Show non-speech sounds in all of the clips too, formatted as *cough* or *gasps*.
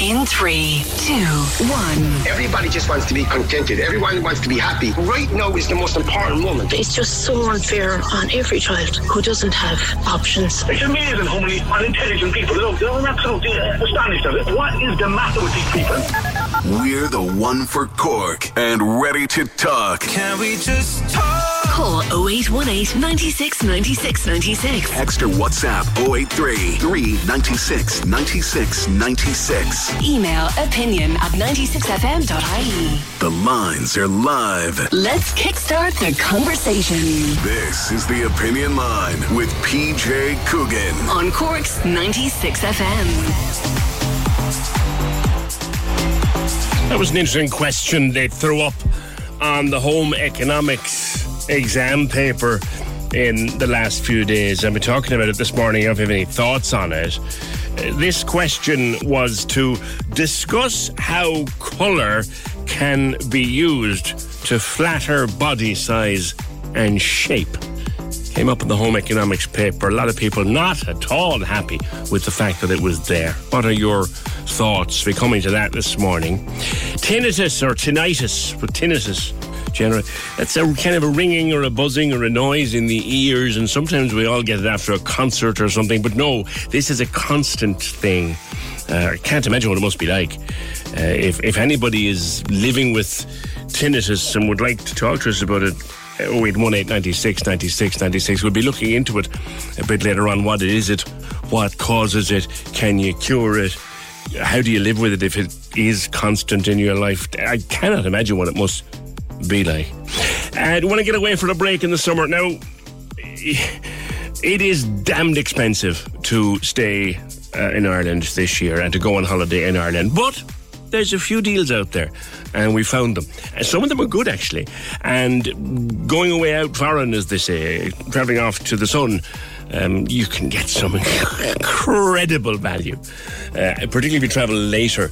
In three, two, one. Everybody just wants to be contented. Everyone wants to be happy. Right now is the most important moment. It's just so unfair on every child who doesn't have options. It's amazing how many unintelligent people there are. I'm absolutely astonished at it. What is the matter with these people? We're the one for Cork and ready to talk. Can we just talk? Call 0818 96 96 96. Extra WhatsApp 083 396 96 96. Email opinion at 96fm.ie. The lines are live. Let's kickstart the conversation This is the Opinion Line with PJ Coogan. on Cork's 96 FM. That was an interesting question they threw up on the home economics exam paper in the last few days. I've been talking about it this morning. If you have any thoughts on it, this question was to discuss how colour can be used to flatter body size and shape came up in the home economics paper. A lot of people not at all happy with the fact that it was there. What are your thoughts? We're coming to that this morning. Tinnitus or tinnitus, but tinnitus. Generally, that's a kind of a ringing or a buzzing or a noise in the ears, and sometimes we all get it after a concert or something. But no, this is a constant thing. Uh, I can't imagine what it must be like. Uh, if if anybody is living with tinnitus and would like to talk to us about it, 0818 96 96 96. We'll be looking into it a bit later on. What is it? What causes it? Can you cure it? How do you live with it if it is constant in your life? I cannot imagine what it must be like. And want to get away for a break in the summer. Now, it is damned expensive to stay uh, in Ireland this year and to go on holiday in Ireland. But there's a few deals out there, and we found them. And some of them are good, actually. And going away out foreign, as they say, traveling off to the sun, um, you can get some *laughs* incredible value, uh, particularly if you travel later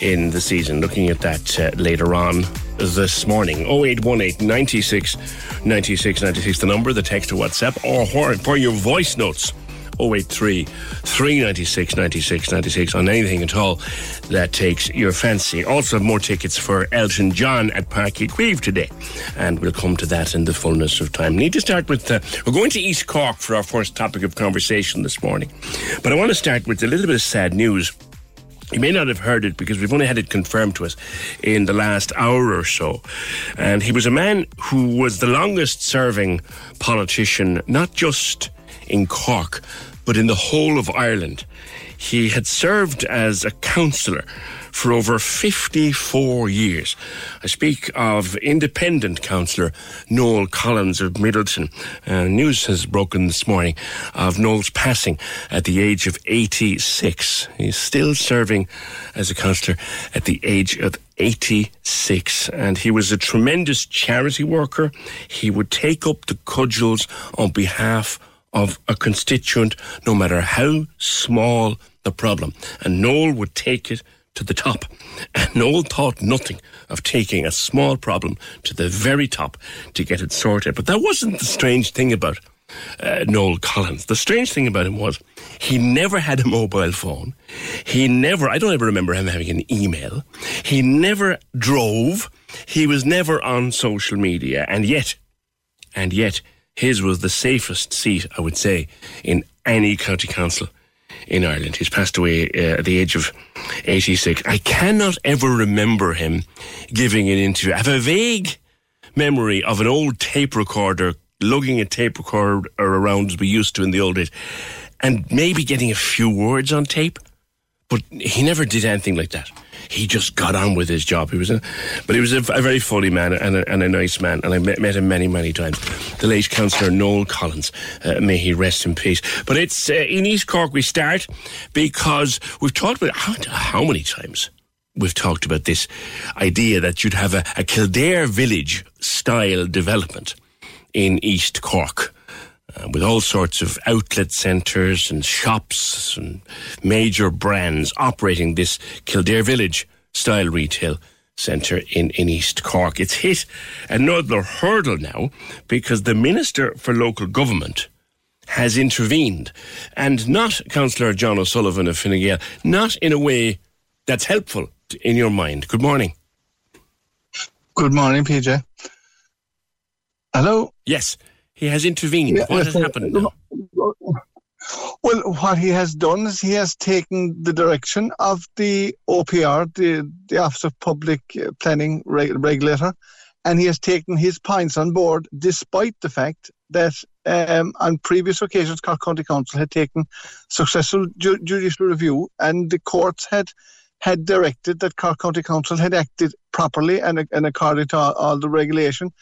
in the season. Looking at that uh, later on this morning. 0818 96 96 96, the number, the text to WhatsApp, or for- your voice notes. 083 396 96 96 on anything at all that takes your fancy. Also, more tickets for Elton John at Park Queeve today, and we'll come to that in the fullness of time. Need to start with uh, we're going to East Cork for our first topic of conversation this morning, but I want to start with a little bit of sad news. You may not have heard it because we've only had it confirmed to us in the last hour or so. And he was a man who was the longest serving politician, not just in Cork, but in the whole of Ireland. He had served as a councillor for over 54 years. I speak of independent councillor Noel Collins of Midleton. Uh, news has broken this morning of Noel's passing at the age of 86. He's still serving as a councillor at the age of 86 and he was a tremendous charity worker. He would take up the cudgels on behalf of a constituent, no matter how small the problem. And Noel would take it to the top. And Noel thought nothing of taking a small problem to the very top to get it sorted. But that wasn't the strange thing about uh, Noel Collins. The strange thing about him was he never had a mobile phone. He never, I don't ever remember him having an email. He never drove. He was never on social media. And yet, and yet, his was the safest seat, I would say, in any county council in Ireland. He's passed away uh, at the age of 86. I cannot ever remember him giving an interview. I have a vague memory of an old tape recorder, lugging a tape recorder around as we used to in the old days, and maybe getting a few words on tape. But he never did anything like that. He just got on with his job. He was, a, but he was a, a very funny man and a, and a, nice man, and I met, met, him many, many times. The late councillor Noel Collins, uh, may he rest in peace. But it's uh, in East Cork we start because we've talked about how, how many times we've talked about this idea that you'd have a, a Kildare village style development in East Cork. Uh, with all sorts of outlet centres and shops and major brands operating this Kildare Village style retail centre in, in East Cork. It's hit another hurdle now because the Minister for Local Government has intervened and not Councillor John O'Sullivan of Fine Gael, not in a way that's helpful in your mind. Good morning. Good morning, PJ. Hello? Yes. He has intervened. Yeah, what has happened? Well, what he has done is he has taken the direction of the OPR, the, the Office of Public Planning Regulator, and he has taken his points on board despite the fact that um, on previous occasions Cork County Council had taken successful ju- judicial review and the courts had had directed that Cork County Council had acted properly and, and according to all, all the regulation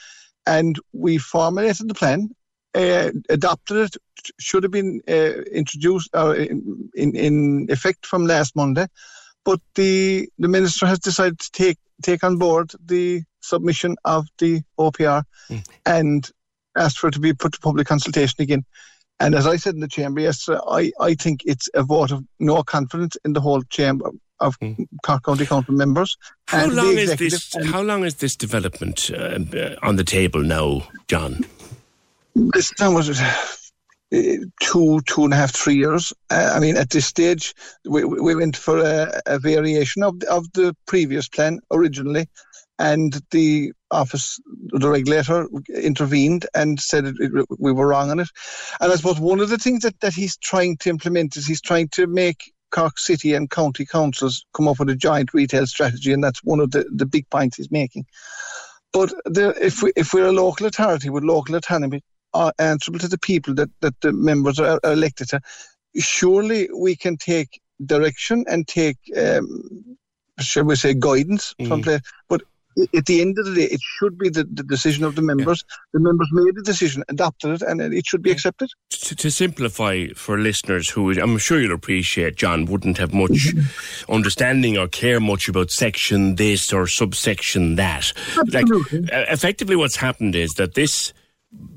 and we formulated the plan, uh, adopted it, should have been uh, introduced uh, in, in, in effect from last Monday, but the the minister has decided to take take on board the submission of the OPR mm. and asked for it to be put to public consultation again. And as I said in the chamber yesterday, I, I think it's a vote of no confidence in the whole chamber of mm. Cork County Council members. How long is this? How long is this development uh, on the table now, John? This time was uh, two, two and a half, three years. Uh, I mean, at this stage, we, we went for a, a variation of the, of the previous plan originally, and the office, the regulator intervened and said it, it, we were wrong on it. And I suppose one of the things that, that he's trying to implement is he's trying to make Cork City and county councils come up with a joint retail strategy, and that's one of the, the big points he's making. But the, if we if we're a local authority with local autonomy, uh, answerable to the people that, that the members are, are elected to, surely we can take direction and take, um, shall we say, guidance mm. from there. But at the end of the day, it should be the, the decision of the members. Yeah. The members made the decision, adopted it, and it should be accepted. To, to, simplify for listeners who I'm sure you'll appreciate, John, wouldn't have much *laughs* understanding or care much about section this or subsection that. Absolutely. Like, effectively, what's happened is that this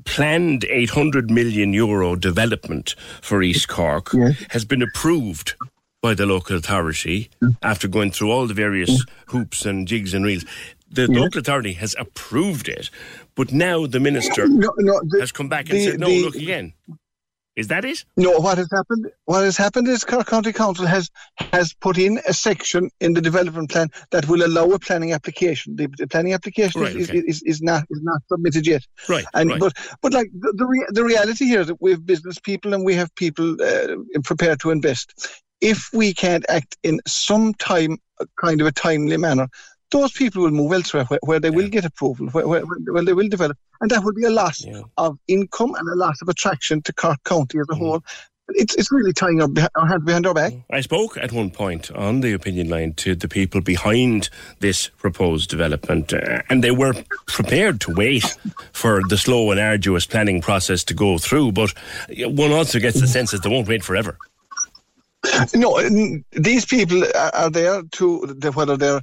planned 800 million euro development for East Cork yes. has been approved by the local authority after going through all the various hoops and jigs and reels the yeah. local authority has approved it, but now the minister no, no, the, has come back and the, said, "No, the, look again." Is that it? No. What has happened? What has happened is Cork County Council has has put in a section in the development plan that will allow a planning application. The, the planning application right, is, okay. is, is, not is not submitted yet. Right. And right. but but like the the, rea- the, reality here is that we have business people and we have people uh, prepared to invest. If we can't act in some time, kind of a timely manner, those people will move elsewhere where, where they yeah. will get approval, where, where, where, they will develop. And that will be a loss yeah. of income and a loss of attraction to Cork County as a mm. whole. It's, it's really tying our, our hand behind our back. I spoke at one point on the opinion line to the people behind this proposed development, uh, and they were prepared to wait *laughs* for the slow and arduous planning process to go through. But one also gets the sense that they won't wait forever. No, these people are there to whether they're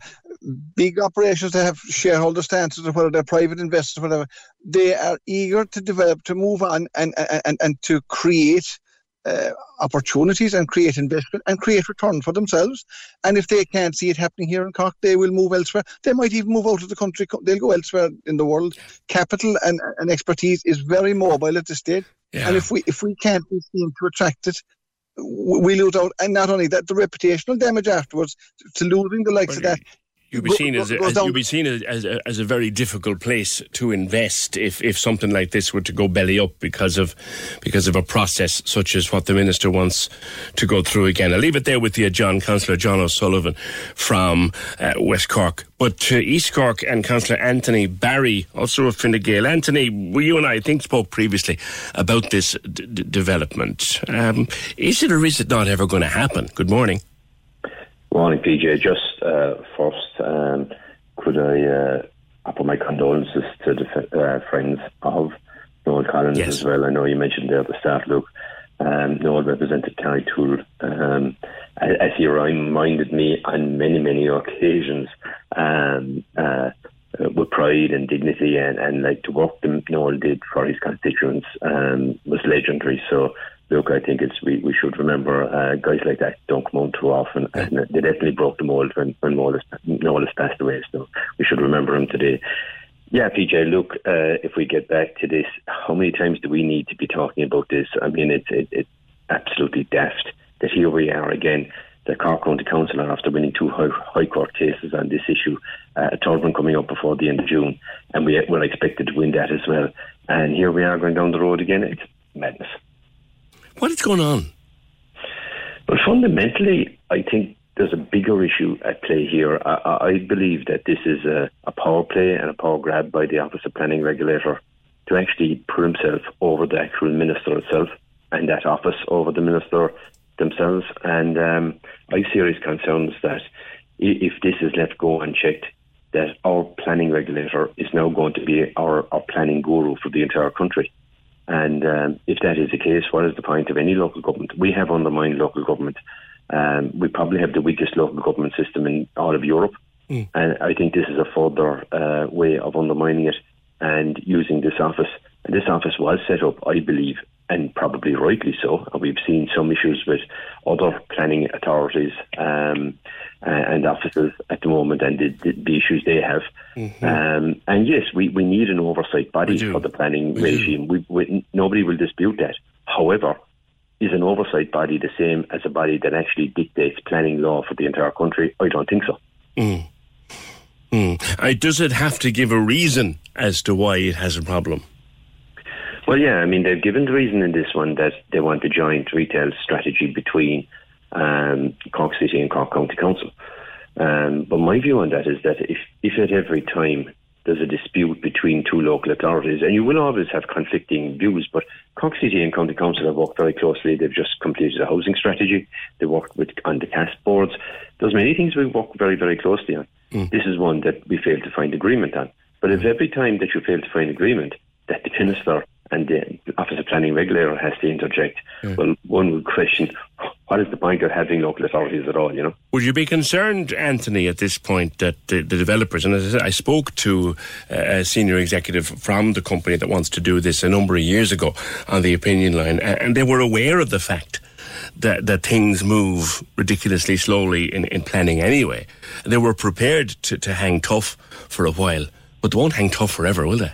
big operations that have shareholder stances or whether they're private investors, whatever, they are eager to develop, to move on and, and, and to create uh, opportunities and create investment and create return for themselves. And if they can't see it happening here in Cork, they will move elsewhere. They might even move out of the country. They'll go elsewhere in the world. Capital and, and expertise is very mobile at this stage. Yeah. And if we if we can't be seen to attract it, we lose out. And not only that, the reputational damage afterwards to losing the likes of that. You'd be seen as, a, as you'd be seen as, as, a, as a very difficult place to invest if, if something like this were to go belly up because of because of a process such as what the minister wants to go through again. I'll leave it there with you, John Councillor John O'Sullivan from uh, West Cork. But uh, East Cork and Councillor Anthony Barry, also of Fine Gael. Anthony, you and I, I think spoke previously about this d- d- development. Um, is it or is it not ever going to happen? Good morning. Morning, PJ. Just uh, first, um, could I uh, offer my condolences to the uh, friends of Noel Collins Yes. as well? I know you mentioned there at the start, Luke. Um, Noel represented Carrigtwohill. Um, as he reminded me on many, many occasions, um, uh, uh, with pride and dignity and, and like the work that Noel did for his constituents um, was legendary. So, look, I think it's we, we should remember uh, guys like that don't come on too often, and they definitely broke the mold when when Noel has, passed away. So we should remember him today. Yeah, PJ. Look, uh, if we get back to this, how many times do we need to be talking about this? I mean, it's it, it's absolutely daft that here we are again. The Cork County Council are after winning two high, high court cases on this issue, uh, a third one coming up before the end of June, and we were expected to win that as well. And here we are going down the road again. It's madness. What is going on? But fundamentally, I think there's a bigger issue at play here. I, I- believe that this is a, a power play and a power grab by the Office of Planning Regulator to actually put himself over the actual minister itself and that office over the minister themselves. And um, I have serious concerns that if this is left go unchecked, that our planning regulator is now going to be our, our planning guru for the entire country. And um, if that is the case, what is the point of any local government? We have undermined local government. Um, we probably have the weakest local government system in all of Europe. And I think this is a further uh, way of undermining it and using this office. And this office was set up, I believe, and probably rightly so. And we've seen some issues with other planning authorities um, uh, and offices at the moment and the, the, the issues they have. Um, and yes, we, we need an oversight body for the planning regime. We, we, nobody will dispute that. However, is an oversight body the same as a body that actually dictates planning law for the entire country? I don't think so. Mm. Mm. Uh, does it have to give a reason as to why it has a problem? Well, yeah, I mean, they've given the reason in this one that they want a joint retail strategy between um, Cork City and Cork County Council. Um, but my view on that is that if, if at every time there's a dispute between two local authorities, and you will always have conflicting views, but Cork City and County Council have worked very closely. They've just completed a housing strategy. They worked with on the cast boards. There's many things we work very, very closely on. This is one that we failed to find agreement on. But if every time that you fail to find agreement, that the minister and the Office of Planning Regulator has to interject, well, one would question what is the point of having local authorities at all, you know? Would you be concerned, Anthony, at this point that the, the developers, and as I said, I spoke to uh, a senior executive from the company that wants to do this a number of years ago on the opinion line, and they were aware of the fact that, that things move ridiculously slowly in, in planning anyway. They were prepared to, to hang tough for a while, but they won't hang tough forever, will they?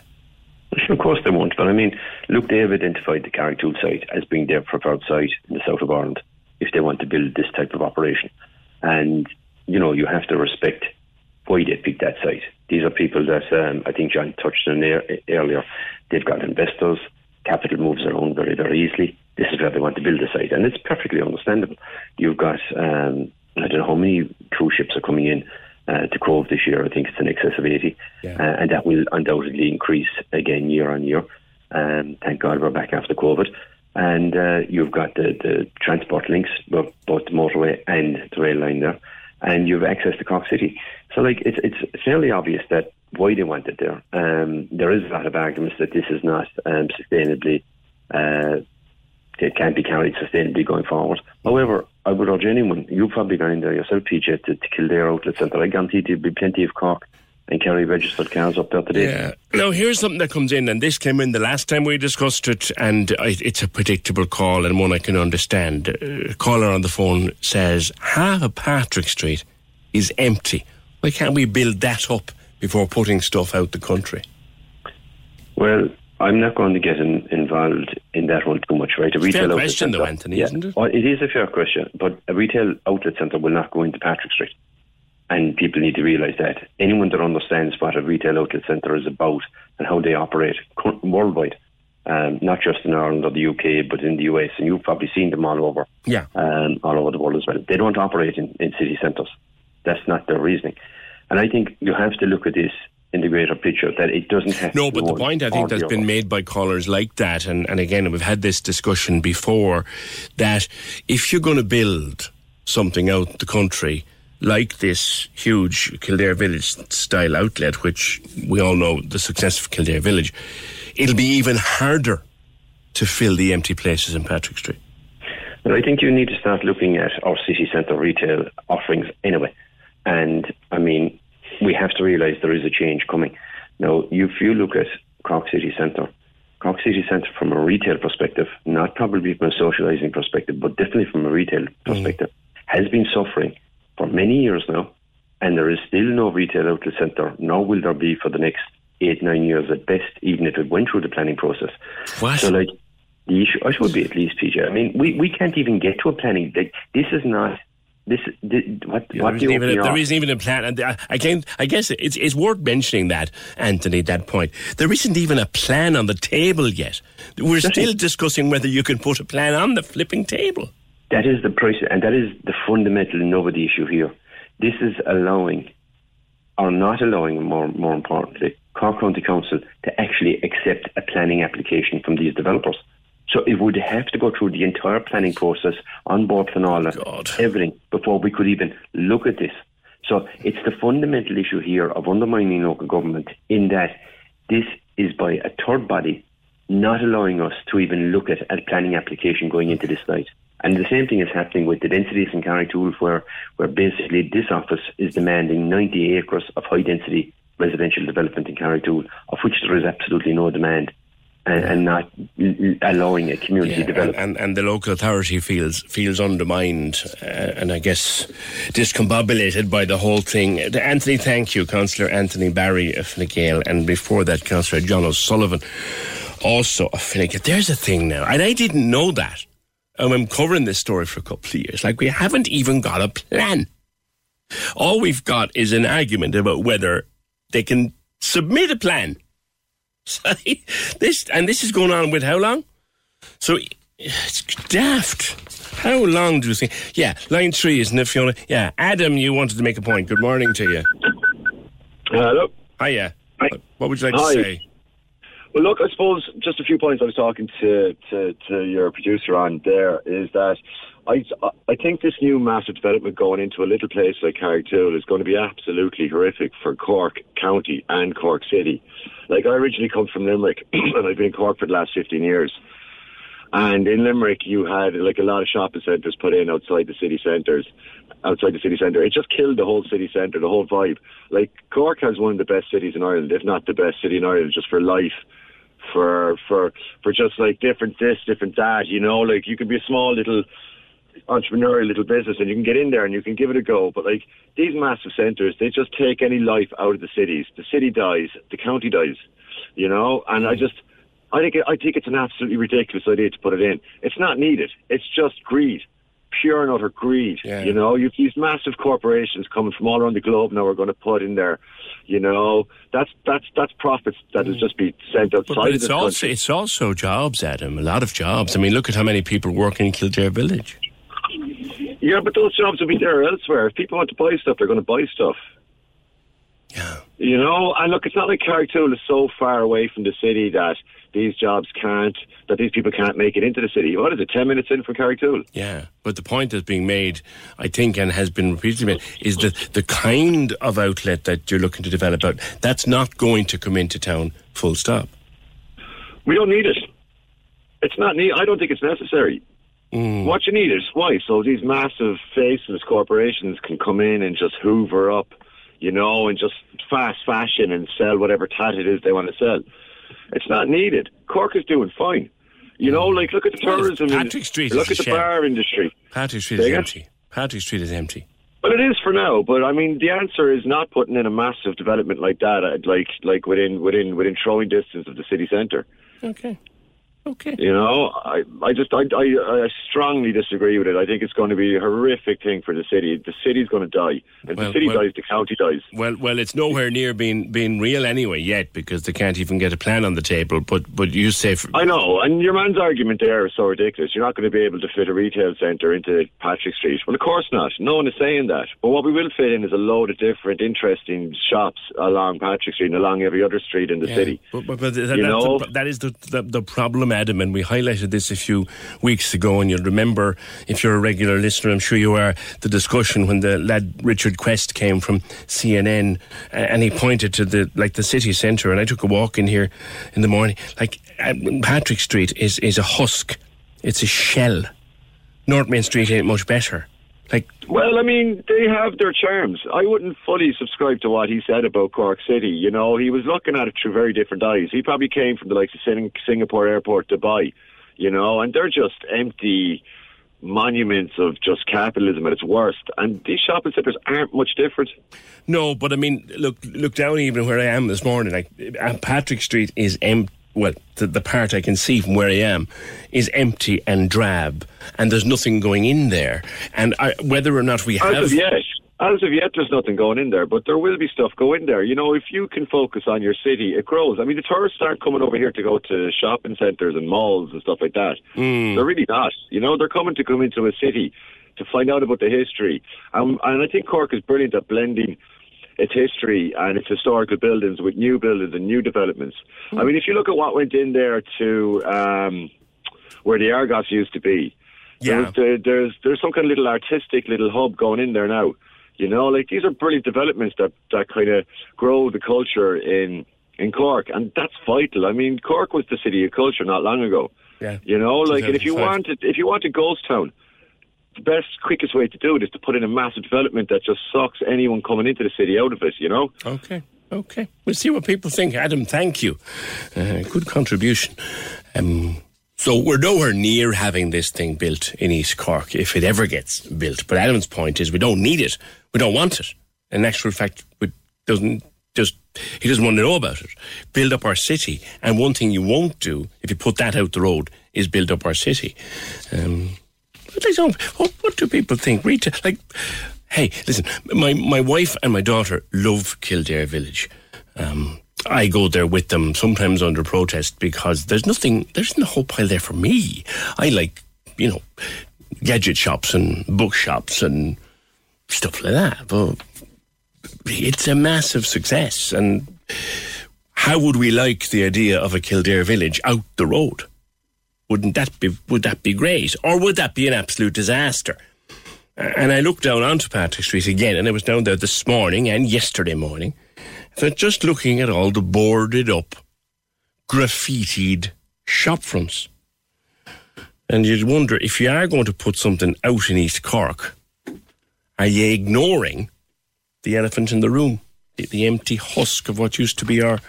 Of course they won't, but I mean, look, they have identified the Carrigtwohill site as being their preferred site in the south of Ireland if they want to build this type of operation. And, you know, you have to respect why they picked that site. These are people that um, I think John touched on earlier. They've got investors, capital moves around very, very easily. This is where they want to build the site, and it's perfectly understandable. You've got, um, I don't know how many cruise ships are coming in uh, to Cobh this year. I think it's in excess of 80. Uh, and that will undoubtedly increase again year on year. Um, thank God we're back after COVID. And uh, you've got the, the transport links, both both the motorway and the rail line there. And you've access to Cork City. So, like, it's, it's fairly obvious that why they want it there. Um, there is a lot of arguments that this is not um, sustainably, uh, it can't be carried sustainably going forward. However, I would urge anyone, you've probably gone in there yourself, PJ, to, to Kildare Outlet Centre. I guarantee there'll be plenty of Cork and Kerry registered cars up there today. Yeah. Now, here's something that comes in, and this came in the last time we discussed it, and it's a predictable call and one I can understand. A caller on the phone says half of Patrick Street is empty. Why can't we build that up before putting stuff out the country? Well, I'm not going to get in, involved in that one too much, right? A Fair outlet question, though, Anthony, yeah. isn't it? Well, it is a fair question, but a retail outlet centre will not go into Patrick Street. And people need to realise that. Anyone that understands what a retail outlet centre is about and how they operate worldwide, um, not just in Ireland or the UK, but in the US, and you've probably seen them all over, Yeah. um, all over the world as well. They don't operate in, in city centres. That's not their reasoning. And I think you have to look at this in the greater picture that it doesn't have No, but the point I think that's been made by callers like that, and, and again, we've had this discussion before, that if you're going to build something out the country, like this huge Kildare Village style outlet, which we all know the success of Kildare Village, it'll be even harder to fill the empty places in Patrick Street. But I think you need to start looking at our city centre retail offerings anyway. And I mean, we have to realise there is a change coming. Now, if you look at Cork City Centre, Cork City Centre from a retail perspective, not probably from a socialising perspective, but definitely from a retail mm. perspective, has been suffering for many years now. And there is still no retail outlet centre, nor will there be for the next eight, nine years at best, even if it went through the planning process. What? So, like, the issue, I should be at least, PJ. I mean, we, we can't even get to a planning. Like, this is not. This, this what Yeah, what there, the isn't even a, there isn't even a plan. And uh, I, again, I guess it's, it's worth mentioning that, Anthony, that point. There isn't even a plan on the table yet. We're still discussing whether you can put a plan on the flipping table. That is the price, and that is the fundamental nub of the issue here. This is allowing, or not allowing, more more importantly, Cork County Council to actually accept a planning application from these developers. So it would have to go through the entire planning process on Bord Pleanála, everything, before we could even look at this. So it's the fundamental issue here of undermining local government in that this is by a third body not allowing us to even look at a planning application going into this site. And the same thing is happening with the densities in Carrigtwohill where, where basically this office is demanding 90 acres of high density residential development in Carrigtwohill, of which there is absolutely no demand. And, and not allowing a community Yeah, development. and, and the local authority feels feels undermined uh, and I guess discombobulated by the whole thing. Uh, Anthony, thank you, Councillor Anthony Barry of Fine Gael, and before that, Councillor John O'Sullivan, also of Fine Gael. There's a thing now, and I didn't know that. And I'm covering this story for a couple of years. Like we haven't even got a plan. All we've got is an argument about whether they can submit a plan. *laughs* So this and this is going on with how long? So it's daft. How long do you think? Yeah, line three, isn't it, Fiona? Yeah, Adam, you wanted to make a point. Good morning to you. Hello. Hiya. What- What would you like Hi. to say? Well, look, I suppose just a few points I was talking to, to, to your producer on there is that I, I think this new massive development going into a little place like Carrigtwohill is going to be absolutely horrific for Cork County and Cork City. Like, I originally come from Limerick *clears throat* and I've been in Cork for the last 15 years. And in Limerick, you had like a lot of shopping centres put in outside the city centres, outside the city centre. It just killed the whole city centre, the whole vibe. Like Cork has one of the best cities in Ireland, if not the best city in Ireland, just for life, for for for just like different this, different that. You know, like you could be a small little entrepreneurial little business and you can get in there and you can give it a go. But like these massive centres, they just take any life out of the cities. The city dies, the county dies. You know, and I just. I think I think it's an absolutely ridiculous idea to put it in. It's not needed. It's just greed, pure and utter greed. You know, you've these massive corporations coming from all around the globe now are going to put in there. You know, that's that's that's profits that will just be sent outside But, but it's also country. it's also jobs, Adam. A lot of jobs. I mean, look at how many people work in Kildare Village. Yeah, but those jobs will be there elsewhere. If people want to buy stuff, they're going to buy stuff. Yeah. You know, and look, it's not like Carrigtwohill is so far away from the city that these jobs can't, that these people can't make it into the city. What is it, 10 minutes in from Carrigtwohill? Yeah, but the point that's being made, I think, and has been repeatedly made, is that the kind of outlet that you're looking to develop out, that's not going to come into town. Full stop. We don't need it. It's not need. I don't think it's necessary. What you need is why? So these massive faceless corporations can come in and just hoover up, you know, and just fast fashion and sell whatever tat it is they want to sell. It's not needed. Cork is doing fine. You know, like look at the tourism. Patrick Street Look at the bar industry. Patrick Street Say is empty. Patrick Street is empty. Well, it is for now, but I mean, the answer is not putting in a massive development like that, uh, like like within within within throwing distance of the city centre. Okay. Okay. You know, I, I just, I, I, I strongly disagree with it. I think it's going to be a horrific thing for the city. The city's going to die. If Well, the city well- dies, the county dies. Well, well, it's nowhere near being being real anyway yet because they can't even get a plan on the table. But but you say for, I know, and your man's argument there is so ridiculous. You're not going to be able to fit a retail centre into Patrick Street. Well, of course not. No one is saying that. But what we will fit in is a load of different, interesting shops along Patrick Street and along every other street in the Yeah, city. But, but, but that, You know? the, that is the, the the problem, Adam, and we highlighted this a few weeks ago. And you'll remember, if you're a regular listener, I'm sure you are, the discussion when the lad Richard Quest came from CNN, and he pointed to the like the city centre, and I took a walk in here in the morning. Like uh, Patrick Street is is a husk, it's a shell. North Main Street ain't much better. Like Well, I mean, they have their charms. I wouldn't fully subscribe to what he said about Cork City. You know, he was looking at it through very different eyes. He probably came from the likes of Singapore Airport, Dubai, you know, and they're just empty monuments of just capitalism at its worst. And these shopping centres aren't much different. No, but I mean, look, look down even where I am this morning. Like uh, Patrick Street is empty. Well, the, the part I can see from where I am is empty and drab, and there's nothing going in there. And I, whether or not we As have, of yet, as of yet, there's nothing going in there, but there will be stuff going there. You know, if you can focus on your city, it grows. I mean, the tourists aren't coming over here to go to shopping centres and malls and stuff like that. They're really not. You know, they're coming to come into a city to find out about the history. Um, and I think Cork is brilliant at blending its history and its historical buildings with new buildings and new developments. I mean, if you look at what went in there to um, where the Argos used to be, Yeah. there, there's there's some kind of little artistic little hub going in there now. You know, like these are brilliant developments that that kind of grow the culture in in Cork, and that's vital. I mean, Cork was the city of culture not long ago. Yeah. You know, like, and if you 2005. wanted, if you want a ghost town, the best, quickest way to do it is to put in a massive development that just sucks anyone coming into the city out of it. You know. Okay. Okay. We'll see what people think. Adam, thank you. Uh, good contribution. Um, so we're nowhere near having this thing built in East Cork if it ever gets built. But Adam's point is we don't need it. We don't want it. In actual fact, doesn't just he doesn't want to know about it. Build up our city. And one thing you won't do if you put that out the road is build up our city. Um. What, what do people think? Retail, like, hey, listen. My my wife and my daughter love Kildare Village. Um, I go there with them sometimes under protest because there's nothing. There's no whole pile there for me. I like, you know, gadget shops and bookshops and stuff like that. But it's a massive success, and how would we like the idea of a Kildare Village out the road? Wouldn't that be would that be great, or would that be an absolute disaster? And I looked down onto Patrick Street again, and I was down there this morning and yesterday morning. So just looking at all the boarded up, graffitied shop fronts, and you'd wonder if you are going to put something out in East Cork, are you ignoring the elephant in the room, the, the empty husk of what used to be our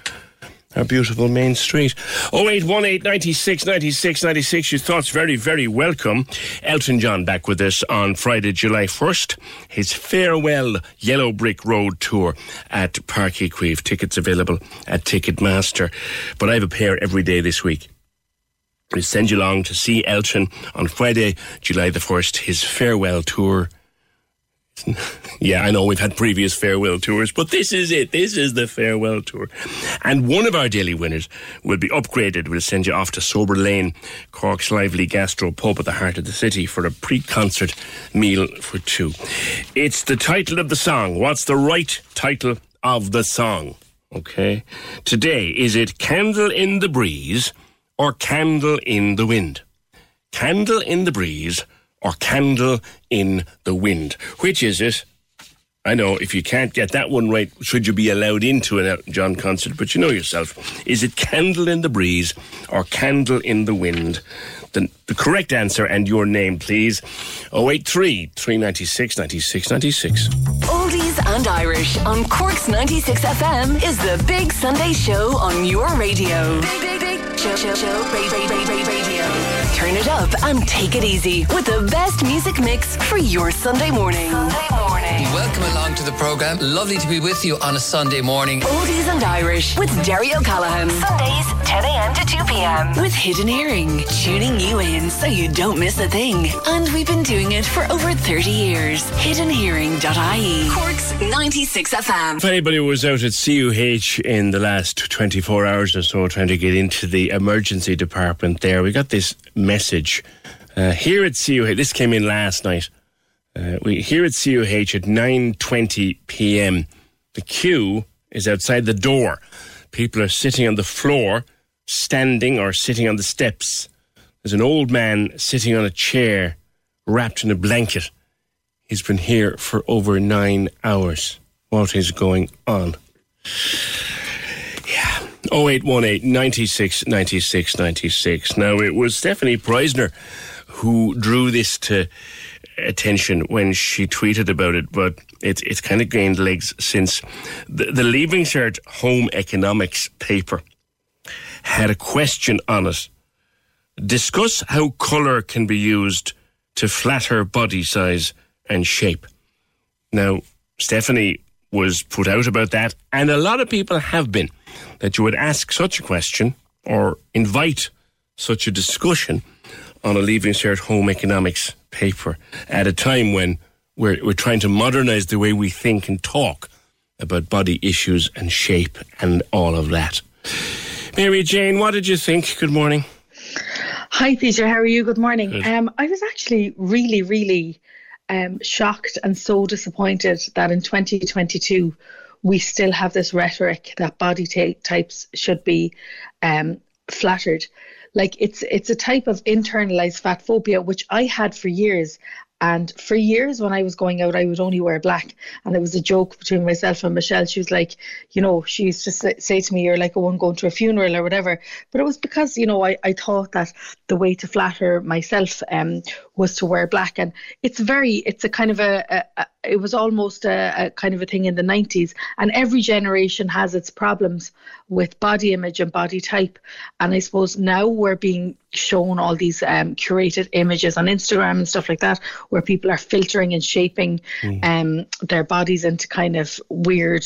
our beautiful main street. 0818 96 96 96. Your thoughts very, very welcome. Elton John back with us on Friday, July 1st. His farewell Yellow Brick Road tour at Páirc Uí Chaoimh. Tickets available at Ticketmaster. But I have a pair every day this week. We'll send you along to see Elton on Friday, July the 1st, his farewell tour. *laughs* Yeah, I know we've had previous farewell tours, but this is it. This is the farewell tour. And one of our daily winners will be upgraded. We'll send you off to Sober Lane, Cork's lively gastro pub at the heart of the city for a pre concert meal for two. It's the title of the song. What's the right title of the song? Okay. Today, is it Candle in the Breeze or Candle in the Wind? Candle in the Breeze or Candle in the Wind? Which is it? I know if you can't get that one right, should you be allowed into an Elton uh, John concert? But you know yourself. Is it Candle in the Breeze or Candle in the Wind? The, the correct answer and your name, please. 083 396 96 96. Oldies and Irish on Cork's 96 FM is the Big Sunday Show on your radio. Big, big, big show, show, show, ra- ra- ra- ra- radio. Turn it up and take it easy with the best music mix for your Sunday morning. Sunday morning. Welcome along to the programme. Lovely to be with you on a Sunday morning. Oldies and Irish with Derry O'Callaghan. Sundays, 10 a.m. to 2 p.m. with Hidden Hearing, tuning you in so you don't miss a thing. And we've been doing it for over 30 years. Hiddenhearing.ie. Cork's 96 FM. If anybody was out at CUH in the last 24 hours or so trying to get into the emergency department there, we got this message uh, here at CUH. This came in last night. Uh, we here at CUH at 9:20 p.m. The queue is outside the door. People are sitting on the floor, standing or sitting on the steps. There's an old man sitting on a chair, wrapped in a blanket. He's been here for over nine hours. What is going on? Yeah. 0818 96 96 96. Now, it was Stefanie Preissner who drew this to attention when she tweeted about it, but it's it's kind of gained legs since the, the Leaving Cert Home Economics paper had a question on it. Discuss how colour can be used to flatter body size and shape. Now, Stephanie was put out about that, and a lot of people have been that you would ask such a question or invite such a discussion on a Leaving Cert Home Economics paper at a time when we're, we're trying to modernize the way we think and talk about body issues and shape and all of that. Mary Jane, what did you think? Good morning. Hi, Peter. How are you? Good morning. Um, I was actually really, really um, shocked and so disappointed that in 2022 we still have this rhetoric that body t- types should be um, flattered like it's it's a type of internalized fat phobia which I had for years and for years, when I was going out, I would only wear black. And it was a joke between myself and Michelle. She was like, you know, she used to say to me, you're like a one going to a funeral or whatever. But it was because, you know, I, I thought that the way to flatter myself um, was to wear black. And it's very, it's a kind of a, a, a it was almost a, a, kind of a thing in the 90s. And every generation has its problems with body image and body type. And I suppose now we're being shown all these um, curated images on Instagram and stuff like that, where people are filtering and shaping mm. um, their bodies into kind of weird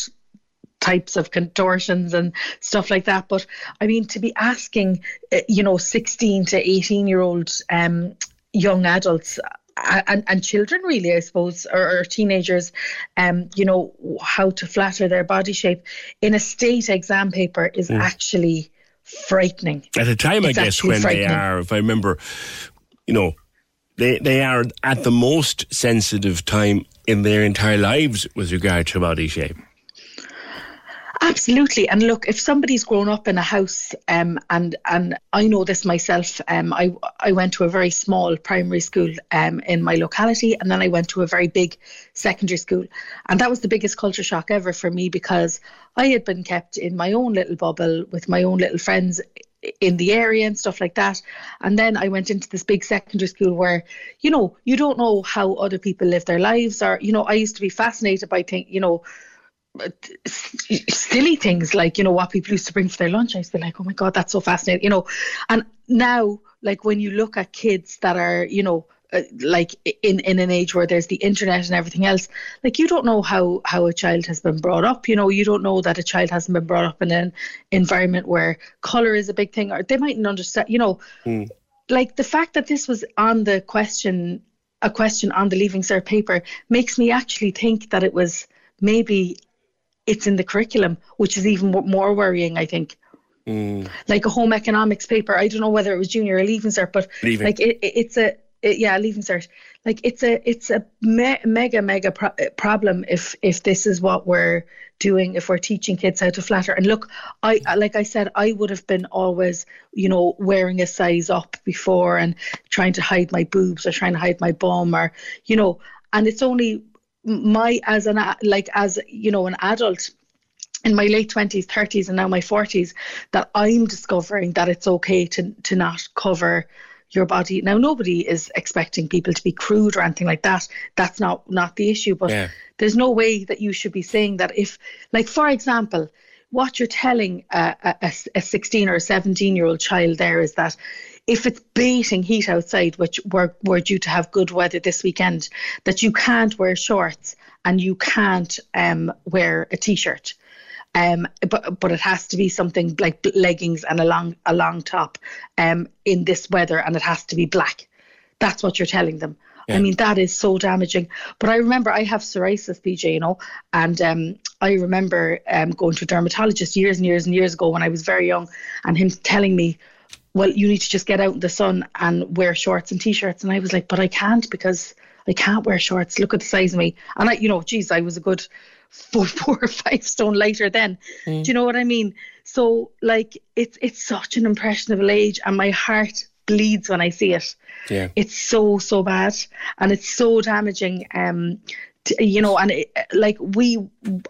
types of contortions and stuff like that. But I mean, to be asking, uh, you know, 16 to 18 year old um, young adults and, and children really i suppose or, or, teenagers um you know how to flatter their body shape in a state exam paper is mm. actually frightening. At a time it's i guess when they are if i remember you know they they are at the most sensitive time in their entire lives with regard to body shape Absolutely. And look, if somebody's grown up in a house, um, and and I know this myself, um, I I went to a very small primary school um, in my locality, and then I went to a very big secondary school, and that was the biggest culture shock ever for me because I had been kept in my own little bubble with my own little friends in the area and stuff like that. And then I went into this big secondary school where, you know, you don't know how other people live their lives, or you know, I used to be fascinated by think, you know silly things like you know what people used to bring for their lunch. I used to be like, oh my god, that's so fascinating, you know. And now, like when you look at kids that are, you know, uh, like in in an age where there's the internet and everything else, like you don't know how how a child has been brought up. You know, you don't know that a child hasn't been brought up in an environment where color is a big thing, or they mightn't understand. You know, mm. like the fact that this was on the question. A question on the Leaving Cert paper makes me actually think that it was maybe it's in the curriculum, which is even more worrying, I think. Mm. Like a home economics paper. I don't know whether it was junior or leaving cert, but leaving. like it, it, it's a it, yeah leaving cert. Like it's a it's a me- mega mega pro- problem if if this is what we're doing if we're teaching kids how to flatter. And look, I like I said, I would have been always you know wearing a size up before and trying to hide my boobs or trying to hide my bum or you know. And it's only my as an like as you know an adult in my late 20s 30s and now my 40s that i'm discovering that it's okay to to not cover your body now nobody is expecting people to be crude or anything like that that's not not the issue but yeah. there's no way that you should be saying that if like for example what you're telling a, a, a 16 or a 17 year old child there is that if it's bating heat outside, which we're, we're due to have good weather this weekend, that you can't wear shorts and you can't um, wear a t shirt. Um, but but it has to be something like leggings and a long a long top, um, in this weather, and it has to be black. That's what you're telling them. I mean, that is so damaging. But I remember I have psoriasis, PJ, you know, and um, I remember um, going to a dermatologist years and years and years ago when I was very young, and him telling me, well, you need to just get out in the sun and wear shorts and t-shirts. And I was like, but I can't because I can't wear shorts. Look at the size of me. And I, you know, geez, I was a good *laughs* four, four or five stone lighter then. Mm. Do you know what I mean? So like, it's it's such an impressionable age, and my heart bleeds when I see it. Yeah. It's so so bad, and it's so damaging. Um, you know, and it, like we,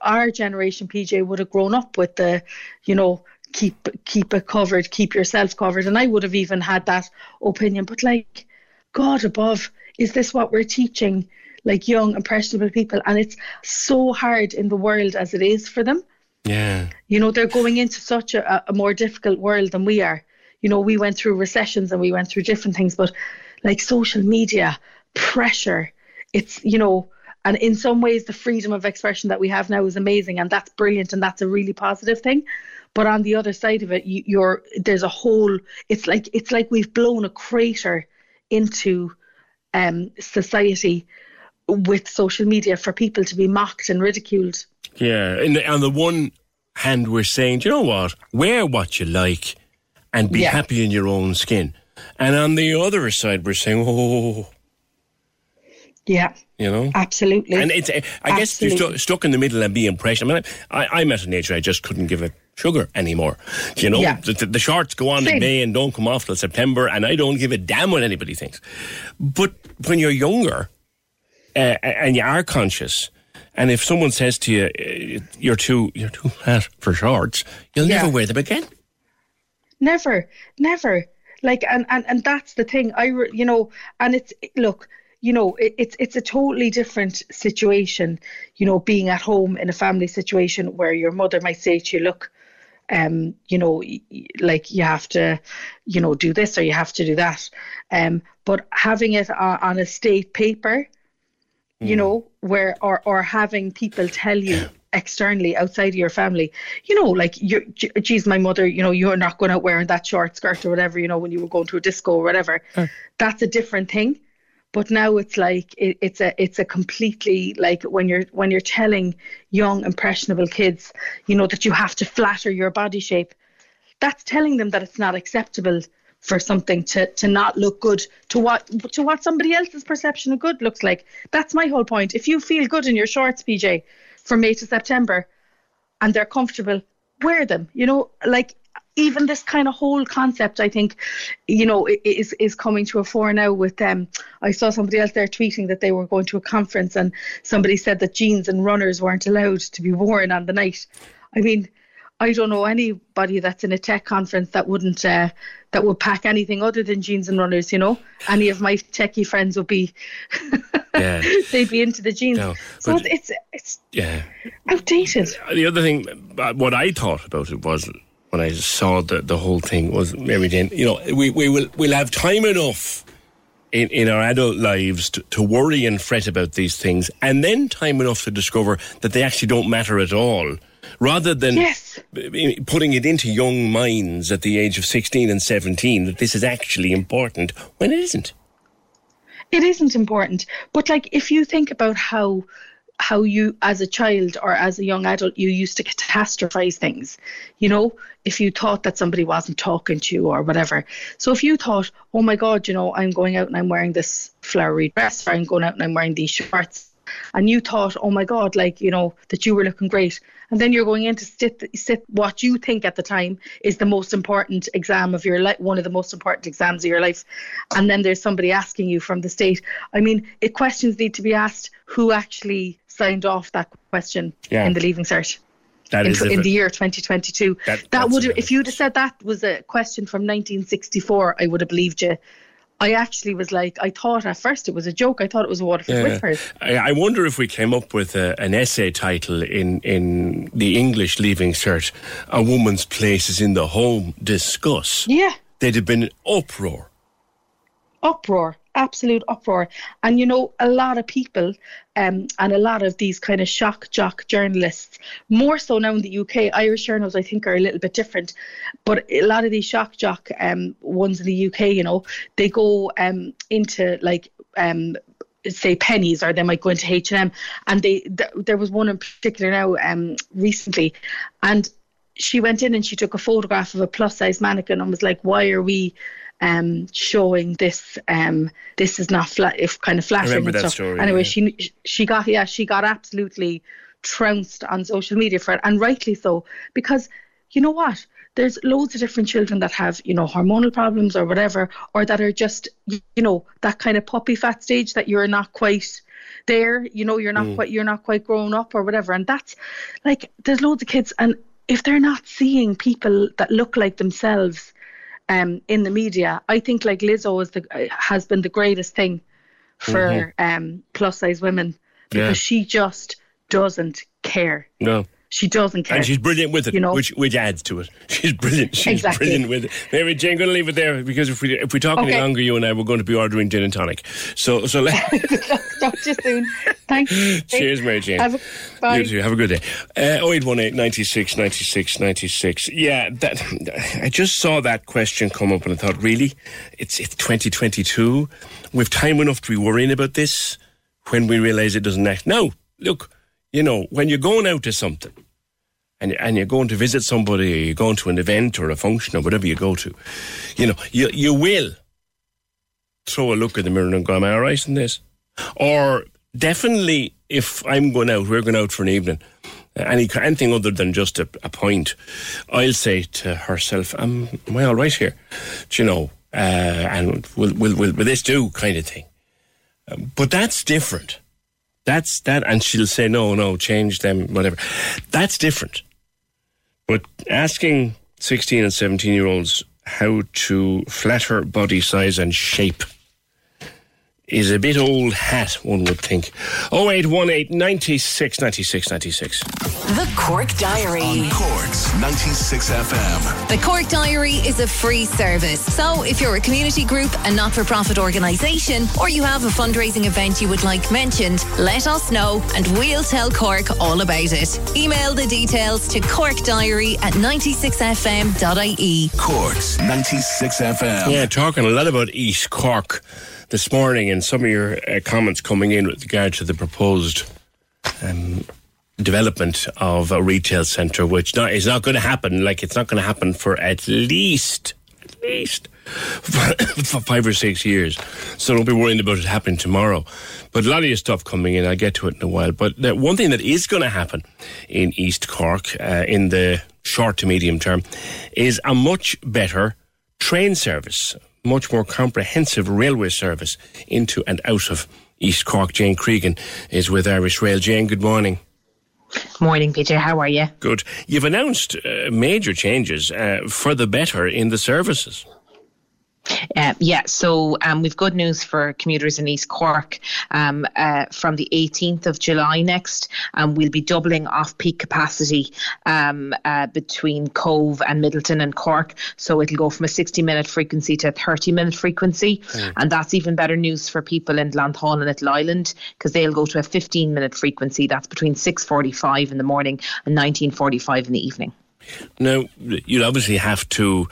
our generation, PJ would have grown up with the, you know, keep keep it covered, keep yourself covered, and I would have even had that opinion. But like, God above, is this what we're teaching? Like young impressionable people, and it's so hard in the world as it is for them. Yeah. You know, they're going into such a, a more difficult world than we are. You know, we went through recessions and we went through different things, but like social media, pressure, it's, you know, and in some ways, the freedom of expression that we have now is amazing and that's brilliant and that's a really positive thing. But on the other side of it, you, you're there's a whole. It's like it's like we've blown a crater into um, society with social media for people to be mocked and ridiculed. Yeah. And on the one hand, we're saying, "Do you know what? Wear what you like and be Yeah. happy in your own skin. And on the other side, we're saying, oh, Yeah, you know? absolutely. And it's, I guess you're stu- stuck in the middle and be impressed. I mean, I, I'm at an age where I just couldn't give a sugar anymore. You know, Yeah. the, the, shorts go on in May and don't come off till September, and I don't give a damn what anybody thinks. But when you're younger uh, and you are conscious, and if someone says to you, uh, "You're too, you're too fat for shorts," you'll Yeah. never wear them again. Never, never. Like, and and and that's the thing. I, re- you know, and it's look, you know, it, it's it's a totally different situation. You know, being at home in a family situation where your mother might say to you, "Look, um, you know, like you have to, you know, do this or you have to do that." Um, but having it on, on a state paper, you know, where or or having people tell you externally outside of your family, you know, like you're, g- geez, my mother, you know, you're not going out wearing that short skirt or whatever, you know, when you were going to a disco or whatever. That's a different thing. But now it's like it, it's a it's a completely like when you're when you're telling young impressionable kids, you know, that you have to flatter your body shape. That's telling them that it's not acceptable for something to to not look good to what to what somebody else's perception of good looks like. That's my whole point. If you feel good in your shorts, PJ, from May to September, and they're comfortable, wear them. You know, like even this kind of whole concept, I think, you know, is is coming to a fore now. With them, I saw somebody else there tweeting that they were going to a conference, and somebody said that jeans and runners weren't allowed to be worn on the night. I mean. I don't know anybody that's in a tech conference that wouldn't uh, that would pack anything other than jeans and runners. You know, any of my techie friends would be *laughs* Yeah. they'd be into the jeans. No, so it's it's Yeah. outdated. The other thing, uh, what I thought about it was when I saw the, the whole thing was Mary Jane. You know, we, we will we'll have time enough in, in our adult lives to, to worry and fret about these things, and then time enough to discover that they actually don't matter at all. Rather than Yes. putting it into young minds at the age of 16 and 17 that this is actually important when it isn't. it isn't important but like if you think about how how you as a child or as a young adult you used to catastrophize things you know if you thought that somebody wasn't talking to you or whatever. So if you thought oh my god you know i'm going out and i'm wearing this flowery dress or i'm going out and i'm wearing these shorts and you thought oh my god like you know that you were looking great and then you're going in to sit, sit what you think at the time is the most important exam of your life one of the most important exams of your life and then there's somebody asking you from the state. I mean it questions need to be asked who actually signed off that question Yeah. in the leaving cert That in, is in the year 2022 That- that, would have if you'd have said that was a question from 1964 i would have believed you I actually was like, I thought at first it was a joke. I thought it was a Waterford Yeah. Whispers. I, I wonder if we came up with a, an essay title in, in the English Leaving Cert, A Woman's Place is in the Home, discuss. Yeah, There'd have been an uproar. uproar. Absolute uproar. And you know, a lot of people um, and a lot of these kind of shock jock journalists, more so now in the UK, Irish journals I think are a little bit different, but a lot of these shock jock um, ones in the UK, you know, they go um, into like um, say Penneys or they might go into H&M and they th- there was one in particular now um recently. And she went in and she took a photograph of a plus size mannequin and was like why are we um showing this um this is not flat if kind of flattering remember and that stuff story, anyway yeah. she she got yeah she got absolutely trounced on social media for it and rightly so because you know what there's loads of different children that have you know hormonal problems or whatever or that are just you know that kind of puppy fat stage that you're not quite there you know you're not Mm. quite you're not quite grown up or whatever and that's like there's loads of kids and if they're not seeing people that look like themselves um in the media i think like lizzo is the uh, has been the greatest thing for um plus size women because Yeah. she just doesn't care No. She doesn't care And she's brilliant with it, you know which which adds to it. *laughs* She's brilliant. She's Exactly. brilliant with it. Mary Jane, going to leave it there because if we if we talk any longer, you and I we're going to be ordering gin and tonic. So so let, *laughs* talk to you soon thanks *laughs* cheers, Mary Jane. Have a, bye. You too. Have a good day. Uh, 0818 96 96 96. Yeah, that, I just saw that question come up and I thought, really? It's, it's 2022. We've time enough to be worrying about this when we realise it doesn't act. No, look, you know, when you're going out to something and, and you're going to visit somebody or you're going to an event or a function or whatever you go to, you know, you, you will throw a look at the mirror and go, am I all right in this? Or definitely, if I'm going out, we're going out for an evening, any anything other than just a, a point, I'll say to herself, am, am I all right here? Do you know, uh, and will, will, will, will this do kind of thing? Um, but that's different. That's that, and she'll say, no, no, change them, whatever. That's different. But asking 16 and 17 year olds how to flatter body size and shape is a bit old hat, one would think. 0818 96 96 96. The Cork Diary. On Cork's 96 FM. The Cork Diary is a free service. So if you're a community group, a not for profit organisation, or you have a fundraising event you would like mentioned, let us know and we'll tell Cork all about it. Email the details to corkdiary at 96fm.ie. Cork's 96 FM. Yeah, talking a lot about East Cork this morning and some of your uh, comments coming in with regard to the proposed um, development of a retail centre, which not, is not going to happen. Like, it's not going to happen for at least, at least *coughs* for five or six years. So don't be worrying about it happening tomorrow. But a lot of your stuff coming in, I'll get to it in a while. But one thing that is going to happen in East Cork uh, in the short to medium term is a much better train service, much more comprehensive railway service into and out of East Cork. Jane Cregan is with Irish Rail. Jane, good morning. Morning, PJ. How are you? Good. You've announced uh, major changes uh, for the better in the services. Uh, yeah, so um, we've good news for commuters in East Cork. Um, uh, from the 18th of July next, um, we'll be doubling off-peak capacity um, uh, between Cobh and Midleton and Cork. So it'll go from a 60-minute frequency to a 30-minute frequency, Mm. and that's even better news for people in Glounthaune and Little Island because they'll go to a 15-minute frequency. That's between 6:45 in the morning and 19:45 in the evening. Now, you'll obviously have to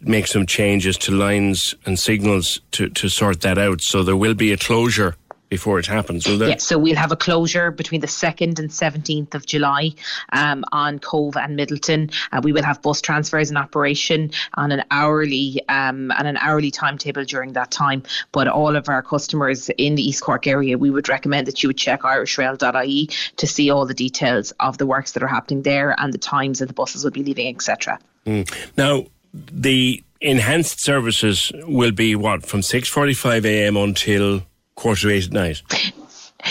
make some changes to lines and signals to, to sort that out. So there will be a closure before it happens, will there? Yeah, so we'll have a closure between the 2nd and 17th of July um, on Cobh and Midleton. Uh, we will have bus transfers in operation on an hourly um, on an hourly timetable during that time. But all of our customers in the East Cork area, we would recommend that you would check irishrail.ie to see all the details of the works that are happening there and the times that the buses will be leaving, etc. Mm. Now, the enhanced services will be what from six forty-five a.m. until quarter eight at night.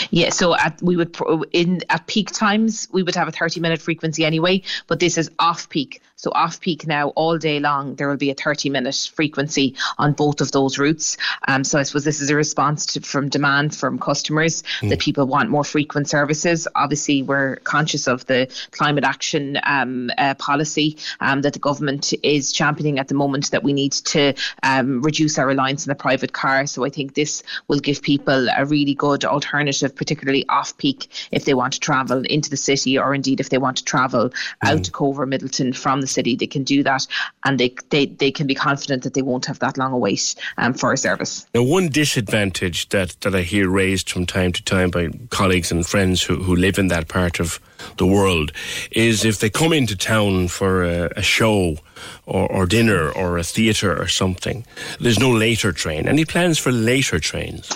Yeah, so at we would in at peak times we would have a 30 minute frequency anyway, but this is off peak. So off peak now, all day long, there will be a 30 minute frequency on both of those routes. Um, so I suppose this is a response to, from demand from customers mm. that people want more frequent services. Obviously, we're conscious of the climate action um, uh, policy um, that the government is championing at the moment that we need to um, reduce our reliance on the private car. So I think this will give people a really good alternative, particularly off peak if they want to travel into the city or indeed if they want to travel mm. out to Cobh or Midleton from the city, they can do that and they, they, they can be confident that they won't have that long a wait um, for a service. Now, one disadvantage that, that I hear raised from time to time by colleagues and friends who, who live in that part of the world is if they come into town for a, a show or, or, dinner or a theatre or something, there's no later train. Any plans for later trains?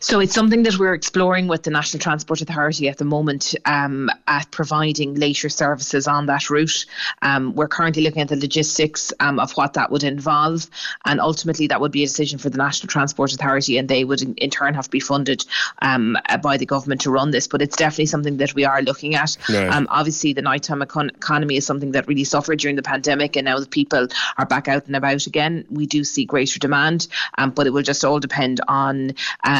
So it's something that we're exploring with the National Transport Authority at the moment um, at providing later services on that route. Um, we're currently looking at the logistics um, of what that would involve, and ultimately that would be a decision for the National Transport Authority, and they would in, turn have to be funded um, by the government to run this. But it's definitely something that we are looking at. Um, obviously, the nighttime econ- economy is something that really suffered during the pandemic, and now that people are back out and about again, we do see greater demand. Um, but it will just all depend on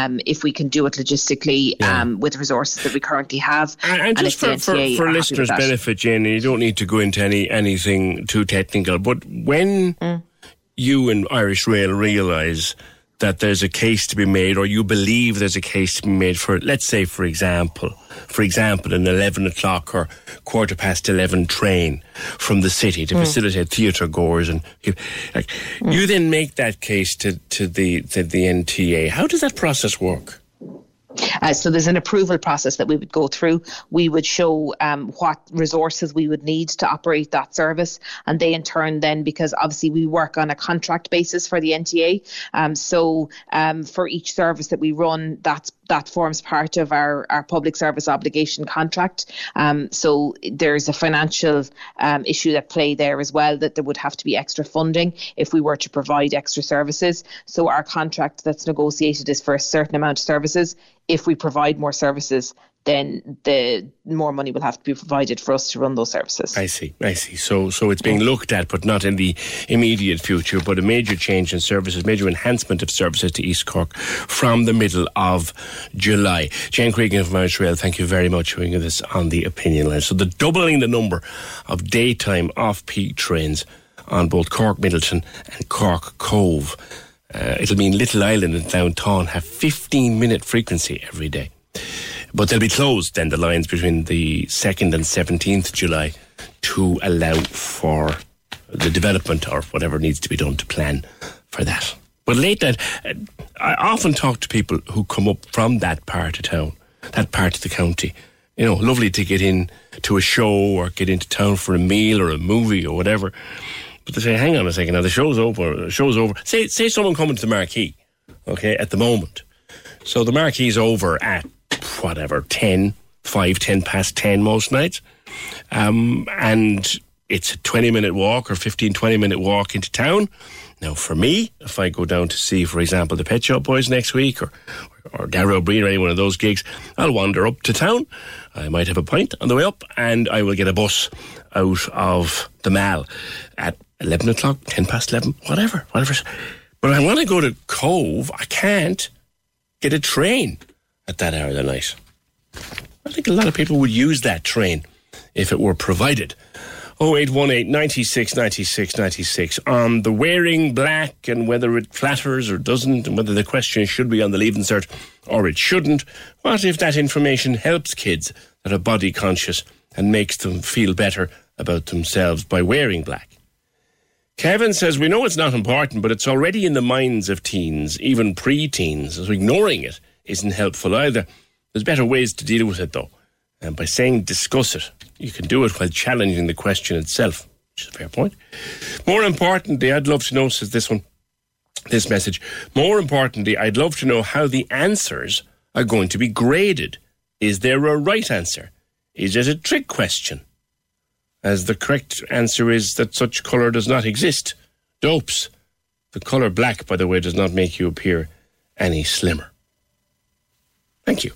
um, if we can do it logistically yeah. um, with resources that we currently have. And, and, and just for, for, for listeners' benefit, Jane, you don't need to go into any anything too technical, but when mm. you and Irish Rail realise that there's a case to be made, or you believe there's a case to be made for, let's say, for example, for example, an 11 o'clock or quarter past 11 train from the city to mm. facilitate theatre goers, and like, mm. you then make that case to, to the to the NTA. How does that process work? Uh, so there's an approval process that we would go through. We would show um, what resources we would need to operate that service, and they in turn then, because obviously we work on a contract basis for the NTA, um, so um, for each service that we run, that's that forms part of our, our public service obligation contract. Um, so there's a financial um, issue at play there as well that there would have to be extra funding if we were to provide extra services. So our contract that's negotiated is for a certain amount of services. If we provide more services, then the more money will have to be provided for us to run those services. I see, I see. So, so it's being looked at, but not in the immediate future. But a major change in services, major enhancement of services to East Cork from the middle of July. Jane Cregan from Irish Rail, thank you very much for doing this on the opinion line. So, the doubling the number of daytime off-peak trains on both Cork Midleton and Cork Cobh. Uh, it'll mean Little Island and Glounthaune have 15 minute frequency every day. But they'll be closed then, the lines between the 2nd and 17th July to allow for the development or whatever needs to be done to plan for that. But late night, uh, I often talk to people who come up from that part of town, that part of the county. You know, lovely to get in to a show or get into town for a meal or a movie or whatever. But they say, hang on a second, now the show's over, show's over. Say, say someone coming to the marquee, okay, at the moment. So the marquee's over at whatever, 10, 5, 10 past 10 most nights. Um, and it's a 20 minute walk or 15, 20 minute walk into town. Now, for me, if I go down to see, for example, the Pet Shop Boys next week or, or Gary O'Brien or any one of those gigs, I'll wander up to town. I might have a pint on the way up and I will get a bus out of the Mall at 11 o'clock, 10 past 11, whatever, whatever. But I go to Cobh. I can't get a train at that hour of the night. I think a lot of people would use that train if it were provided. 0818 96 96 96 on the wearing black and whether it flatters or doesn't and whether the question should be on the leaving cert or it shouldn't. What if that information helps kids that are body conscious and makes them feel better about themselves by wearing black? Kevin says, We know it's not important, but it's already in the minds of teens, even pre teens, so ignoring it isn't helpful either. There's better ways to deal with it, though. And by saying discuss it, you can do it while challenging the question itself, which is a fair point. More importantly, I'd love to know, says this one, this message, more importantly, I'd love to know how the answers are going to be graded. Is there a right answer? Is it a trick question? As the correct answer is that such colour does not exist. Dopes. The colour black, by the way, does not make you appear any slimmer. Thank you.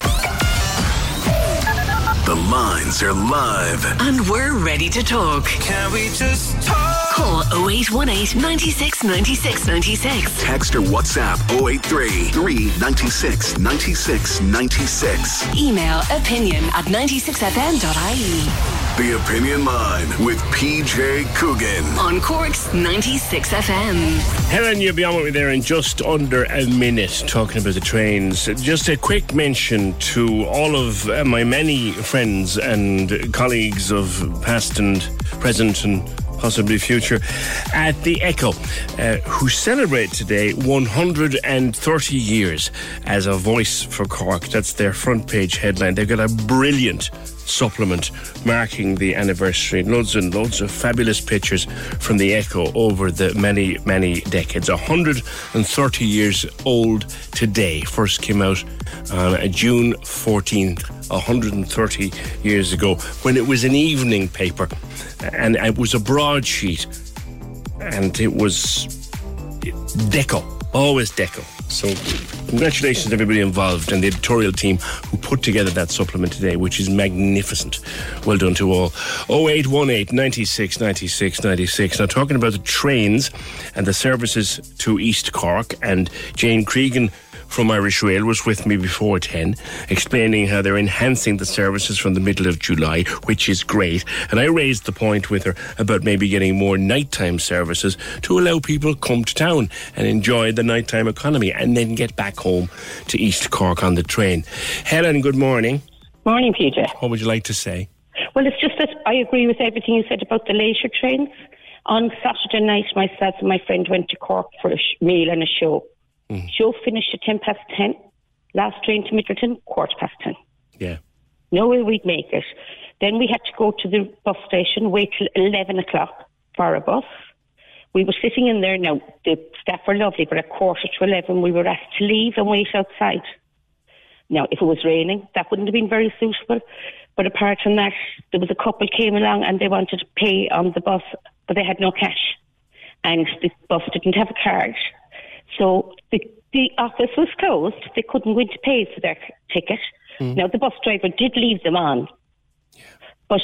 The lines are live. And we're ready to talk. Can we just talk? Call 0818 96 96 96. Text or WhatsApp 083 396 96 96. Email opinion at 96fm.ie. The Opinion Line with PJ Coogan. On Cork's 96 FM. Helen, you'll be on with me there in just under a minute talking about the trains. Just a quick mention to all of uh, my many friends and colleagues of past and present and possibly future at the Echo, uh, who celebrate today 130 years as a voice for Cork. That's their front page headline. They've got a brilliant supplement marking the anniversary. Loads and loads of fabulous pictures from the Echo over the many, many decades. 130 years old today. First came out on June 14th, 130 years ago, when it was an evening paper and it was a broadsheet and it was deco, always deco. So, congratulations to everybody involved and the editorial team who put together that supplement today, which is magnificent. Well done to all. 0818 96 96 96. Now, talking about the trains and the services to East Cork, and Jane Cregan from Irish Rail was with me before 10, explaining how they're enhancing the services from the middle of July, which is great. And I raised the point with her about maybe getting more nighttime services to allow people come to town and enjoy the nighttime economy and then get back home to East Cork on the train. Helen, good morning. Morning, PJ. What would you like to say? Well, it's just that I agree with everything you said about the leisure trains. On Saturday night, myself and my friend went to Cork for a sh- meal and a show. Mm. Show finished at 10 past 10. Last train to Midleton, quarter past 10. Yeah. No way we'd make it. Then we had to go to the bus station, wait till 11 o'clock for a bus. We were sitting in there. Now, the staff were lovely, but at quarter to 11, we were asked to leave and wait outside. Now, if it was raining, that wouldn't have been very suitable. But apart from that, there was a couple came along and they wanted to pay on the bus, but they had no cash. And the bus didn't have a card. So the, the office was closed. They couldn't go in to pay for their ticket. Hmm. Now, the bus driver did leave them on. But,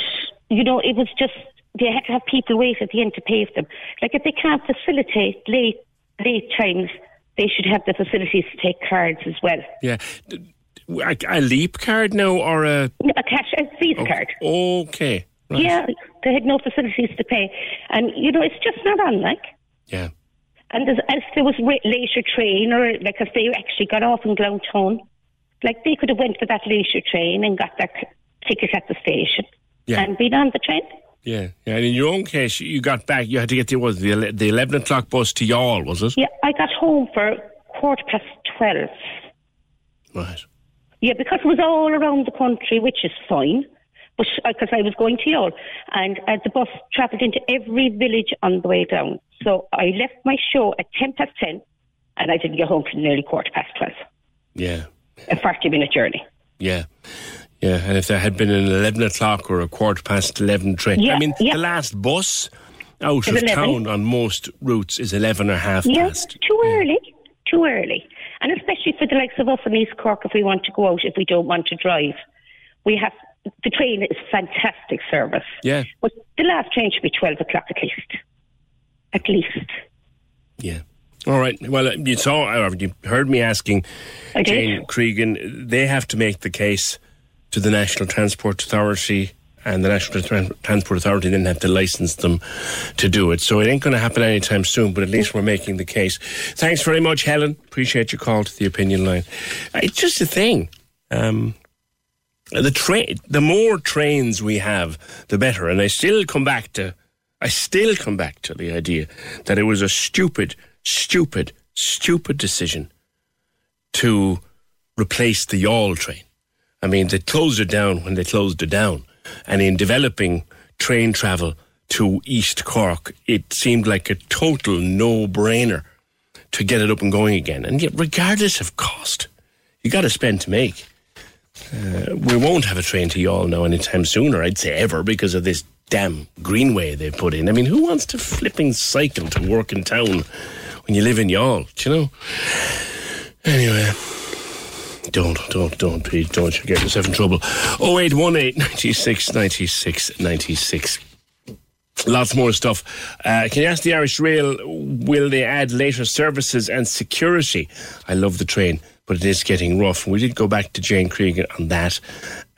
you know, it was just, they had to have people wait at the end to pay for them. Like, if they can't facilitate late, late times, they should have the facilities to take cards as well. Yeah. A, a leap card now or a. A cash, a Visa card. Okay. Right. Yeah, they had no facilities to pay. And, you know, it's just not on, like. Yeah. And there's, if there was leisure train or, like, if they actually got off in Glounthaune, like, they could have went for that leisure train and got their c- ticket at the station Yeah. and been on the train. Yeah, yeah. And in your own case, you got back. You had to get the was the the eleven o'clock bus to Youghal, was it? Yeah, I got home for quarter past 12. Right. Yeah, because it was all around the country, which is fine. But because I was going to Youghal, and uh, the bus travelled into every village on the way down. So I left my show at ten past ten, and I didn't get home till nearly quarter past twelve. Yeah, A forty-minute journey. yeah, yeah. And if there had been an eleven o'clock or a quarter past eleven train, I mean, yeah. the last bus out Is of 11. town on most routes is eleven or half Yeah, past. too early, too early, and especially for the likes of us in East Cork, if we want to go out, if we don't want to drive, we have the train is fantastic service. Yeah, But the last train should be twelve o'clock at least. At least. yeah. All right. Well, uh, you saw, or you heard me asking. Jane Cregan. They have to make the case to the National Transport Authority, and the National Tran- Transport Authority didn't have to license them to do it. So it ain't going to happen anytime soon. But at least we're making the case. Thanks very much, Helen. Appreciate your call to the opinion line. Uh, It's just a thing. Um, the train, the more trains we have, the better. And I still come back to, I still come back to the idea that it was a stupid, stupid, stupid decision to replace the Youghal train. I mean, they closed it down when they closed it down. And in developing train travel to East Cork, it seemed like a total no brainer to get it up and going again. And yet, regardless of cost, you got to spend to make. Uh, we won't have a train to Youghal now anytime sooner, I'd say ever, because of this damn greenway they've put in. I mean, who wants to flipping cycle to work in town when you live in Youghal? Do you know? Anyway, Don't, don't, don't, please, don't. You get yourself in trouble. 0818 96 96 96. Lots more stuff. Uh, can you ask the Irish Rail, will they add later services and security? I love the train, but it is getting rough. We did go back to Jane Cregan on that,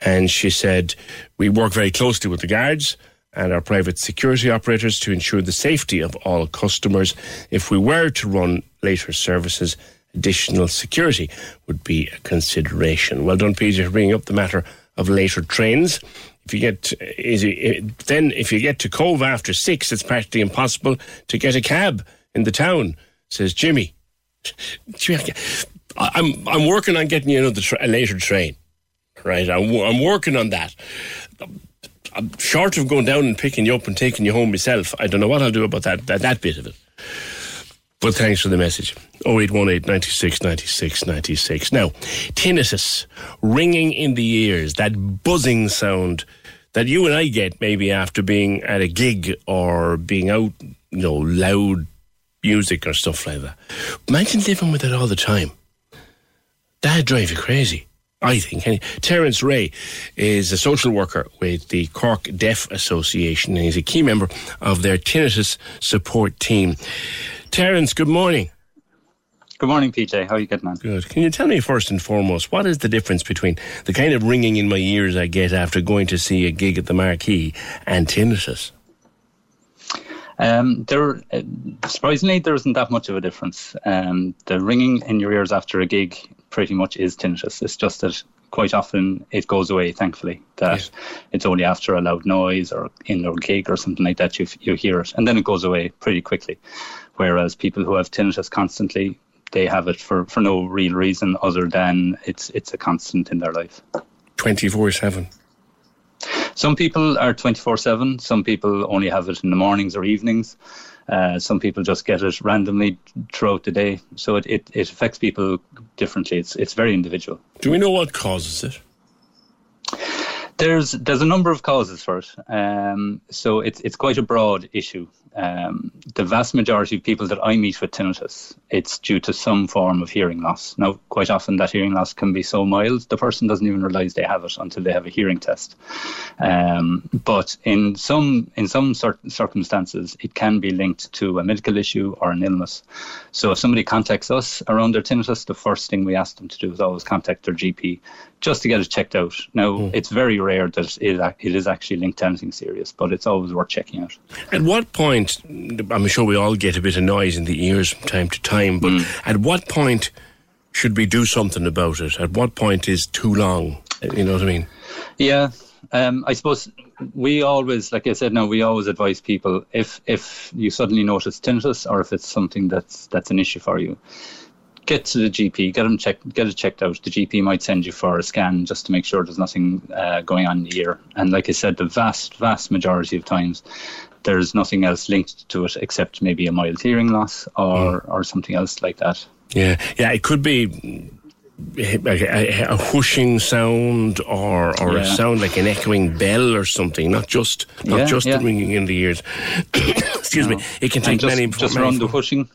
and she said, We work very closely with the guards and our private security operators to ensure the safety of all customers. If we were to run later services, additional security would be a consideration. Well done, Peter, for bringing up the matter of later trains. If you get it, then if you get to Cobh after six, it's practically impossible to get a cab in the town. Says Jimmy. *laughs* I'm I'm working on getting you another tra- a later train, right? I'm I'm working on that. I'm short of going down and picking you up and taking you home myself. I don't know what I'll do about that that, that bit of it. But thanks for the message. 0818 96 96 96. Now, tinnitus, ringing in the ears, that buzzing sound that you and I get maybe after being at a gig or being out, you know, loud music or stuff like that. Imagine living with it all the time. That'd drive you crazy. I think. Terence Ray is a social worker with the Cork Deaf Association and he's a key member of their tinnitus support team. Terence, good morning. Good morning, PJ. How are you getting on? Good. Can you tell me first and foremost what is the difference between the kind of ringing in my ears I get after going to see a gig at the Marquee and tinnitus? Um, there, uh, surprisingly, there isn't that much of a difference. Um, the ringing in your ears after a gig pretty much is tinnitus. It's just that quite often it goes away, thankfully. That yeah. it's only after a loud noise or in a gig or something like that you you hear it, and then it goes away pretty quickly. Whereas people who have tinnitus constantly, they have it for, for no real reason other than it's it's a constant in their life. Twenty four seven. Some people are 24 7. Some people only have it in the mornings or evenings. Uh, some people just get it randomly throughout the day. So it, it, it affects people differently. It's, it's very individual. Do we know what causes it? There's there's a number of causes for it. Um, so it's it's quite a broad issue. Um, the vast majority of people that I meet with tinnitus, it's due to some form of hearing loss. Now, quite often that hearing loss can be so mild the person doesn't even realise they have it until they have a hearing test. Um, but in some in some certain circumstances, it can be linked to a medical issue or an illness. So if somebody contacts us around their tinnitus, the first thing we ask them to do is always contact their GP just to get it checked out. Now, mm. it's very rare that it, it is actually linked to anything serious, but it's always worth checking out. At what point, I'm sure we all get a bit of noise in the ears from time to time, but mm. at what point should we do something about it? At what point is too long? You know what I mean? Yeah. Um, I suppose we always, like I said, now we always advise people if if you suddenly notice tinnitus or if it's something that's that's an issue for you, get to the GP, get them checked, get it checked out. The GP might send you for a scan just to make sure there's nothing uh, going on in the ear. And like I said, the vast, vast majority of times, there's nothing else linked to it except maybe a mild hearing loss or mm. or something else like that. Yeah, yeah, it could be. A, a, whooshing sound or or yeah. a sound like an echoing bell or something not just not yeah, just yeah. the ringing in the ears *coughs* excuse no. me it can take just, many just around the whooshing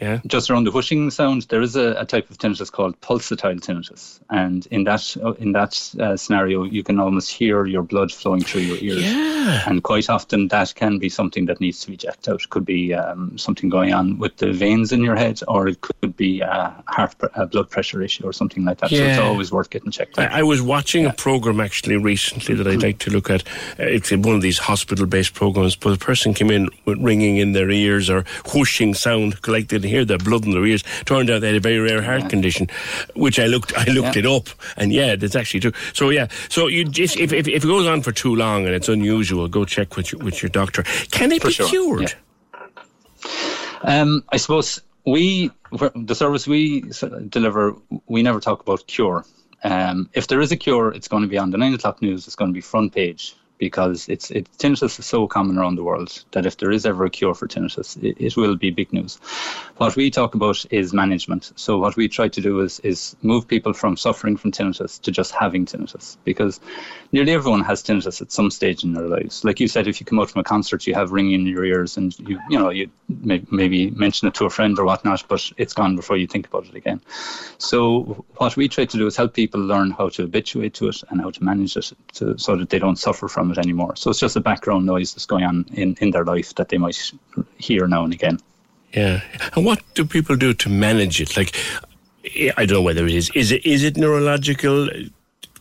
yeah. Just around the whooshing sound, there is a, a, type of tinnitus called pulsatile tinnitus, and in that in that uh, scenario, you can almost hear your blood flowing through your ears. Yeah. And quite often, that can be something that needs to be checked out. It could be um, something going on with the veins in your head, or it could be a heart a blood pressure issue or something like that. Yeah. So it's always worth getting checked out. I, I was watching yeah. a program actually recently that I'd like to look at. Uh, it's one of these hospital-based programs, but a person came in with ringing in their ears or whooshing sound, like they hear the blood in their ears. Turned out they had a very rare heart yeah. condition, which I looked I looked yeah. it up, and yeah, that's actually true. So yeah, so you if, if, if it goes on for too long and it's unusual, go check with your, with your doctor. Can it for be sure. cured? Um, I suppose we the service we deliver, we never talk about cure. Um, if there is a cure, it's going to be on the nine o'clock news. It's going to be front page because it's it, tinnitus is so common around the world that if there is ever a cure for tinnitus, it, it, will be big news. What we talk about is management. So what we try to do is is move people from suffering from tinnitus to just having tinnitus because nearly everyone has tinnitus at some stage in their lives. Like you said, if you come out from a concert, you have ringing in your ears, and you you know you may, maybe mention it to a friend or whatnot, but it's gone before you think about it again. So what we try to do is help people learn how to habituate to it and how to manage it to, so that they don't suffer from it anymore. So it's just a background noise that's going on in, in their life that they might hear now and again. Yeah. And what do people do to manage it? Like, I don't know whether it is. Is it is it neurological?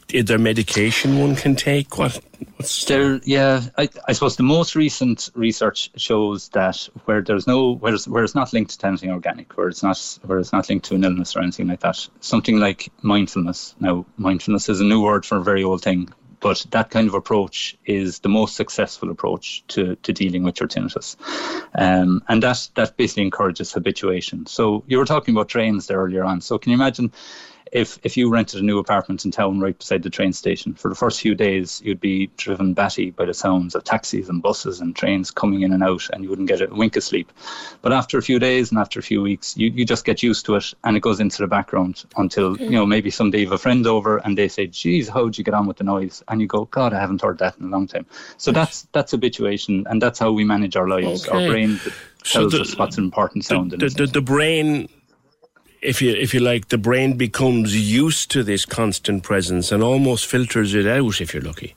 Is there medication one can take? What? What's there? Yeah, I, I suppose the most recent research shows that where there's no where it's, where it's not linked to anything organic, where it's not where it's not linked to an illness or anything like that. Something like mindfulness. Now, mindfulness is a new word for a very old thing, but that kind of approach is the most successful approach to, to dealing with your tinnitus. Um, and that, that basically encourages habituation. So you were talking about trains there earlier on. So can you imagine if if you rented a new apartment in town right beside the train station, for the first few days you'd be driven batty by the sounds of taxis and buses and trains coming in and out, and you wouldn't get a wink of sleep. But after a few days and after a few weeks, you, you just get used to it, and it goes into the background until you know maybe someday you have a friend over and they say, "Geez, how'd you get on with the noise?" And you go, "God, I haven't heard that in a long time." So that's that's habituation, and that's how we manage our lives. Okay. Our brain tells the, us what's an important sound. The, the, the brain if you if you like, the brain becomes used to this constant presence and almost filters it out if you're lucky.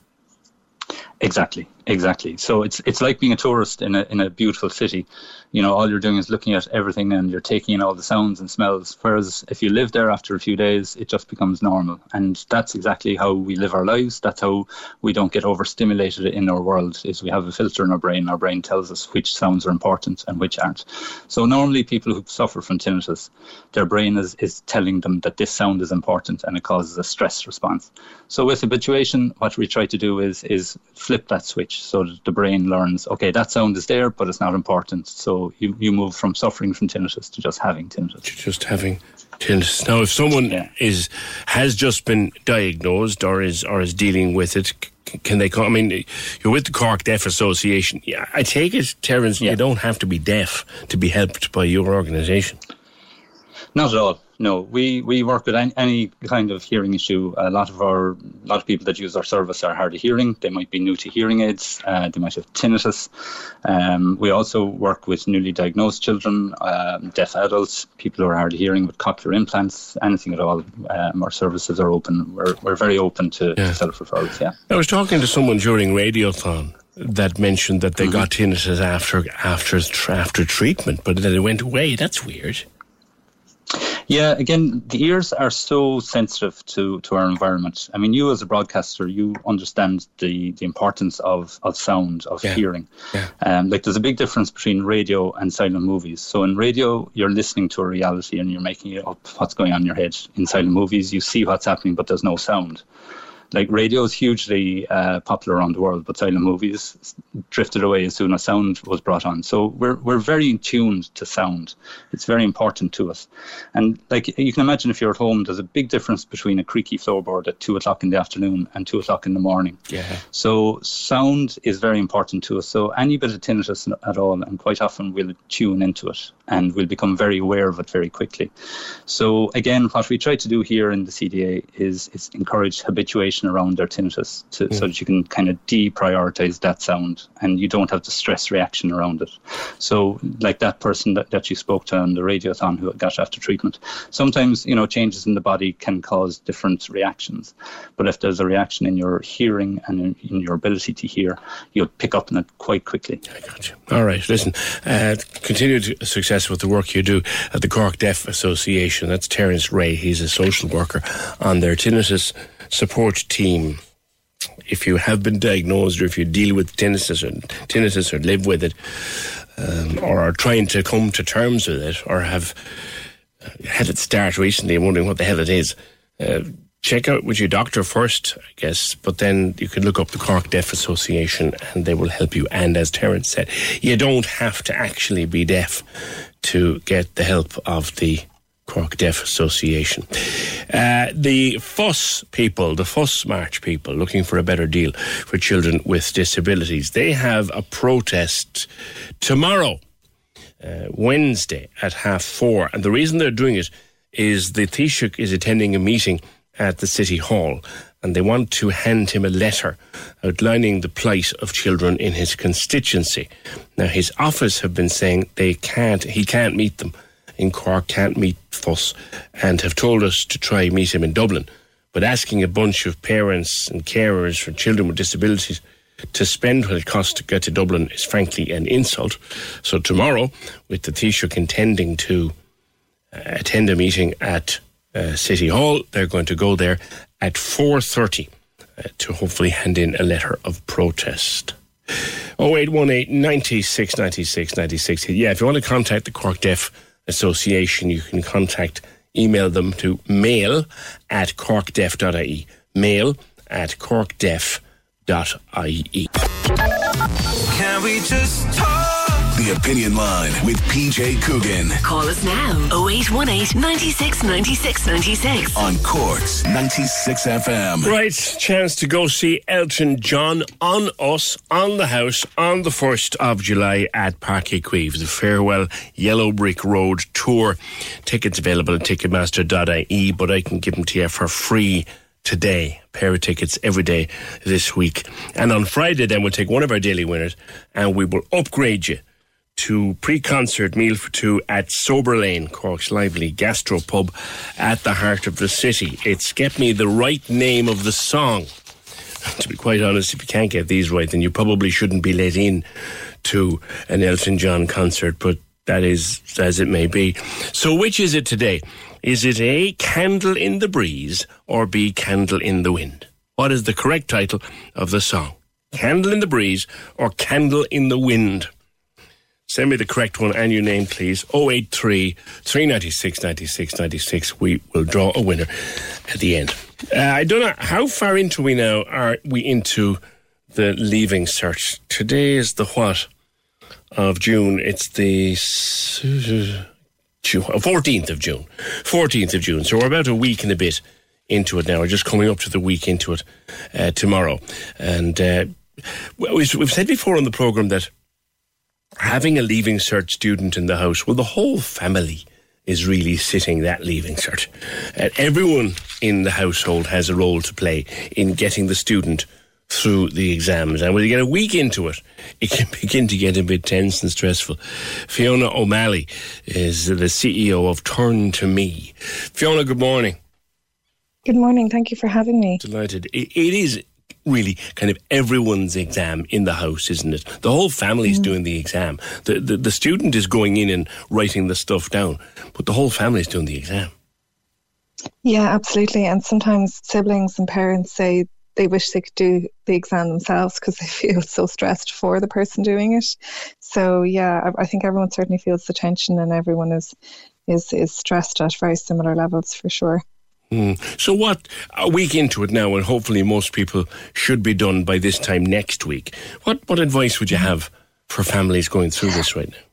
Exactly, exactly. So it's it's like being a tourist in a in a beautiful city. You know, all you're doing is looking at everything and you're taking in all the sounds and smells. Whereas if you live there after a few days, it just becomes normal. And that's exactly how we live our lives. That's how we don't get overstimulated in our world. Is we have a filter in our brain. Our brain tells us which sounds are important and which aren't. So normally people who suffer from tinnitus, their brain is, is telling them that this sound is important and it causes a stress response. So with habituation, what we try to do is is flip that switch so that the brain learns, okay, that sound is there, but it's not important. So you, you move from suffering from tinnitus to just having tinnitus. Just having tinnitus. Now, if someone yeah. is has just been diagnosed or is or is dealing with it, can they come? I mean, you're with the Cork Deaf Association. Yeah, I take it, Terence, yeah. you don't have to be deaf to be helped by your organisation. Not at all. No, we, we work with any, any, kind of hearing issue. A lot of our a lot of people that use our service are hard of hearing. They might be new to hearing aids. Uh, they might have tinnitus. Um, we also work with newly diagnosed children, um, deaf adults, people who are hard of hearing with cochlear implants, anything at all. Um, our services are open. We're, we're very open to, yeah. to self referrals. Yeah. I was talking to someone during Radiothon that mentioned that they mm-hmm. got tinnitus after after after treatment, but then it went away. That's weird. Yeah, again, the ears are so sensitive to, to our environment. I mean, you as a broadcaster, you understand the, the importance of, of sound, of yeah. hearing. Yeah. Um, like, there's a big difference between radio and silent movies. So, in radio, you're listening to a reality and you're making it up what's going on in your head. In silent movies, you see what's happening, but there's no sound like radio is hugely uh, popular around the world, but silent movies drifted away as soon as sound was brought on. So we're we're very tuned to sound. It's very important to us. And like you can imagine, if you're at home, there's a big difference between a creaky floorboard at two o'clock in the afternoon and two o'clock in the morning. Yeah. So sound is very important to us. So any bit of tinnitus at all, and quite often we'll tune into it and we'll become very aware of it very quickly. So again, what we try to do here in the CDA is is encourage habituation around their tinnitus to, mm. so that you can kind of deprioritize that sound and you don't have the stress reaction around it. So, like that person that, that you spoke to on the radiothon who got after treatment, sometimes, you know, changes in the body can cause different reactions. But if there's a reaction in your hearing and in, in your ability to hear, you'll pick up on it quite quickly. I got you. All right, listen, uh, continued success with the work you do at the Cork Deaf Association. That's Terence Ray. He's a social worker on their tinnitus support team if you have been diagnosed or if you deal with tinnitus or tinnitus or live with it um, or are trying to come to terms with it or have uh, had it start recently and wondering what the hell it is, uh, check out with your doctor first, I guess, but then you can look up the Cork Deaf Association and they will help you. And as Terence said, you don't have to actually be deaf to get the help of the Cork Deaf Association. Uh, the FUS people, the FUS March people, looking for a better deal for children with disabilities, they have a protest tomorrow, uh, Wednesday at half four. And the reason they're doing it is the Taoiseach is attending a meeting at the City Hall and they want to hand him a letter outlining the plight of children in his constituency. Now, his office have been saying they can't, he can't meet them in Cork, can't meet FUS, and have told us to try meet him in Dublin. But asking a bunch of parents and carers for children with disabilities to spend what it costs to get to Dublin is frankly an insult. So tomorrow, with the Taoiseach intending to uh, attend a meeting at uh, City Hall, they're going to go there at 4.30 uh, to hopefully hand in a letter of protest. 0818 96 96 96. Yeah, if you want to contact the Cork Deaf Association, you can contact, email them to mail at corkdeaf.ie. Mail at corkdeaf.ie. Can we just talk? The Opinion Line with PJ Coogan. Call us now 0818 96 96 96. On Cork's 96 FM. Right, chance to go see Elton John on us, on the house, on the 1st of July at Páirc Uí Chaoimh, the Farewell Yellow Brick Road Tour. Tickets available at ticketmaster.ie, but I can give them to you for free today. Pair of tickets every day this week. And on Friday, then we'll take one of our daily winners and we will upgrade you to pre-concert meal for two at Sober Lane, Cork's lively gastro pub at the heart of the city. It's get me the right name of the song. *laughs* To be quite honest, if you can't get these right, then you probably shouldn't be let in to an Elton John concert, but that is as it may be. So which is it today? Is it A, Candle in the Breeze, or B, Candle in the Wind? What is the correct title of the song? Candle in the Breeze or Candle in the Wind? Send me the correct one and your name, please. 083 396 96 96. We will draw a winner at the end. Uh, I don't know how far into we now are we into the leaving cert. Today is the what of June? It's the 14th of June. 14th of June. So we're about a week and a bit into it now. We're just coming up to the week into it uh, tomorrow. And uh, we've said before on the programme that having a leaving cert student in the house, well, the whole family is really sitting that leaving cert. Uh, everyone in the household has a role to play in getting the student through the exams. And when you get a week into it, *laughs* it can begin to get a bit tense and stressful. Fiona O'Malley is the CEO of Turn to Me. Fiona, good morning. Good morning. Thank you for having me. Delighted. it, it is really kind of everyone's exam in the house, isn't it? The whole family's mm. doing the exam. The, the the student is going in and writing the stuff down, but the whole family's doing the exam. Yeah, absolutely. And sometimes siblings and parents say they wish they could do the exam themselves because they *laughs* feel so stressed for the person doing it. So yeah, I, I think everyone certainly feels the tension, and everyone is is is stressed at very similar levels for sure. Mm. So, what a week into it now, and hopefully most people should be done by this time next week. What what advice would you have for families going through this right now?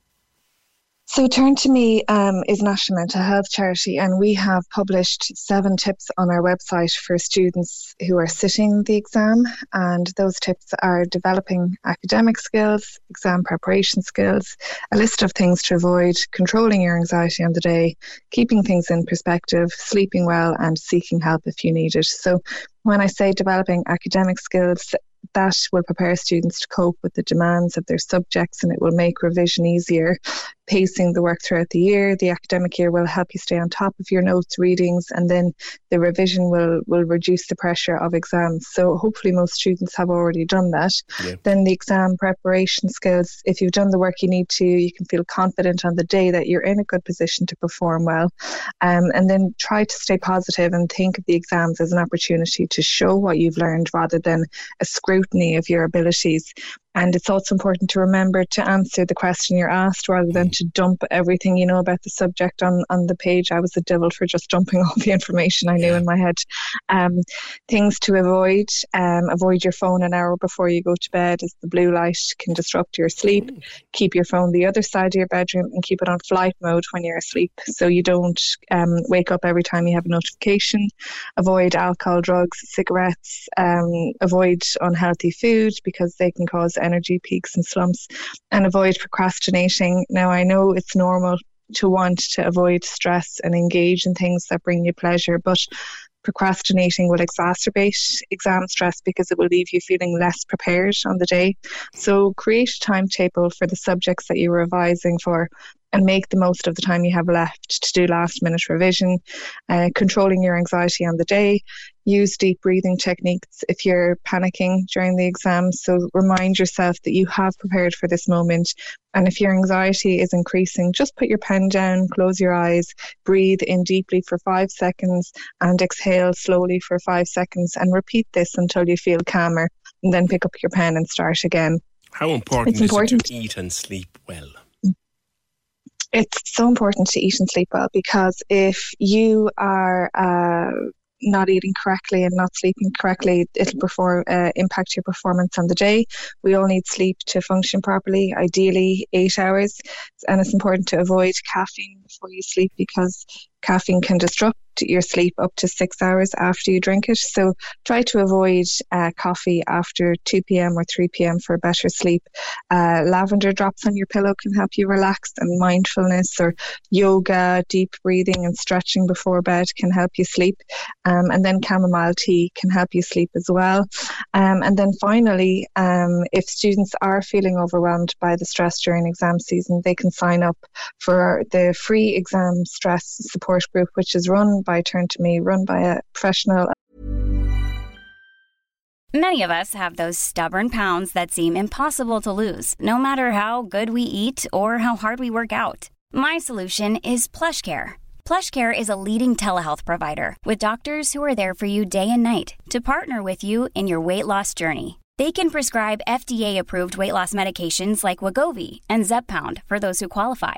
So, Turn to Me um, is national mental health charity, and we have published seven tips on our website for students who are sitting the exam. And those tips are developing academic skills, exam preparation skills, a list of things to avoid, controlling your anxiety on the day, keeping things in perspective, sleeping well, and seeking help if you need it. So, when I say developing academic skills, that will prepare students to cope with the demands of their subjects and it will make revision easier. Pacing the work throughout the year, the academic year will help you stay on top of your notes, readings, and then the revision will, will reduce the pressure of exams. So hopefully most students have already done that. Yeah. Then the exam preparation skills, if you've done the work you need to, you can feel confident on the day that you're in a good position to perform well. Um, and then try to stay positive and think of the exams as an opportunity to show what you've learned rather than a scrutiny of your abilities. And it's also important to remember to answer the question you're asked rather than to dump everything you know about the subject on, on the page. I was a devil for just dumping *laughs* all the information I knew in my head. Um, things to avoid um, avoid your phone an hour before you go to bed, as the blue light can disrupt your sleep. Keep your phone the other side of your bedroom and keep it on flight mode when you're asleep so you don't um, wake up every time you have a notification. Avoid alcohol, drugs, cigarettes. Um, avoid unhealthy food because they can cause energy peaks and slumps. And avoid procrastinating. Now, I know it's normal to want to avoid stress and engage in things that bring you pleasure, but procrastinating will exacerbate exam stress because it will leave you feeling less prepared on the day. So create a timetable for the subjects that you're revising for and make the most of the time you have left to do last minute revision, uh, controlling your anxiety on the day. Use deep breathing techniques if you're panicking during the exam. So remind yourself that you have prepared for this moment. And if your anxiety is increasing, just put your pen down, close your eyes, breathe in deeply for five seconds, and exhale slowly for five seconds. And repeat this until you feel calmer. And then pick up your pen and start again. How important it's is important. it to eat and sleep well? it's so important to eat and sleep well because if you are uh, not eating correctly and not sleeping correctly, it'll perform uh, impact your performance on the day. We all need sleep to function properly, ideally eight hours, and it's important to avoid caffeine before you sleep because caffeine can disrupt your sleep up to six hours after you drink it. So try to avoid uh, coffee after 2 p.m. or 3 p.m. for better sleep. Uh, lavender drops on your pillow can help you relax, and mindfulness or yoga, deep breathing, and stretching before bed can help you sleep. Um, and then chamomile tea can help you sleep as well. Um, and then finally, um, if students are feeling overwhelmed by the stress during exam season, they can sign up for the free exam stress support group, which is run by Turn to Me, run by a professional. Many of us have those stubborn pounds that seem impossible to lose, no matter how good we eat or how hard we work out. My solution is PlushCare. PlushCare is a leading telehealth provider with doctors who are there for you day and night to partner with you in your weight loss journey. They can prescribe FDA-approved weight loss medications like Wegovy and Zepbound for those who qualify.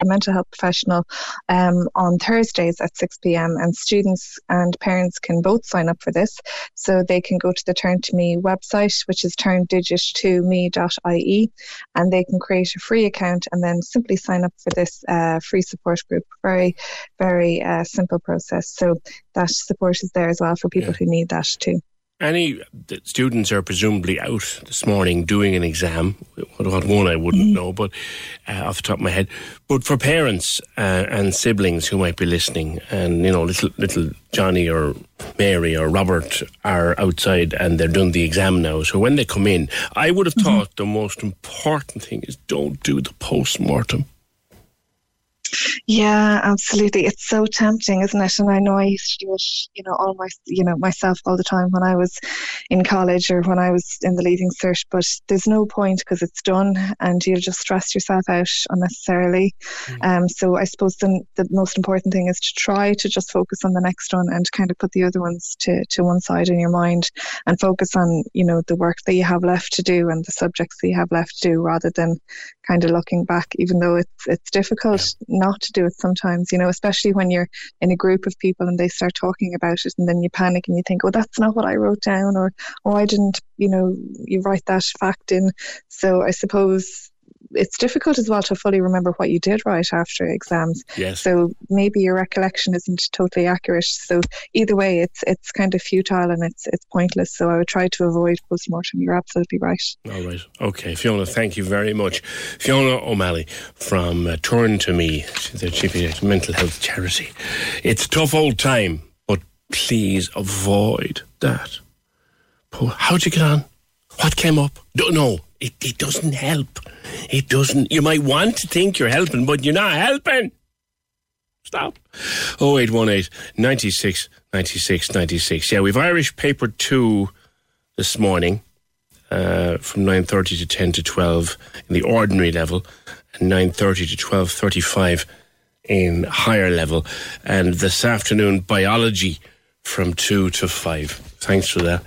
A mental health professional um, on Thursdays at 6 p.m. and students and parents can both sign up for this. So they can go to the Turn to Me website, which is turndigit2me.ie, and they can create a free account and then simply sign up for this uh, free support group. Very, very uh, simple process. So that support is there as well for people yeah. who need that too any students are presumably out this morning doing an exam. What one I wouldn't mm-hmm. know, but uh, off the top of my head. But for parents uh, and siblings who might be listening, and you know, little little Johnny or Mary or Robert are outside and they're doing the exam now. So when they come in, I would have mm-hmm. thought the most important thing is don't do the post mortem. Yeah, absolutely. It's so tempting, isn't it? And I know I used to do it, you know, all my, you know, myself all the time when I was in college or when I was in the leaving cert. But there's no point because it's done, and you'll just stress yourself out unnecessarily. Mm. Um, so I suppose the the most important thing is to try to just focus on the next one and kind of put the other ones to to one side in your mind and focus on, you know, the work that you have left to do and the subjects that you have left to do, rather than kind of looking back. Even though it's it's difficult yeah. not to do it sometimes, you know, especially when you're in a group of people and they start talking about it and then you panic and you think, oh, that's not what I wrote down or, oh, I didn't, you know, you write that fact in. So I suppose it's difficult as well to fully remember what you did write after exams. Yes. So maybe your recollection isn't totally accurate. So either way, it's it's kind of futile and it's it's pointless. So I would try to avoid postmortem. You're absolutely right. All right. Okay, Fiona. Thank you very much, Fiona O'Malley from uh, Turn to Me. The chief of mental health charity. It's a tough old time, but please avoid that. How'd you get on? What came up? Don't know. It, it doesn't help. It doesn't. You might want to think you're helping, but you're not helping. Stop. 0818 96 96 96. Yeah, we've Irish paper two this morning uh, from 9.30 to 10 to 12 in the ordinary level and 9.30 to 12.35 in higher level. And this afternoon, biology from 2 to 5. Thanks for that.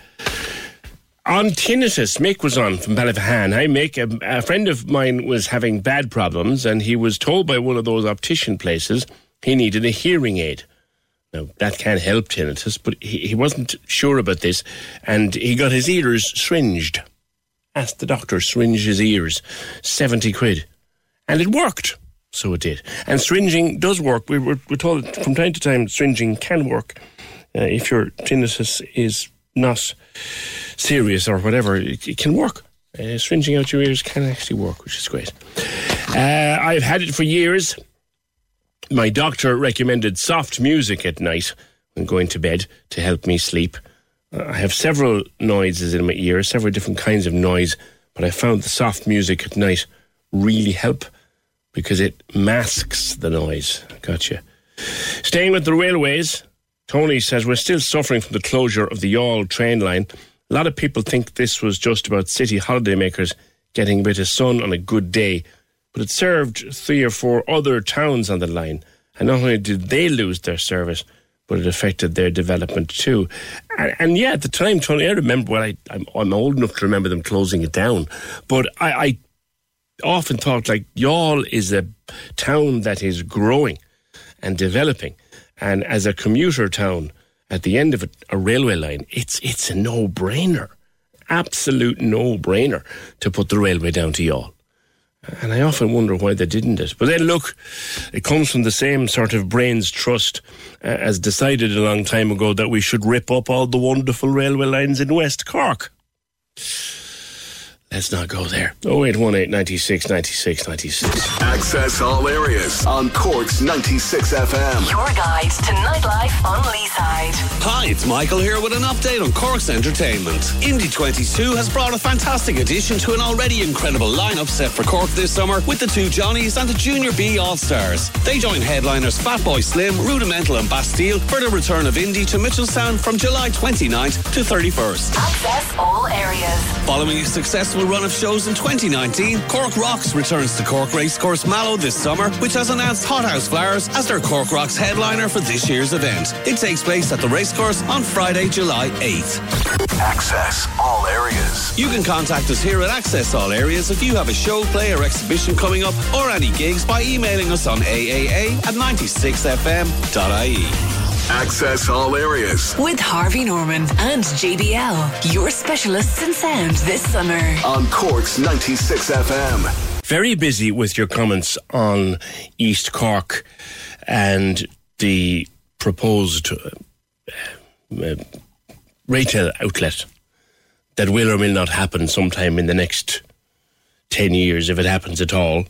On tinnitus, Mick was on from Ballyvahan. Hi, Mick. A, a, friend of mine was having bad problems, and he was told by one of those optician places he needed a hearing aid. Now, that can't help tinnitus, but he, he wasn't sure about this, and he got his ears syringed. Asked the doctor, syringe his ears. 70 quid. And it worked. So it did. And syringing does work. We were, we're told from time to time syringing can work uh, if your tinnitus is not serious or whatever, it, it can work. Uh, syringing out your ears can actually work, which is great. Uh, I've had it for years. My doctor recommended soft music at night when going to bed to help me sleep. Uh, I have several noises in my ears, several different kinds of noise, but I found the soft music at night really help because it masks the noise. Gotcha. Staying with the railways, Tony says we're still suffering from the closure of the Youghal train line. A lot of people think this was just about city holidaymakers getting a bit of sun on a good day, but it served three or four other towns on the line. And not only did they lose their service, but it affected their development too. And, and yeah, at the time, Tony, I remember, well, I, I'm, I'm, old enough to remember them closing it down, but I, I often thought like Youghal is a town that is growing and developing. And as a commuter town, at the end of a, a railway line, it's it's a no brainer, absolute no brainer to put the railway down to Youghal. And I often wonder why they didn't it. But then look, it comes from the same sort of brains trust uh, as decided a long time ago that we should rip up all the wonderful railway lines in West Cork. Let's not go there. 0818 96 96 96. Access all areas on Cork's 96 FM. Your guide to nightlife on Leeside. Hi, it's Michael here with an update on Cork's entertainment. Indy 22 has brought a fantastic addition to an already incredible lineup set for Cork this summer with the two Johnnies and the Junior B All Stars. They join headliners Fatboy Slim, Rudimental, and Bastille for the return of Indy to Mitchelstown from July 29th to 31st. Access all areas. Following a successful run of shows in 2019, Cork Rocks returns to Cork Racecourse Mallow this summer, which has announced Hothouse Flowers as their Cork Rocks headliner for this year's event. It takes place at the racecourse on Friday, July 8th. Access all areas. You can contact us here at Access All Areas if you have a show, play, or exhibition coming up, or any gigs by emailing us on AAA at 96fm.ie. Access all areas. With Harvey Norman and JBL, your specialists in sound this summer. On Cork's 96 FM. Very busy with your comments on East Cork and the proposed uh, uh, retail outlet that will or will not happen sometime in the next 10 years, if it happens at all.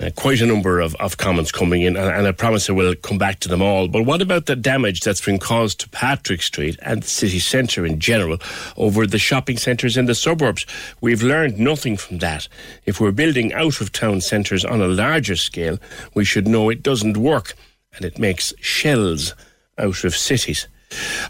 Uh, quite a number of, of comments coming in, and, and, I promise I will come back to them all. But what about the damage that's been caused to Patrick Street and the city centre in general over the shopping centres in the suburbs? We've learned nothing from that. If we're building out of town centres on a larger scale, we should know it doesn't work and it makes shells out of cities.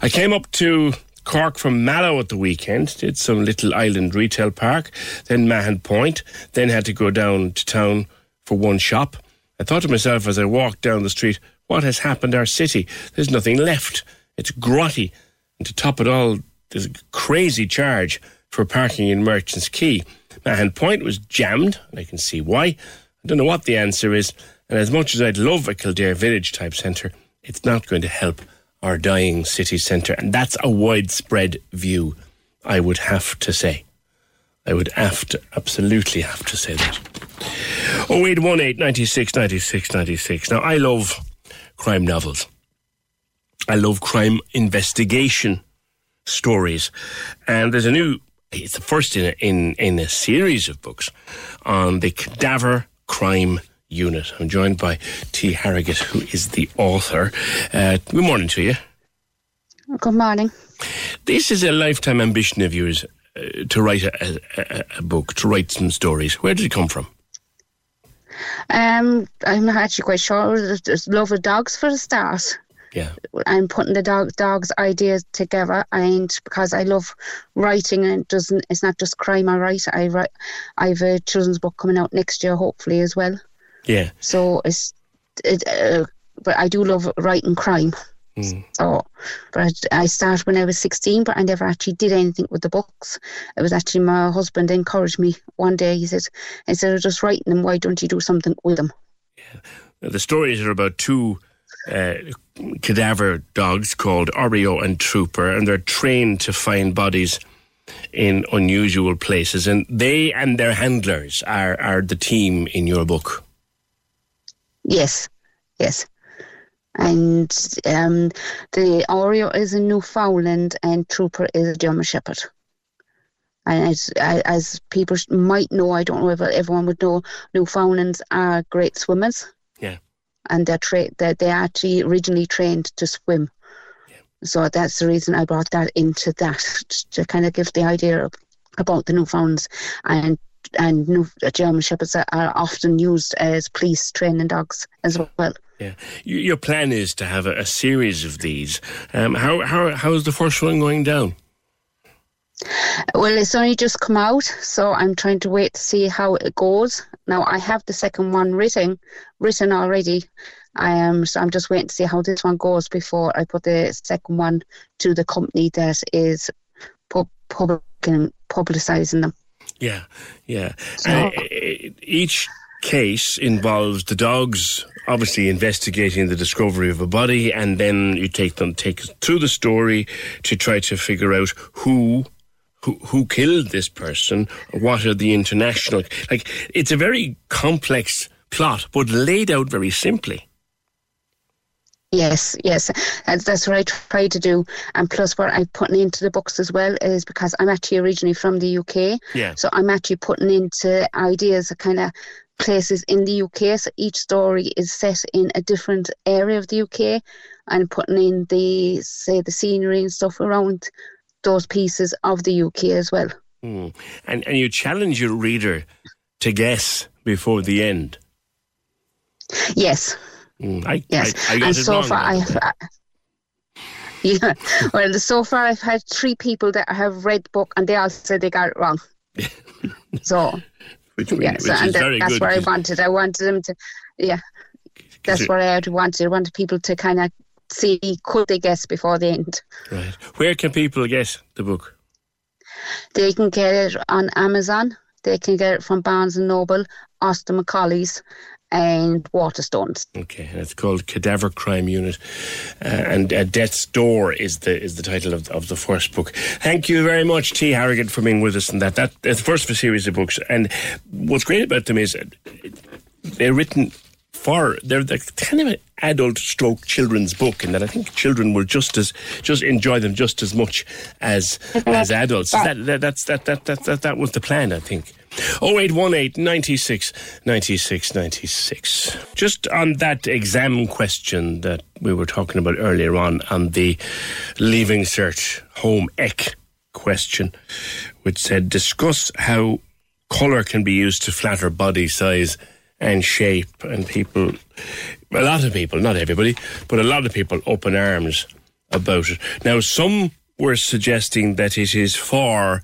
I came up to Cork from Mallow at the weekend, did some little island retail park, then Mahon Point, then had to go down to town for one shop. I thought to myself as I walked down the street, what has happened to our city? There's nothing left. It's grotty. And to top it all, there's a crazy charge for parking in Merchant's Quay. Mahon Point was jammed, and I can see why. I don't know what the answer is, and as much as I'd love a Kildare Village type centre, it's not going to help our dying city centre, and that's a widespread view, I would have to say. I would have to, absolutely have to say that. 0818 96 96 96. Now, I love crime novels. I love crime investigation stories. And there's a new, it's the first in a, in, in a series of books on the cadaver crime unit. I'm joined by T. Harrogate, who is the author. Uh, good morning to you. Good morning. This is a lifetime ambition of yours uh, to write a, a, a book, to write some stories. Where did it come from? Um, I'm not actually quite sure. Just love of dogs for the start. Yeah. I'm putting the dog dogs ideas together, and because I love writing, and it doesn't it's not just crime I write. I write. I have a children's book coming out next year, hopefully as well. Yeah. So it's it, uh, but I do love writing crime. Mm. So, but I started when I was 16, but I never actually did anything with the books. It was actually my husband encouraged me one day. He said, instead of just writing them, why don't you do something with them? Now, the stories are about two uh, cadaver dogs called Oreo and Trooper, and they're trained to find bodies in unusual places. And they and their handlers are, are the team in your book. Yes, yes. And um, the Oreo is a Newfoundland and Trooper is a German Shepherd. And as, as people might know, I don't know if everyone would know, Newfoundlands are great swimmers. Yeah. And they're, tra- they're, they're actually originally trained to swim. Yeah. So that's the reason I brought that into that to kind of give the idea of, about the Newfoundlands and and New, German Shepherds are often used as police training dogs as well. Yeah, your plan is to have a, series of these. Um, how how how's the first one going down? Well, it's only just come out, so I'm trying to wait to see how it goes. Now I have the second one written, written already. I am, so I'm just waiting to see how this one goes before I put the second one to the company that is pub- public- publicising them. Yeah, yeah. So, uh, each case involves the dogs obviously investigating the discovery of a body, and then you take them take through the story to try to figure out who. Who, who killed this person? What are the international like? It's a very complex plot, but laid out very simply. Yes, yes, that's, that's what I try to do. And plus, what I'm putting into the books as well is because I'm actually originally from the UK. Yeah. So I'm actually putting into ideas of kind of places in the UK. So each story is set in a different area of the UK, and putting in the say the scenery and stuff around those pieces of the UK as well. Mm. And and you challenge your reader to guess before the end. Yes. Mm, I, yes, I, I and so far I've. Uh, yeah, *laughs* well, so far I've had three people that have read the book and they all said they got it wrong. *laughs* so, which, yeah, which so, and that, very that's good, what I wanted. I wanted them to, yeah, that's what I wanted. I wanted people to kind of see could they guess before the end. Right. Where can people get the book? They can get it on Amazon. They can get it from Barnes and Noble, Austin Macauley's, and Waterstones. Okay, and it's called Cadaver Crime Unit, uh, and uh, Death's Door is the is the title of, of the first book. Thank you very much, T. Harrigan, for being with us. And that that that's the first of a series of books. And what's great about them is they're written for they're the kind of an adult stroke children's book and that I think children will just as just enjoy them just as much as as adults. That, that, that's that, that that that that was the plan, I think. 0818 96 96 96. Just on that exam question that we were talking about earlier on, on the Leaving Cert Home Ec question, which said discuss how colour can be used to flatter body size and shape, and people, a lot of people, not everybody, but a lot of people open arms about it. Now, some were suggesting that it is for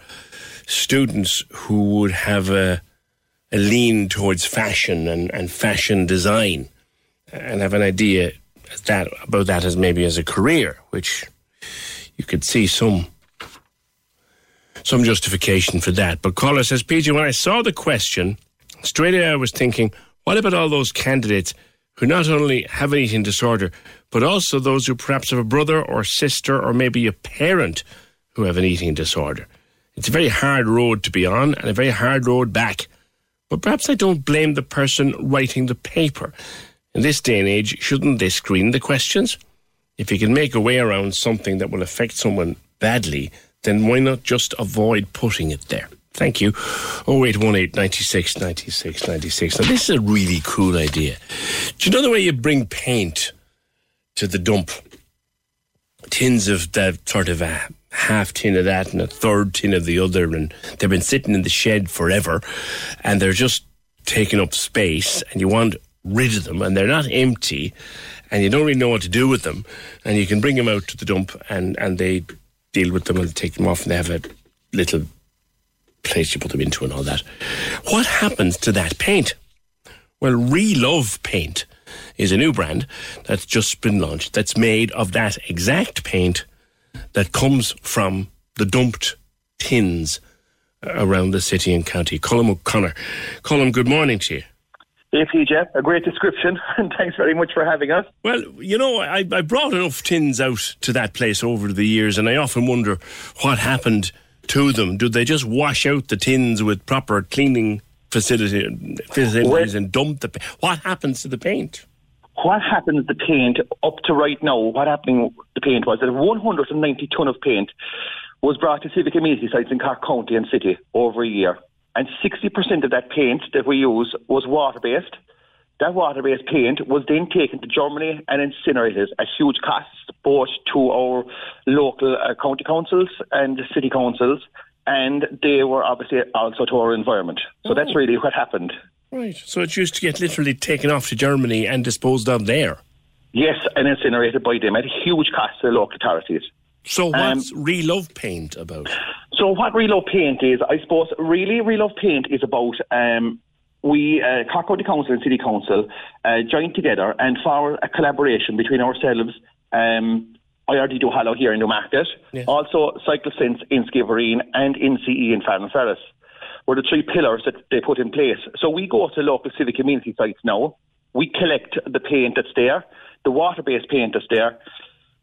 students who would have a, a lean towards fashion and, and fashion design and have an idea that about that as maybe as a career, which you could see some some justification for that. But caller says, PJ, when I saw the question, straight away I was thinking, what about all those candidates who not only have an eating disorder, but also those who perhaps have a brother or sister or maybe a parent who have an eating disorder? It's a very hard road to be on and a very hard road back. But perhaps I don't blame the person writing the paper. In this day and age, shouldn't they screen the questions? If you can make a way around something that will affect someone badly, then why not just avoid putting it there? Thank you. 0818 96 96 96. Now, this is a really cool idea. Do you know the way you bring paint to the dump? Tins of that sort of a half tin of that and a third tin of the other, and they've been sitting in the shed forever, and they're just taking up space, and you want rid of them, and they're not empty, and you don't really know what to do with them, and you can bring them out to the dump, and, and they deal with them and take them off, and they have a little place you put them into and all that. What happens to that paint? Well, re love paint is a new brand that's just been launched that's made of that exact paint that comes from the dumped tins around the city and county. Colm O'Connor. Colm, good morning to you. Hey, PJ, a great description, *laughs* and thanks very much for having us. Well, you know, I, I brought enough tins out to that place over the years, and I often wonder what happened to them. Did they just wash out the tins with proper cleaning facility, facilities well, and dump the What happens to the paint? What happens to the paint up to right now? What happening the paint was that 190 ton of paint was brought to civic amenity sites in Cork County and City over a year and 60% of that paint that we use was water based. That water based paint was then taken to Germany and incinerated at huge costs, both to our local uh, county councils and city councils, and they were obviously also to our environment. So oh. that's really what happened. Right. So it used to get literally taken off to Germany and disposed of there. Yes, and incinerated by them at a huge cost to the local authorities. So what's um, Relove Paint about? So what Relove Paint is, I suppose, really Relove Paint is about um, we, uh, Cork County Council and City Council, uh, joined together and for a collaboration between ourselves, um, IRD Duhallow here in Newmarket, yes. also Cycle Sense in Skibbereen and NCE in Farranferris were the three pillars that they put in place. So we go to local civic community sites now, we collect the paint that's there, the water-based paint that's there,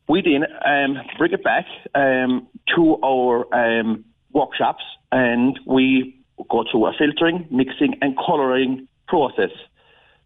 we then um, bring it back um, to our um, workshops and we go through a filtering, mixing and colouring process.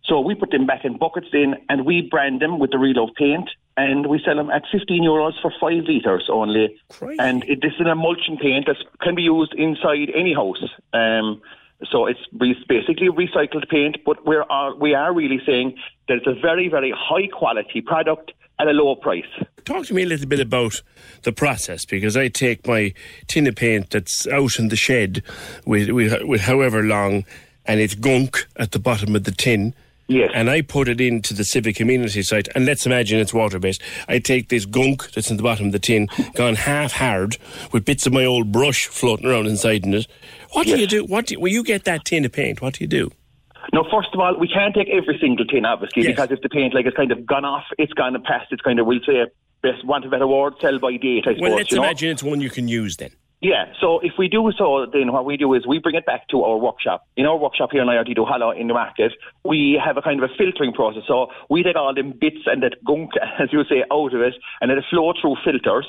So we put them back in buckets in and we brand them with the Relove paint and we sell them at 15 euros for 5 litres only. Crazy. And it, this is an emulsion paint that can be used inside any house. Um, so it's basically recycled paint, but we're, uh, we are really saying that it's a very, very high quality product at a low price talk to me a little bit about the process because I take my tin of paint that's out in the shed with, with, with however long and it's gunk at the bottom of the tin. Yes. And I put it into the civic community site, and let's imagine it's water based. I take this gunk that's in the bottom of the tin, gone half hard, with bits of my old brush floating around inside in it. What yes. do you do? What do, when you get that tin of paint? What do you do? No, first of all, we can't take every single tin, obviously, yes. because if the paint like it's kind of gone off, it's gone past, it's kind of we'll say best want a better word, sell by date. I suppose. Well, let's imagine know? it's one you can use then. Yeah, so if we do so, then what we do is we bring it back to our workshop. In our workshop here in IRD Duhallow in the market, we have a kind of a filtering process. So we take all them bits and that gunk, *laughs* as you say, out of it, and let it flow through filters,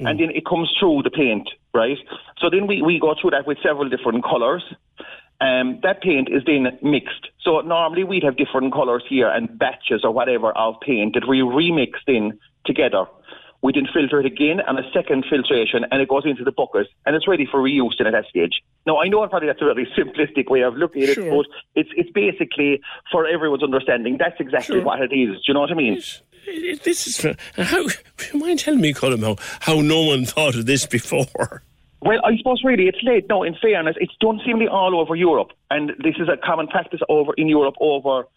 mm. and then it comes through the paint, right? So then we, we go through that with several different colours. Um, that paint is then mixed. So normally we'd have different colours here and batches or whatever of paint that we remix in together. We then filter it again and a second filtration and it goes into the bucket and it's ready for reuse then at that stage. Now I know I'm probably that's a very *laughs* simplistic way of looking at sure. it, but it's it's basically for everyone's understanding, that's exactly sure. what it is. Do you know what I mean? This is uh, how you mind telling me, Colm, how, how no one thought of this before? Well, I suppose really it's late. No, in fairness, it's done seemingly all over Europe, and this is a common practice over in Europe over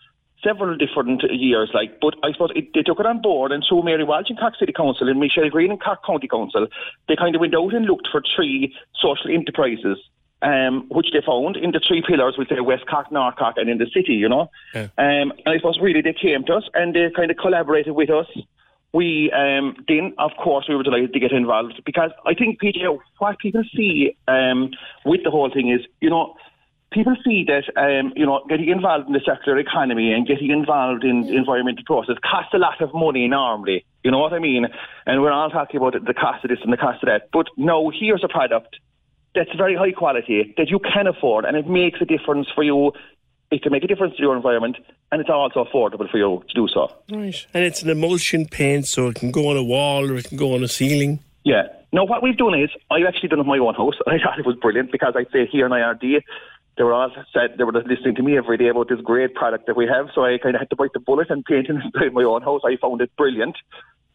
several different years, like, but I suppose it, they took it on board, and so Mary Walsh in Cork City Council and Michelle Green in Cork County Council, they kind of went out and looked for three social enterprises, um, which they found in the three pillars, we say West Cork, North Cork, and in the city, you know. Yeah. Um, and I suppose really they came to us and they kind of collaborated with us. We um, then, of course, we were delighted to get involved because I think, PJ, what people see um, with the whole thing is, you know, people see that um, you know getting involved in the circular economy and getting involved in the environmental process costs a lot of money normally. You know what I mean? And we're all talking about the cost of this and the cost of that. But no, here's a product that's very high quality that you can afford, and it makes a difference for you. It can make a difference to your environment, and it's also affordable for you to do so. Right, and it's an emulsion paint, so it can go on a wall or it can go on a ceiling. Yeah. No, what we've done is I've actually done it in my own house. *laughs* I thought it was brilliant because I'd say here in IRD they were all said they were listening to me every day about this great product that we have. So I kind of had to bite the bullet and paint *laughs* in my own house. I found it brilliant.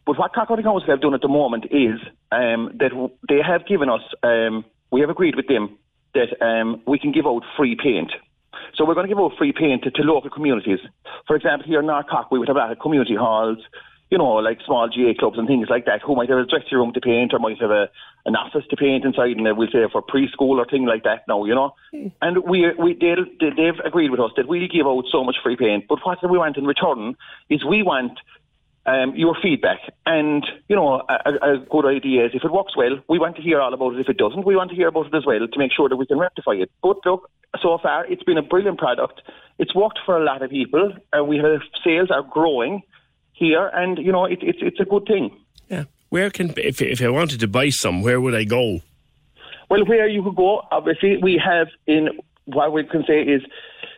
But what County Council have done at the moment is um, that they have given us, um, we have agreed with them that um, we can give out free paint. So we're going to give out free paint to, to local communities. For example, here in North Cork, we would have of community halls, you know, like small GAA clubs and things like that, who might have a dressing room to paint or might have a an office to paint inside, and we'll say for preschool or thing like that. Now, you know, and we we they they've agreed with us that we give out so much free paint, but what we want in return is we want um, your feedback. And, you know, a, a, good idea is if it works well, we want to hear all about it. If it doesn't, we want to hear about it as well to make sure that we can rectify it. But look, so far, it's been a brilliant product. It's worked for a lot of people. Uh, we have sales are growing here, and, you know, it, it's it's a good thing. Yeah. Where can, if, if I wanted to buy some, where would I go? Well, where you could go, obviously, we have in what we can say is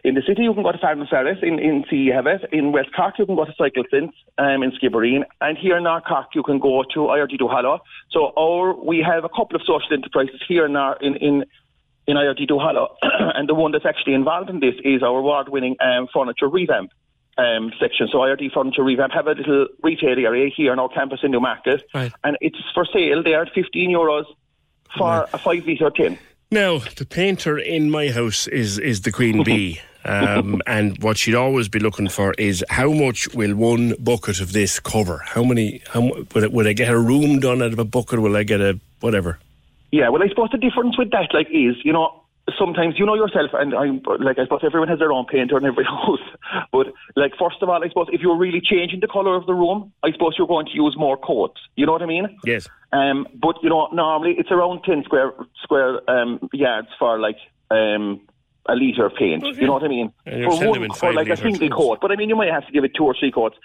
in the city you can go to Farranferris, in, in C you have it, in West Cork you can go to Cycle Sense um, in Skibbereen, and here in North Cork you can go to IRD Duhallow. So our, we have a couple of social enterprises here in our, in, in in IRD Duhallow, *coughs* and the one that's actually involved in this is our award-winning um, furniture revamp um, section. So IRD Furniture Revamp have a little retail area here on our campus in Newmarket, right. and it's for sale. They are 15 euros for right. a five litre tin. Now, the painter in my house is is the queen bee. *laughs* Um, and what she'd always be looking for is how much will one bucket of this cover? How many? How would, it, would I get a room done out of a bucket? Will I get a whatever? Yeah, well, I suppose the difference with that, like, is you know, sometimes you know yourself, and I'm like I suppose everyone has their own painter in every *laughs* house. But like first of all, I suppose if you're really changing the colour of the room, I suppose you're going to use more coats. You know what I mean? Yes. Um, but you know, normally it's around ten square square um, yards for like um a litre of paint. Okay. You know what I mean? for one, for like a single coat. But I mean, you might have to give it two or three coats.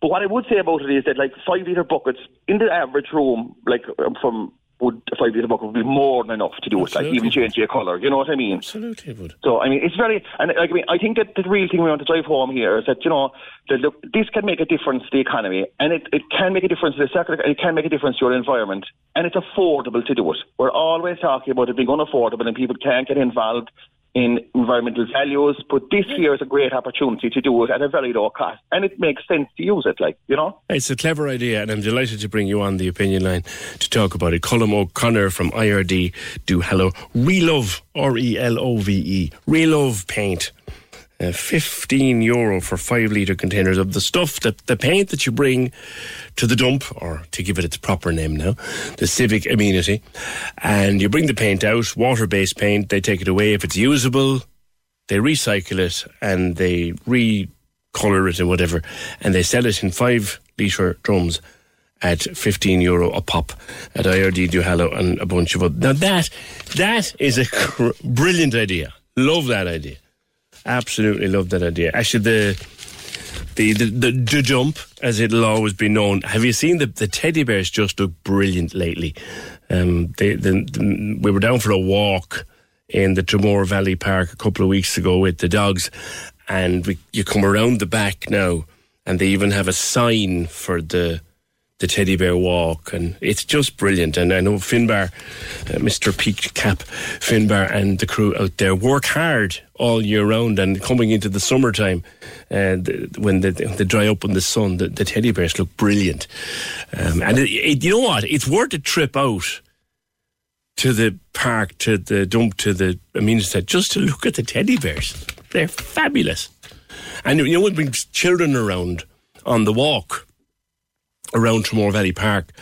But what I would say about it is that like five litre buckets in the average room, like um, from would five litre bucket would be more than enough to do Absolutely. it, like even change your colour. You know what I mean? Absolutely would. So I mean, it's very, and like I mean, I think that the real thing we want to drive home here is that you know, that look, this can make a difference to the economy, and it, it can make a difference to the sector, and it can make a difference to your environment, and it's affordable to do it. We're always talking about it being unaffordable, and people can't get involved in environmental values, but this year is a great opportunity to do it at a very low cost, and it makes sense to use it, like you know. It's a clever idea, and I'm delighted to bring you on the opinion line to talk about it. Colm O'Connor from IRD Duhallow. Relove, R E L O V E. Relove paint. Uh, 15 euro for 5 litre containers of the stuff, that the paint that you bring to the dump, or to give it its proper name now, the civic amenity. And you bring the paint out, water based paint, they take it away. If it's usable, they recycle it and they recolour it and whatever, and they sell it in 5 litre drums at 15 euro a pop at IRD Duhallow and a bunch of other. Now that, that is a cr- brilliant idea. Love that idea. Absolutely love that idea. Actually, the the the, the, the jump, as it'll always be known. Have you seen the the teddy bears? Just look brilliant lately. Um, they, the, the, we were down for a walk in the Tramore Valley Park a couple of weeks ago with the dogs, and we, you come around the back now, and they even have a sign for the the teddy bear walk, and it's just brilliant. And I know Finbar, uh, Mr. Peak Cap Finbar, and the crew out there work hard all year round. And coming into the summertime, uh, the, when they, dry up in the sun, the, the teddy bears look brilliant. Um, and it, it, you know what? It's worth a trip out to the park, to the dump, to the amenity set, just to look at the teddy bears. They're fabulous. And you know, when brings children around on the walk around Tramore Valley Park.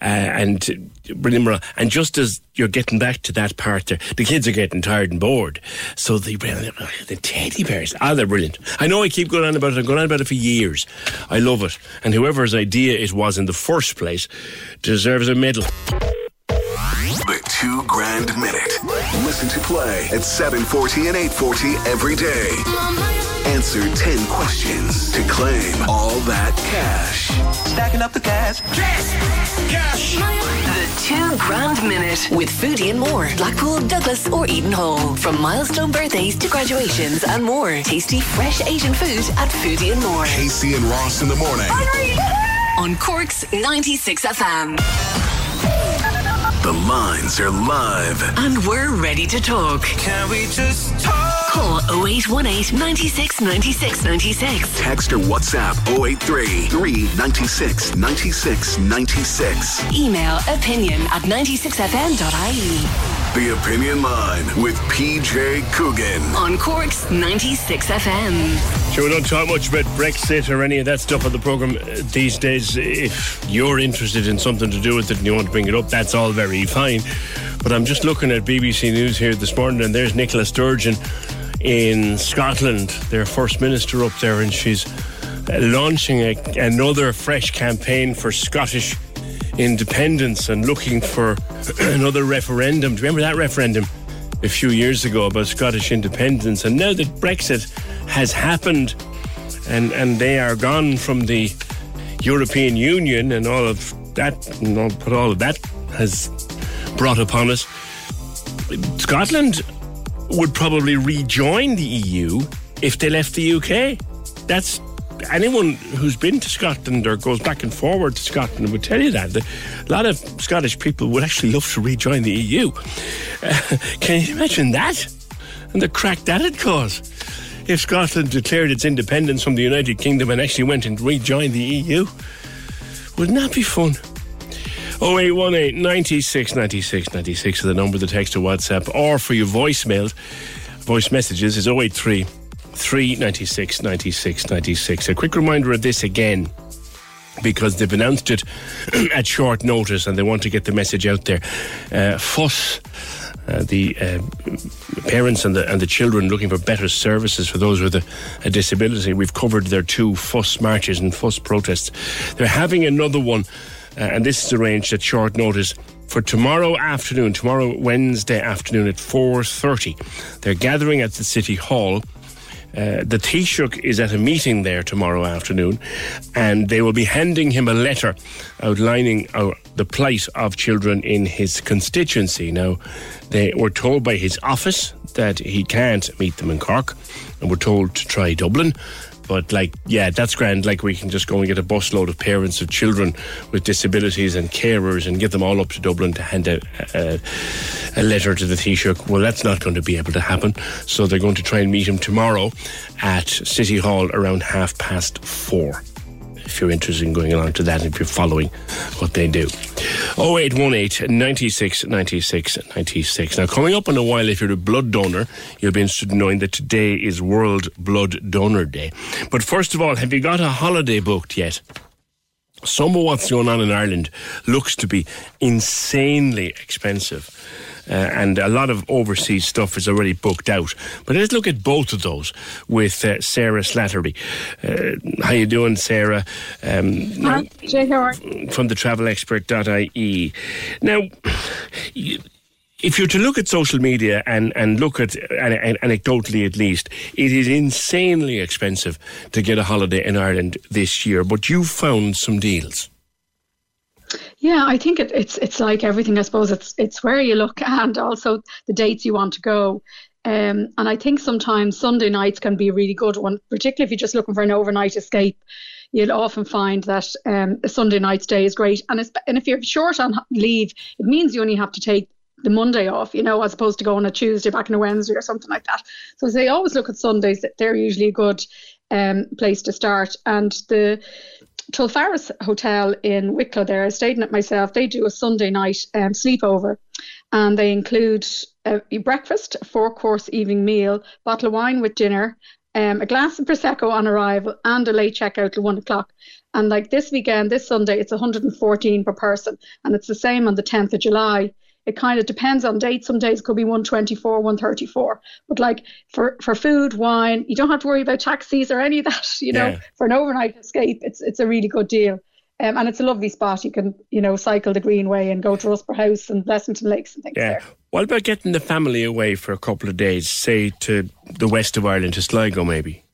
Uh, and bring. And just as you're getting back to that part there, the kids are getting tired and bored. So they bring the teddy bears. Ah, they're brilliant. I know I keep going on about it. I've gone on about it for years. I love it. And whoever's idea it was in the first place deserves a medal. The two grand minute. Listen to play at 740 and 840 every day. Answer 10 questions to claim all that cash. Stacking up the cash. Cash! Cash! The two grand minute with Foodie and more. Blackpool, Douglas, or Eden Hall. From milestone birthdays to graduations and more. Tasty, fresh Asian food at Foodie and more. Casey and Ross in the morning. On Cork's 96 FM. The lines are live. And we're ready to talk. Can we just talk? Call 0818 96 96 96. Text or WhatsApp 083 396 96 96. Email opinion at 96fm.ie. The Opinion Line with PJ Coogan. On Cork's 96 FM. Sure, we don't talk much about Brexit or any of that stuff on the programme uh, these days. If you're interested in something to do with it and you want to bring it up, that's all very fine. But I'm just looking at BBC News here this morning, and there's Nicola Sturgeon in Scotland, their First Minister up there, and she's launching a, another fresh campaign for Scottish independence and looking for *clears throat* another referendum. Do you remember that referendum a few years ago about Scottish independence? And now that Brexit has happened and, and they are gone from the European Union and all of that, know, what all of that has brought upon us, Scotland would probably rejoin the EU if they left the UK. That's anyone who's been to Scotland or goes back and forward to Scotland would tell you that. A lot of Scottish people would actually love to rejoin the EU. Uh, *laughs* can you imagine that? And the crack that'd cause if Scotland declared its independence from the United Kingdom and actually went and rejoined the EU. Wouldn't that be fun? 0818 96 96 96 is the number, the text to WhatsApp, or for your voicemails, voice messages is 083 396 96 96. A quick reminder of this again because they've announced it *clears throat* at short notice and they want to get the message out there. Uh, FUS, uh, the uh, parents and the and the children looking for better services for those with a, a, disability. We've covered their two FUS marches and FUS protests. They're having another one, uh, and this is arranged at short notice for tomorrow afternoon, tomorrow Wednesday afternoon at 4.30. They're gathering at the City Hall uh, the Taoiseach is at a meeting there tomorrow afternoon, and they will be handing him a letter outlining uh, the plight of children in his constituency. Now, they were told by his office that he can't meet them in Cork, and were told to try Dublin. But like, yeah, that's grand. Like we can just go and get a busload of parents of children with disabilities and carers and get them all up to Dublin to hand out a, a letter to the Taoiseach. Well, that's not going to be able to happen. So they're going to try and meet him tomorrow at City Hall around half past four if you're interested in going along to that, and if you're following what they do. 0818 96 96 96. Now, coming up in a while, if you're a blood donor, you'll be interested in knowing that today is World Blood Donor Day. But first of all, have you got a holiday booked yet? Some of what's going on in Ireland looks to be insanely expensive. Uh, and a lot of overseas stuff is already booked out. But let's look at both of those with uh, Sarah Slattery. Uh, how you doing, Sarah? Um, now, Jay, how are you? From the travelexpert.ie. Now, if you're to look at social media and, and look at anecdotally at least, it is insanely expensive to get a holiday in Ireland this year. But you found some deals. Yeah, I think it, it's it's like everything. I suppose it's it's where you look *laughs* and also the dates you want to go. Um, and I think sometimes Sunday nights can be a really good one, particularly if you're just looking for an overnight escape. You'll often find that um, a Sunday night stay is great, and and if you're short on leave, it means you only have to take the Monday off, you know, as opposed to going a Tuesday back on a Wednesday or something like that. So they always look at Sundays; they're usually a good um, place to start. And the Tulfarris Hotel in Wicklow there, I stayed in it myself. They do a Sunday night um, sleepover and they include a, breakfast, a four course evening meal, bottle of wine with dinner, um, a glass of Prosecco on arrival, and a late checkout till one o'clock. And like this weekend, this Sunday, it's 114 per person, and it's the same on the 10th of July it kind of depends on dates. Some days it could be 124, 134. But like for, for food, wine, you don't have to worry about taxis or any of that. You know, yeah. for an overnight escape, it's it's a really good deal. Um, and it's a lovely spot. You can, you know, cycle the Greenway and go to Russborough House and Blessington Lakes and things yeah. there. What about getting the family away for a couple of days, say to the west of Ireland, to Sligo maybe?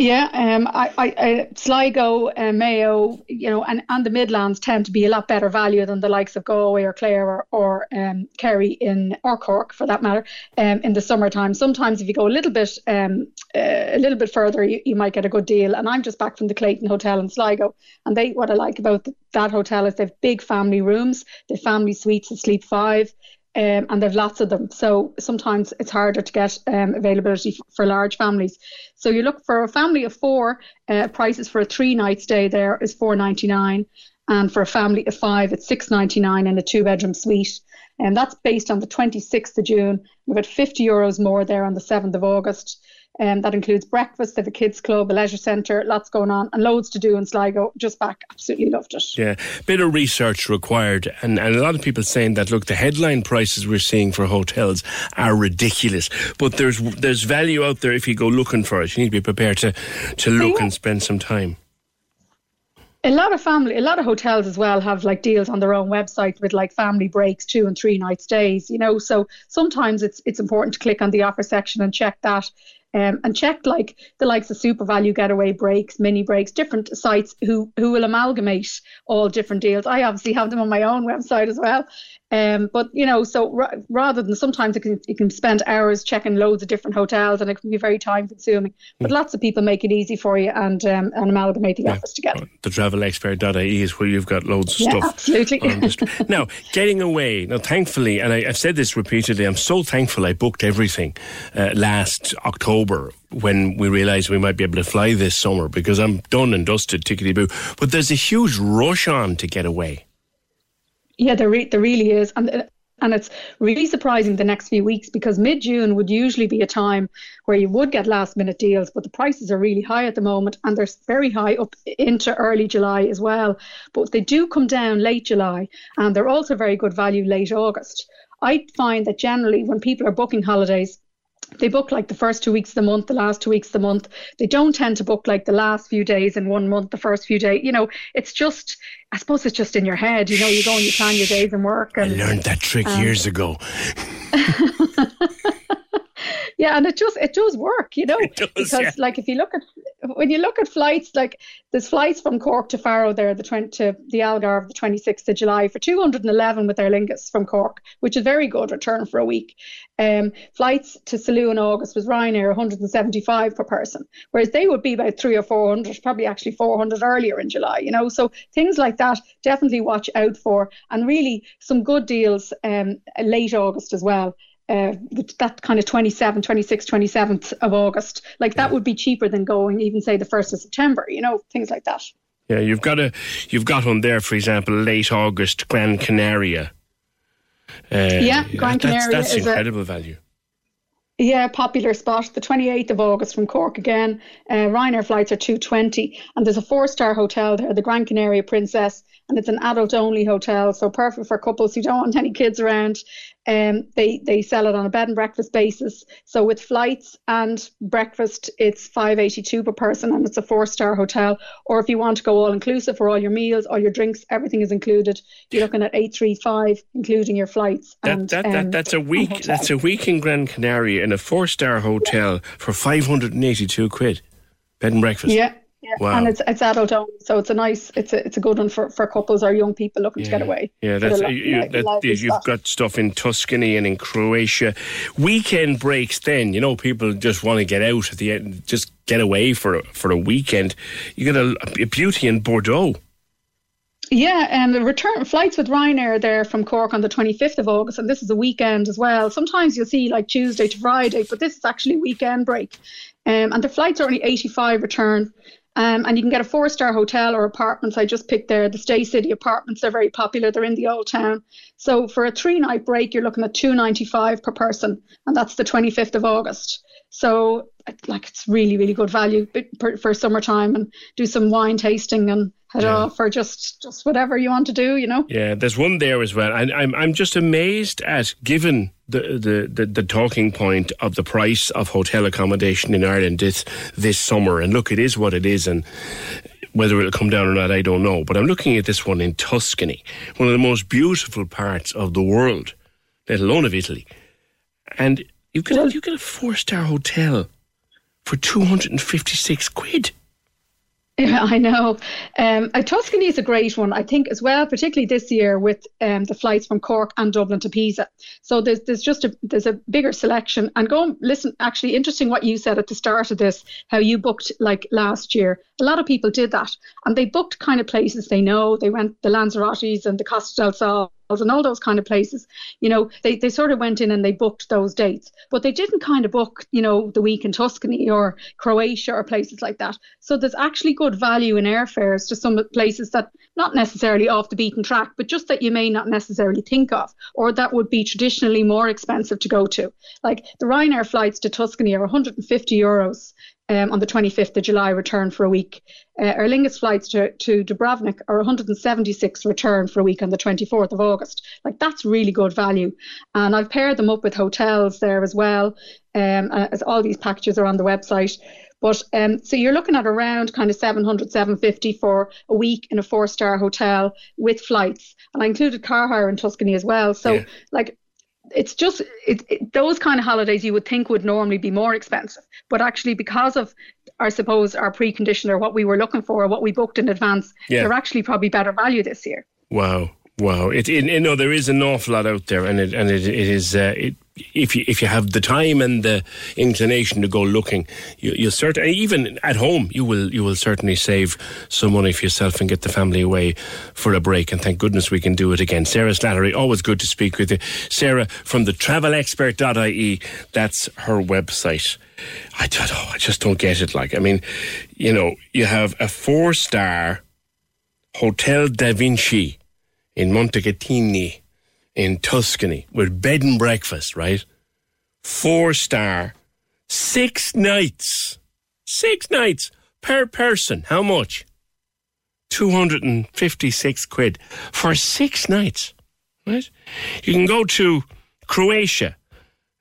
Yeah, um, I, I, I Sligo, uh, Mayo, you know, and, and the Midlands tend to be a lot better value than the likes of Galway or Clare or, or um, Kerry in or Cork for that matter um, in the summertime. Sometimes if you go a little bit um, uh, a little bit further, you, you might get a good deal. And I'm just back from the Clayton Hotel in Sligo, and they what I like about that hotel is they've big family rooms, the family suites that sleep five um, and they've lots of them. So sometimes it's harder to get um, availability f- for large families. So you look for a family of four. Uh, prices for a three night stay there is four ninety nine, and for a family of five, it's six ninety nine in a two bedroom suite. And that's based on the 26th of June. We've got 50 euros more there on the 7th of August. Um, that includes breakfast at the kids club, a leisure centre, lots going on, and loads to do in Sligo. Just back, absolutely loved it. Yeah, bit of research required, and, and a lot of people saying that look, the headline prices we're seeing for hotels are ridiculous, but there's there's value out there if you go looking for it. You need to be prepared to to look yeah. and spend some time. A lot of family, a lot of hotels as well have like deals on their own website with like family breaks, two and three night stays. You know, so sometimes it's it's important to click on the offer section and check that um, and check like the likes of SuperValu Getaway Breaks, Mini Breaks, different sites who who will amalgamate all different deals. I obviously have them on my own website as well. Um, but you know, so r- rather than sometimes it can you can spend hours checking loads of different hotels and it can be very time consuming. But mm. lots of people make it easy for you and um, and amalgamate the yeah. offers together. The travelexpert.ie is where you've got loads of yeah, stuff. Absolutely. *laughs* now, getting away. Now, thankfully, and I, have said this repeatedly, I'm so thankful I booked everything uh, last October when we realised we might be able to fly this summer because I'm done and dusted, tickety boo. But there's a huge rush on to get away. Yeah, there, re- there really is. And and it's really surprising the next few weeks because mid June would usually be a time where you would get last minute deals, but the prices are really high at the moment and they're very high up into early July as well. But they do come down late July and they're also very good value late August. I find that generally when people are booking holidays, they book like the first two weeks of the month, the last two weeks of the month. They don't tend to book like the last few days in one month, the first few days. You know, it's just, I suppose it's just in your head. You know, you go and you plan your days and work. And, I learned that trick um, years ago. *laughs* *laughs* yeah, and it just it does work, you *laughs* know, does, because yeah. like if you look at when you look at flights, like there's flights from Cork to Faro there, the 20 to the Algarve the 26th of July for 211 with Aer Lingus from Cork, which is very good return for a week. Um, flights to Salou in August was Ryanair 175 per person, whereas they would be about three or 400, probably actually 400 earlier in July, you know. So things like that definitely watch out for, and really some good deals um, late August as well uh, that kind of 27, 26, 27th of August. Like that would be cheaper than going even say the 1st of September, you know, things like that. Yeah, you've got a you've got one there, for example, late August, Gran Canaria. Uh, yeah, Gran Canaria that's, that's incredible a, value. Yeah, popular spot. The 28th of August from Cork again. Uh, Ryanair flights are 220, and there's a four-star hotel there, the Gran Canaria Princess, and it's an adult-only hotel, so perfect for couples who don't want any kids around. Um, they they sell it on a bed and breakfast basis. So with flights and breakfast, it's five eighty two per person, and it's a four star hotel. Or if you want to go all inclusive for all your meals, all your drinks, everything is included. You're looking at eight three five, including your flights. That, and, that, that, um, that's a week. *laughs* That's a week in Gran Canaria in a four star hotel for five hundred and eighty two quid, bed and breakfast. Yeah. Yeah, wow. and it's it's adult only, so it's a nice, it's a it's a good one for, for couples or young people looking yeah. to get away. Yeah, that's you, you, that, got stuff in Tuscany and in Croatia. Weekend breaks, then you know people just want to get out at the end, just get away for for a weekend. You get a, a beauty in Bordeaux. Yeah, and the return flights with Ryanair there from Cork on the 25th of August, and this is a weekend as well. Sometimes you'll see like Tuesday to Friday, but this is actually weekend break. Um, and the flights are only 85 return. Um, and you can get a four star hotel or apartments. I just picked there the Staycity apartments. They're very popular. They're in the old town. So for a three night break, you're looking at two ninety five per person, and that's the 25th of August. So like it's really really good value for summertime and do some wine tasting and head yeah. off or just just whatever you want to do you know? Yeah there's one there as well. And I'm, I'm just amazed at given the, the, the, the talking point of the price of hotel accommodation in Ireland this this summer. And look it is what it is. And whether it'll come down or not I don't know. But I'm looking at this one in Tuscany one of the most beautiful parts of the world let alone of Italy. And you get, well, you get a four star hotel for 256 quid. Yeah, *laughs* I know. Um, Tuscany is a great one, I think, as well, particularly this year with um, the flights from Cork and Dublin to Pisa. So there's there's just a there's a bigger selection. And go and listen. Actually, interesting what you said at the start of this, how you booked like last year. A lot of people did that, and they booked kind of places they know. They went the Lanzarotes and the Costa del Sol and all those kind of places. You know, they, they sort of went in and they booked those dates, but they didn't kind of book, you know, the week in Tuscany or Croatia or places like that. So there's actually good value in airfares to some places that not necessarily off the beaten track, but just that you may not necessarily think of, or that would be traditionally more expensive to go to. Like the Ryanair flights to Tuscany are 150 euros um, on the 25th of July return for a week. Uh, Aer Lingus flights to, to Dubrovnik are 176 return for a week on the 24th of August. Like that's really good value. And I've paired them up with hotels there as well, um, as all these packages are on the website. But um, so you're looking at around kind of 700, 750 for a week in a four star hotel with flights. And I included car hire in Tuscany as well. So, yeah. like, it's just it, it, those kind of holidays you would think would normally be more expensive, but actually because of I suppose our precondition or what we were looking for, or what we booked in advance, yeah. they're actually probably better value this year. Wow, wow! It, it you know there is an awful lot out there, and it and it, it is uh, it if you if you have the time and the inclination to go looking, you, you certainly even at home you will you will certainly save some money for yourself and get the family away for a break. And thank goodness we can do it again. Sarah Slattery, always good to speak with you. Sarah from the travelexpert.ie, that's her website. I don't know, I just don't get it. Like, I mean, you know, you have a four star Hotel Da Vinci in Montecatini in Tuscany with bed and breakfast, right? Four star, six nights, six nights per person. How much? 256 quid for six nights, right? You can go to Croatia,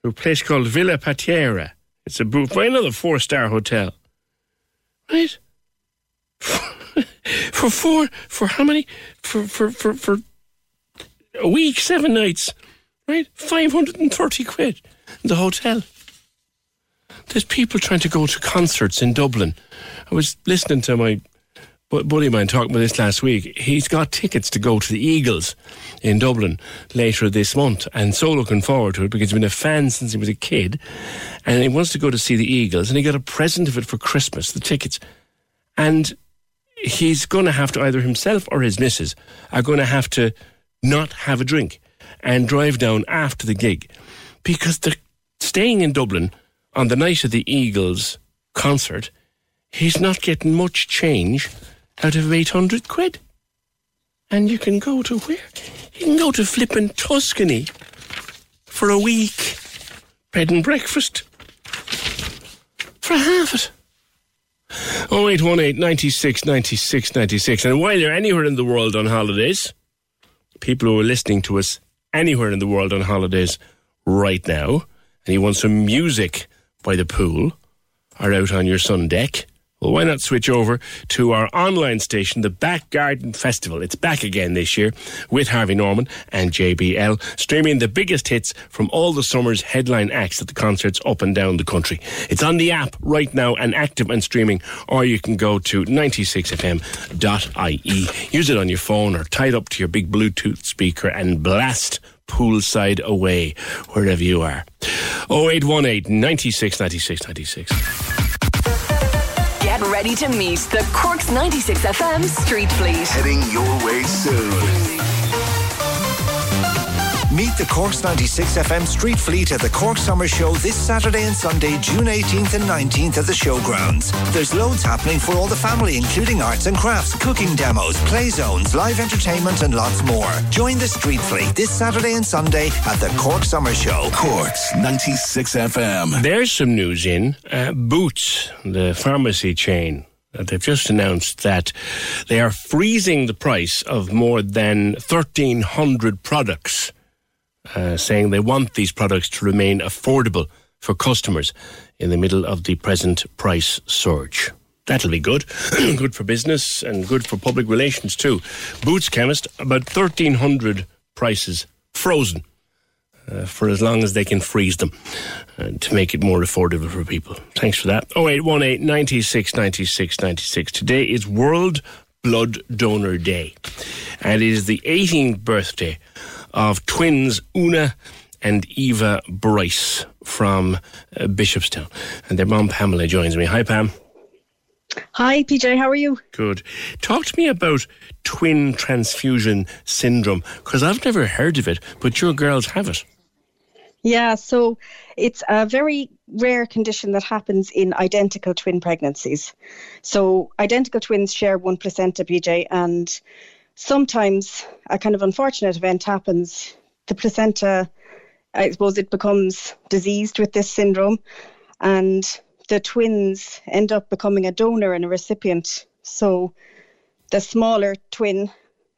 a place called Villa Pattiera. It's a for another four star hotel, right? *laughs* for four, for how many? For, for, for, for a week, seven nights, right? 530 quid in the hotel. There's people trying to go to concerts in Dublin. I was listening to my buddy of mine talking about this last week. He's got tickets to go to the Eagles in Dublin later this month, and so looking forward to it because he's been a fan since he was a kid, and he wants to go to see the Eagles, and he got a present of it for Christmas, the tickets, and he's going to have to either himself or his missus are going to have to not have a drink and drive down after the gig because they're staying in Dublin on the night of the Eagles concert. He's not getting much change out of 800 quid. And you can go to where? You can go to flippin' Tuscany for a week. Bed and breakfast. For half it. 0818 96 96 96. And while you're anywhere in the world on holidays, people who are listening to us anywhere in the world on holidays right now, and you want some music by the pool or out on your sun deck, well, why not switch over to our online station, the Back Garden Festival? It's back again this year with Harvey Norman and JBL, streaming the biggest hits from all the summer's headline acts at the concerts up and down the country. It's on the app right now and active and streaming, or you can go to 96fm.ie. Use it on your phone or tie it up to your big Bluetooth speaker and blast poolside away wherever you are. 0818 96 96 96 ready to meet the Cork's 96 FM Street Fleet. Heading your way soon. Meet the Cork's 96 FM Street Fleet at the Cork Summer Show this Saturday and Sunday, June 18th and 19th at the showgrounds. There's loads happening for all the family, including arts and crafts, cooking demos, play zones, live entertainment, and lots more. Join the Street Fleet this Saturday and Sunday at the Cork Summer Show. Cork's 96 FM. There's some news in uh, Boots, the pharmacy chain they've just announced that they are freezing the price of more than 1,300 products uh, saying they want these products to remain affordable for customers in the middle of the present price surge. That'll be good. *clears throat* good for business and good for public relations too. Boots Chemist, about 1,300 prices frozen uh, for as long as they can freeze them uh, to make it more affordable for people. Thanks for that. 0818 96 96 96. Today is World Blood Donor Day, and it is the 18th birthday of twins Una and Eva Bryce from uh, Bishopstown. And their mom Pamela joins me. Hi, Pam. Hi, PJ. How are you? Good. Talk to me about twin transfusion syndrome because I've never heard of it, but your girls have it. Yeah, so it's a very rare condition that happens in identical twin pregnancies. So identical twins share one placenta, PJ, and sometimes a kind of unfortunate event happens. The placenta, I suppose, it becomes diseased with this syndrome, and the twins end up becoming a donor and a recipient. So the smaller twin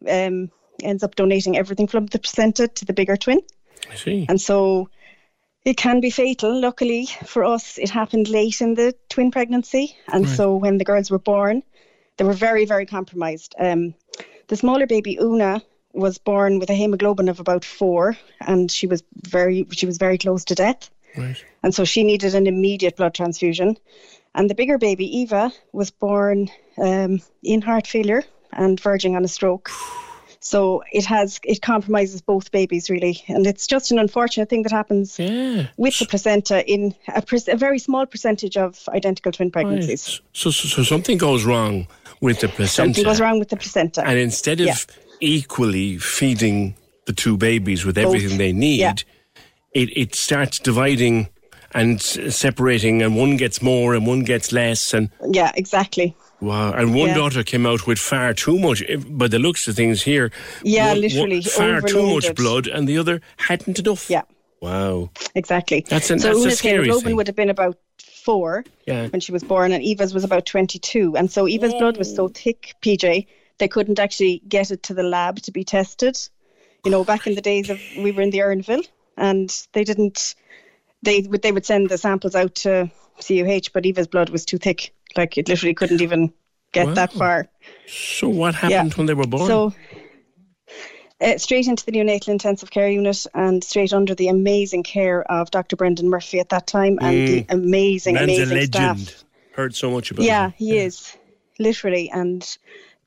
um, ends up donating everything from the placenta to the bigger twin. I see. And so it can be fatal. Luckily for us, it happened late in the twin pregnancy. And Right. so when the girls were born, they were very, very compromised. Um, the smaller baby, Una, was born with a hemoglobin of about four, and she was very, she was very close to death. Right. And so she needed an immediate blood transfusion. And the bigger baby, Eva, was born um, in heart failure and verging on a stroke. So it has it compromises both babies really, and it's just an unfortunate thing that happens with the placenta in a, a very small percentage of identical twin pregnancies. So, so, so something goes wrong with the placenta. Something goes wrong with the placenta. And instead of Yeah. equally feeding the two babies with Both. everything they need, Yeah. it, it starts dividing and separating, and one gets more and one gets less. And Yeah, exactly. wow, and one Yeah. daughter came out with far too much. If- By the looks of things here, Yeah, one- literally, one, far too much blood, and the other hadn't enough. Yeah. Wow. Exactly. That's an- so that's a Una's scary hemoglobin thing. would have been about four Yeah. when she was born, and Eva's was about 22. And so Eva's blood was so thick, PJ, they couldn't actually get it to the lab to be tested. You know, back in the days of we were in the Erinville, and they didn't. They would they would send the samples out to CUH, but Eva's blood was too thick. Like it literally couldn't even get that far. So what happened when they were born? So uh, straight into the neonatal intensive care unit and straight under the amazing care of Dr. Brendan Murphy at that time and the Mm. amazing, Man's amazing a legend. staff. Heard so much about it. Yeah, him. he is literally, and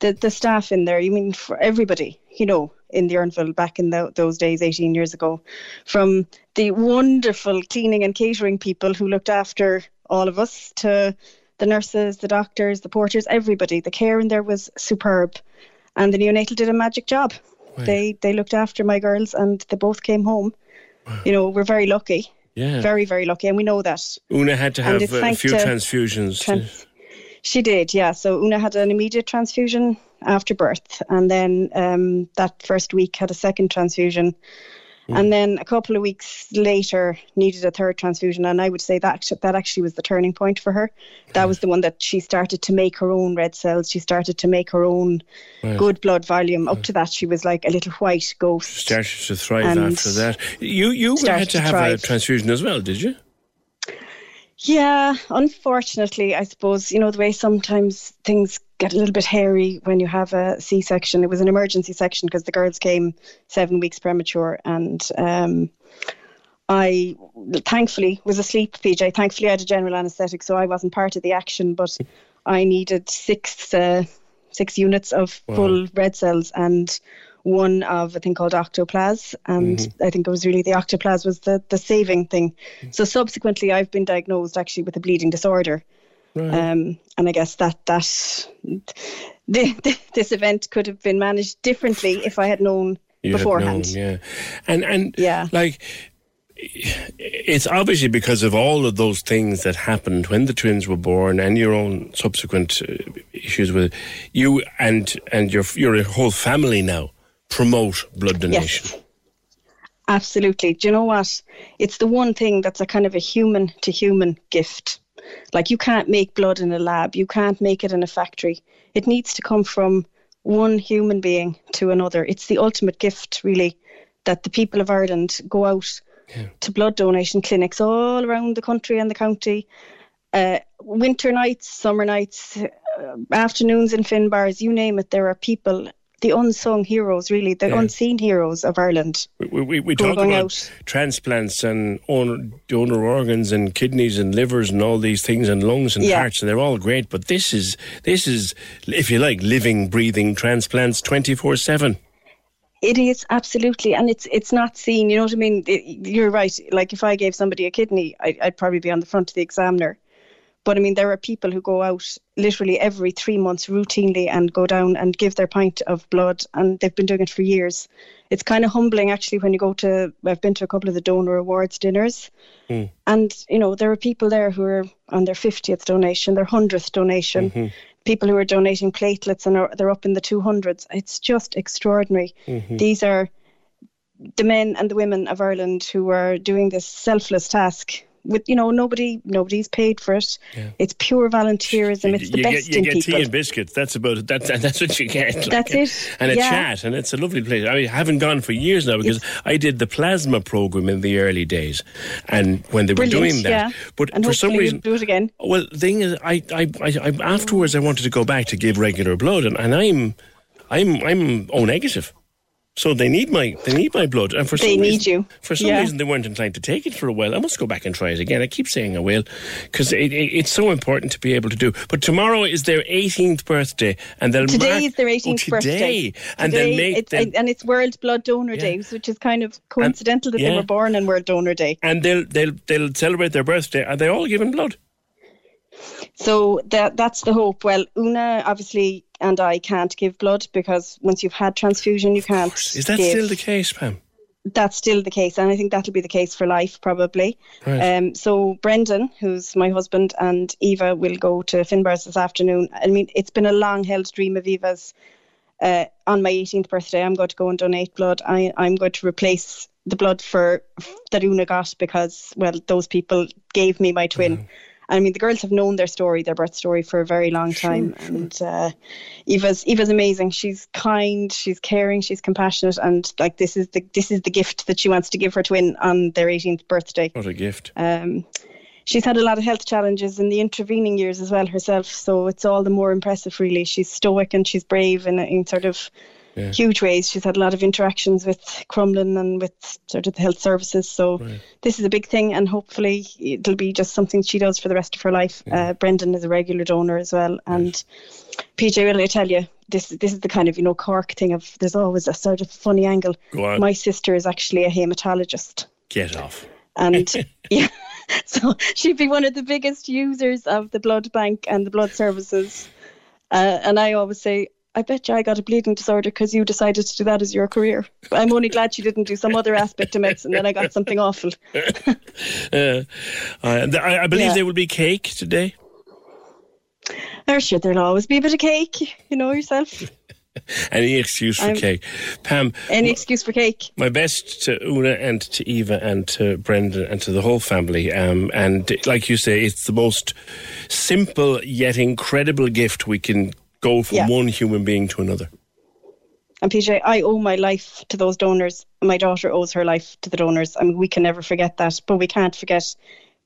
the the staff in there. You mean for everybody, you know, in the Erinville back in tho- those days, eighteen years ago, from the wonderful cleaning and catering people who looked after all of us to the nurses, the doctors, the porters, everybody. The care in there was superb, and the neonatal did a magic job. They they looked after my girls, and they both came home. You know, we're very lucky. Yeah. Very, very lucky, and we know that. Una had to have uh, a few transfusions. Trans- She did, yeah. So Una had an immediate transfusion after birth, and then um, that first week had a second transfusion, Mm. and then a couple of weeks later needed a third transfusion. And I would say that that actually was the turning point for her. That was the one that she started to make her own red cells. She started to make her own good blood volume. Up mm. to that, she was like a little white ghost. She started to thrive after that. You you had to to have a transfusion as well, did you? Yeah, unfortunately, I suppose, you know, the way sometimes things get a little bit hairy when you have a C section. It was an emergency section because the girls came seven weeks premature. And um, I thankfully was asleep, PJ. Thankfully, I had a general anaesthetic, so I wasn't part of the action, but I needed six, uh, six units of Wow. full red cells and one of a thing called Octaplas and Mhm. I think it was really the Octaplas was the, the saving thing. So subsequently I've been diagnosed actually with a bleeding disorder. Um, and I guess that that *laughs* the, the, this event could have been managed differently if I had known You beforehand. known, yeah. And and Yeah. like it's obviously because of all of those things that happened when the twins were born and your own subsequent uh, issues with you and and your your whole family now promote blood donation. Yes. Absolutely. Do you know what? It's the one thing that's a kind of a human to human gift. Like you can't make blood in a lab, you can't make it in a factory. It needs to come from one human being to another. It's the ultimate gift, really, that the people of Ireland go out to blood donation clinics all around the country and the county. Uh, winter nights, summer nights, uh, afternoons in Finbars, you name it, there are people, the unsung heroes, really, the Yeah. unseen heroes of Ireland. We, we, we talk about out. transplants and donor, donor organs and kidneys and livers and all these things and lungs and Yeah. hearts and they're all great, but this is this is if you like living, breathing transplants twenty four seven. It is absolutely, and it's it's not seen. You know what I mean? It- you're right. Like if I gave somebody a kidney, I, I'd probably be on the front of the examiner. But I mean, there are people who go out literally every three months routinely and go down and give their pint of blood, and they've been doing it for years. It's kind of humbling actually when you go to. I've been to a couple of the donor awards dinners, and you know there are people there who are on their 50th donation, their 100th donation. people who are donating platelets and are, they're up in the 200s. It's just extraordinary. Mhm. These are the men and the women of Ireland who are doing this selfless task. With you know nobody, nobody's paid for it. It's pure volunteerism. It's the you best get, you get people. tea and biscuits. That's about it. That's that's what you get. like, *laughs* That's it. And a Yeah. chat, and it's a lovely place. I, mean, I haven't gone for years now because I did the plasma program in the early days, and when they were doing that. yeah. But and for some reason, do it again. well, the thing is, I, I, I, I afterwards I wanted to go back to give regular blood, and, and I'm, I'm, I'm O negative. So they need my they need my blood, and for They some need reason, you. For some Yeah. reason, they weren't inclined to take it for a while. I must go back and try it again. I keep saying I will, because it, it, it's so important to be able to do. But tomorrow is their 18th birthday, and they'll Today mark, is their Oh, 18th birthday. today, and Today, they'll make it's, them, and it's World Blood Donor Day, which is kind of coincidental that yeah. they were born on World Donor Day. and they'll they'll they'll celebrate their birthday. Are they all giving blood? So that that's the hope. Well, Una obviously and I can't give blood because once you've had transfusion, you can't. Is that give. still the case, Pam? That's still the case, and I think that'll be the case for life probably. Right. Um, so Brendan, who's my husband, and Eva will go to Finbars this afternoon. I mean, it's been a long-held dream of Eva's. Uh, on my 18th birthday, I'm going to go and donate blood. I, I'm going to replace the blood for that Una got because, well, those people gave me my twin. I mean, the girls have known their story, their birth story, for a very long time, and uh, Eva's Eva's amazing. She's kind, she's caring, she's compassionate, and like this is the this is the gift that she wants to give her twin on their 18th birthday. What a gift! Um, she's had a lot of health challenges in the intervening years as well herself, so it's all the more impressive, really. She's stoic and she's brave in, in sort of Yeah. huge ways. She's had a lot of interactions with Crumlin and with sort of the health services, so this is a big thing, and hopefully it'll be just something she does for the rest of her life. Uh, Brendan is a regular donor as well, and PJ, will I tell you, this this is the kind of you know Cork thing of there's always a sort of funny angle. My sister is actually a hematologist Get off. and *laughs* yeah, *laughs* so she'd be one of the biggest users of the blood bank and the blood services. Uh, and I always say, I bet you I got a bleeding disorder because you decided to do that as your career. But I'm only glad you didn't do some other aspect of medicine. Then I got something awful. *laughs* Uh, I, I believe Yeah. there will be cake today. Oh, sure, there'll always be a bit of cake. You know yourself. *laughs* Any excuse for I'm- cake. Pam, Any excuse for cake. my best to Una and to Eva and to Brendan and to the whole family. Um, and like you say, it's the most simple yet incredible gift we can go from Yeah. one human being to another. And PJ, I owe my life to those donors. My daughter owes her life to the donors. I mean, we can never forget that, but we can't forget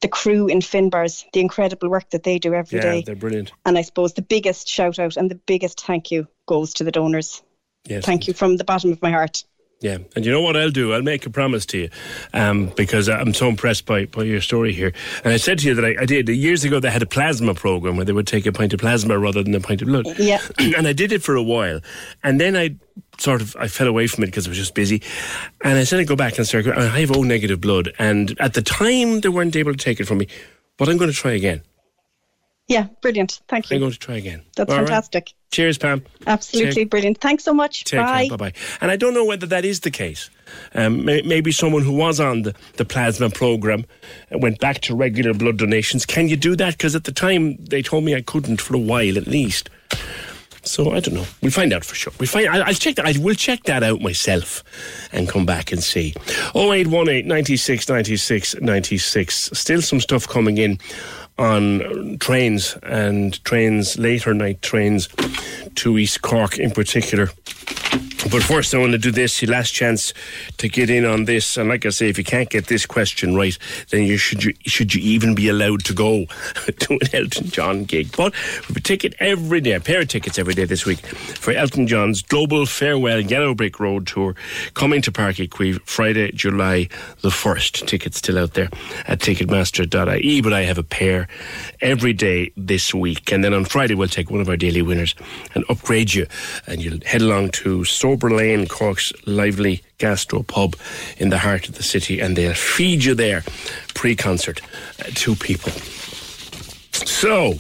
the crew in Finbars, the incredible work that they do every yeah, day. they're brilliant. And I suppose the biggest shout out and the biggest thank you goes to the donors. Yes. Thank you from the bottom of my heart. Yeah, and you know what I'll do? I'll make a promise to you, um, because I'm so impressed by, by your story here. And I said to you that I, I did years ago. They had a plasma program where they would take a pint of plasma rather than a pint of blood. Yeah. *clears throat* and I did it for a while, and then I sort of I fell away from it because I was just busy. And I said I'd go back and start. I have O negative blood, and at the time they weren't able to take it from me, but I'm going to try again. Yeah, brilliant. Thank you. I'm going to try again. That's All right? fantastic. Cheers, Pam. Absolutely Take- brilliant. Thanks so much. Take Bye. care. Bye bye. And I don't know whether that is the case. Um, may, maybe someone who was on the, the plasma program went back to regular blood donations. Can you do that? Because at the time they told me I couldn't for a while at least. So I don't know. We'll find out for sure. We find. I, I'll check that. I will check that out myself, and come back and see. Oh eight one eight ninety six ninety six ninety six. Still some stuff coming in on trains and trains later night trains to East Cork in particular. But first, I want to do this. Your last chance to get in on this. And like I say, if you can't get this question right, then you should you should you even be allowed to go *laughs* to an Elton John gig? But we ticket every day, a pair of tickets every day this week for Elton John's Global Farewell Yellow Brick Road Tour coming to Páirc Uí Chaoimh Friday, July the first. Tickets still out there at Ticketmaster.ie. But I have a pair every day this week, and then on Friday we'll take one of our daily winners and upgrade you, and you'll head along to Sober Lane, Cork's lively gastro pub in the heart of the city, and they'll feed you there pre-concert, uh, two people. So,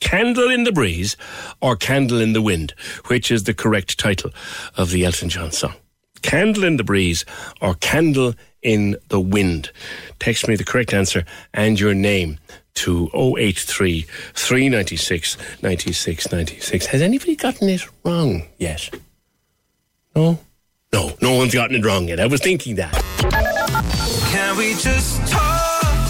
Candle in the Breeze or Candle in the Wind, which is the correct title of the Elton John song. Candle in the Breeze or Candle in the Wind. Text me the correct answer and your name to 083 396 96 96. Has anybody gotten it wrong yet? No? No, no one's gotten it wrong yet. I was thinking that. Can we just talk?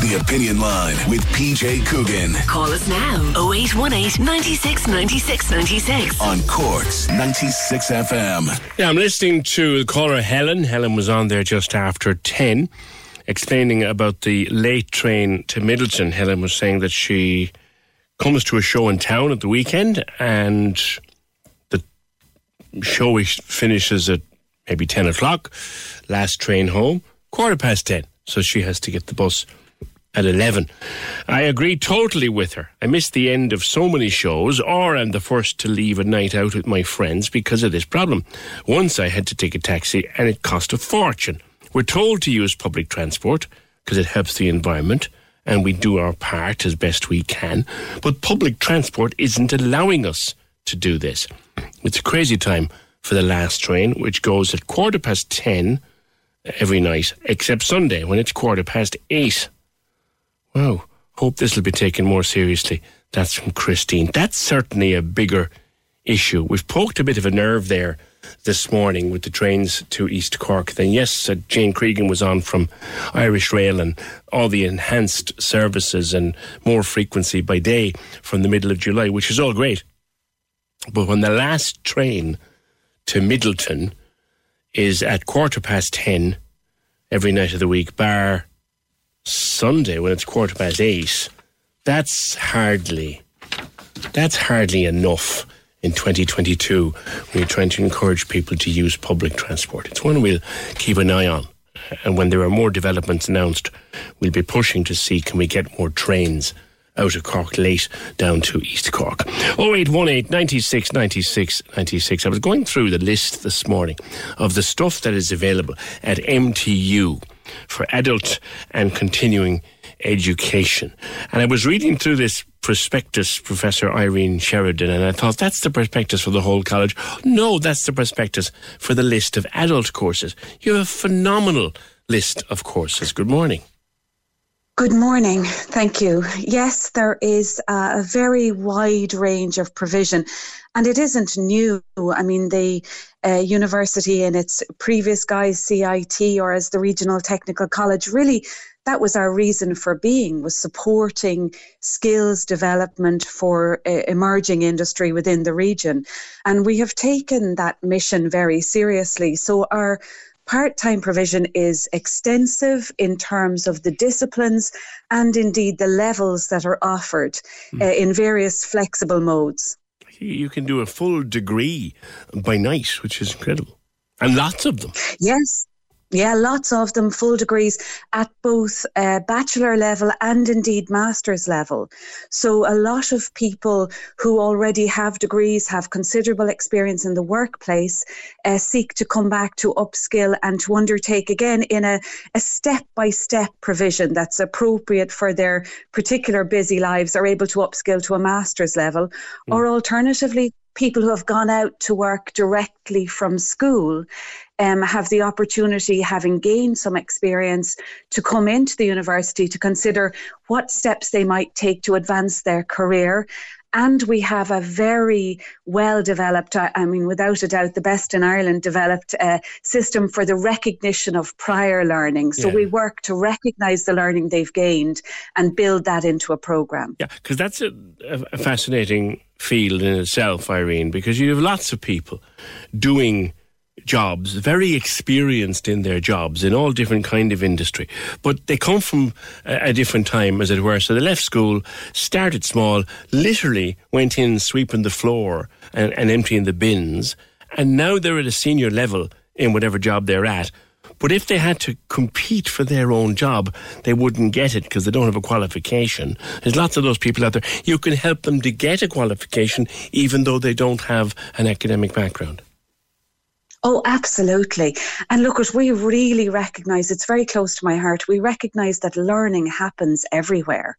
The Opinion Line with PJ Coogan Call us now 0818 96 96 96. on Cork's 96 FM. Yeah, I'm listening to the caller Helen. Helen was on there just after 10, explaining about the late train to Midleton. Helen was saying that she comes to a show in town at the weekend and the show is- finishes at maybe 10 o'clock. Last train home, quarter past 10. So she has to get the bus at 11. I agree totally with her. I miss the end of so many shows, or I'm the first to leave a night out with my friends because of this problem. Once I had to take a taxi and it cost a fortune. We're told to use public transport because it helps the environment and we do our part as best we can, but public transport isn't allowing us to do this. It's a crazy time for the last train, which goes at quarter past 10 every night, except Sunday when it's quarter past 8. Wow. Hope this will be taken more seriously. That's from Christine. That's certainly a bigger issue. We've poked a bit of a nerve there this morning with the trains to East Cork. Then, yes, uh, Jane Cregan was on from Irish Rail and all the enhanced services and more frequency by day from the middle of July, which is all great. But when the last train to Midleton is at quarter past 10 every night of the week, bar Sunday when it's quarter past eight, that's hardly that's hardly enough in 2022 when you're trying to encourage people to use public transport. It's one we'll keep an eye on. And when there are more developments announced, we'll be pushing to see can we get more trains out of Cork late down to East Cork. 0818 96 96 96. I was going through the list this morning of the stuff that is available at MTU for adult and continuing education. And I was reading through this prospectus, Professor Irene Sheridan, and I thought that's the prospectus for the whole college. No, that's the prospectus for the list of adult courses. You have a phenomenal list of courses. Good morning. Good morning. Thank you. Yes, there is uh, a very wide range of provision, and it isn't new. I mean, the uh, university in its previous guise, CIT, or as the Regional Technical College, really that was our reason for being was supporting skills development for uh, emerging industry within the region and we have taken that mission very seriously so our part time provision is extensive in terms of the disciplines and indeed the levels that are offered uh, in various flexible modes. You can do a full degree by night, which is incredible. And lots of them. Yes. Yeah, lots of them, full degrees at both uh, bachelor level and indeed master's level. So, a lot of people who already have degrees, have considerable experience in the workplace, uh, seek to come back to upskill and to undertake again in a, a step by step provision that's appropriate for their particular busy lives, are able to upskill to a master's level. Or alternatively, people who have gone out to work directly from school um, have the opportunity, having gained some experience, to come into the university to consider what steps they might take to advance their career. And we have a very well developed, I mean, without a doubt, the best in Ireland developed uh, system for the recognition of prior learning. So Yeah. we work to recognise the learning they've gained and build that into a programme. Yeah, because that's a, a, a fascinating field in itself, Irene, because you have lots of people doing jobs, very experienced in their jobs in all different kind of industry, but they come from a, a different time, as it were. So they left school, started small, literally went in sweeping the floor and, and emptying the bins, and now they're at a senior level in whatever job they're at. But if they had to compete for their own job, they wouldn't get it because they don't have a qualification. There's lots of those people out there. You can help them to get a qualification even though they don't have an academic background. Oh, absolutely. And look, we really recognise, it's very close to my heart, we recognise that learning happens everywhere.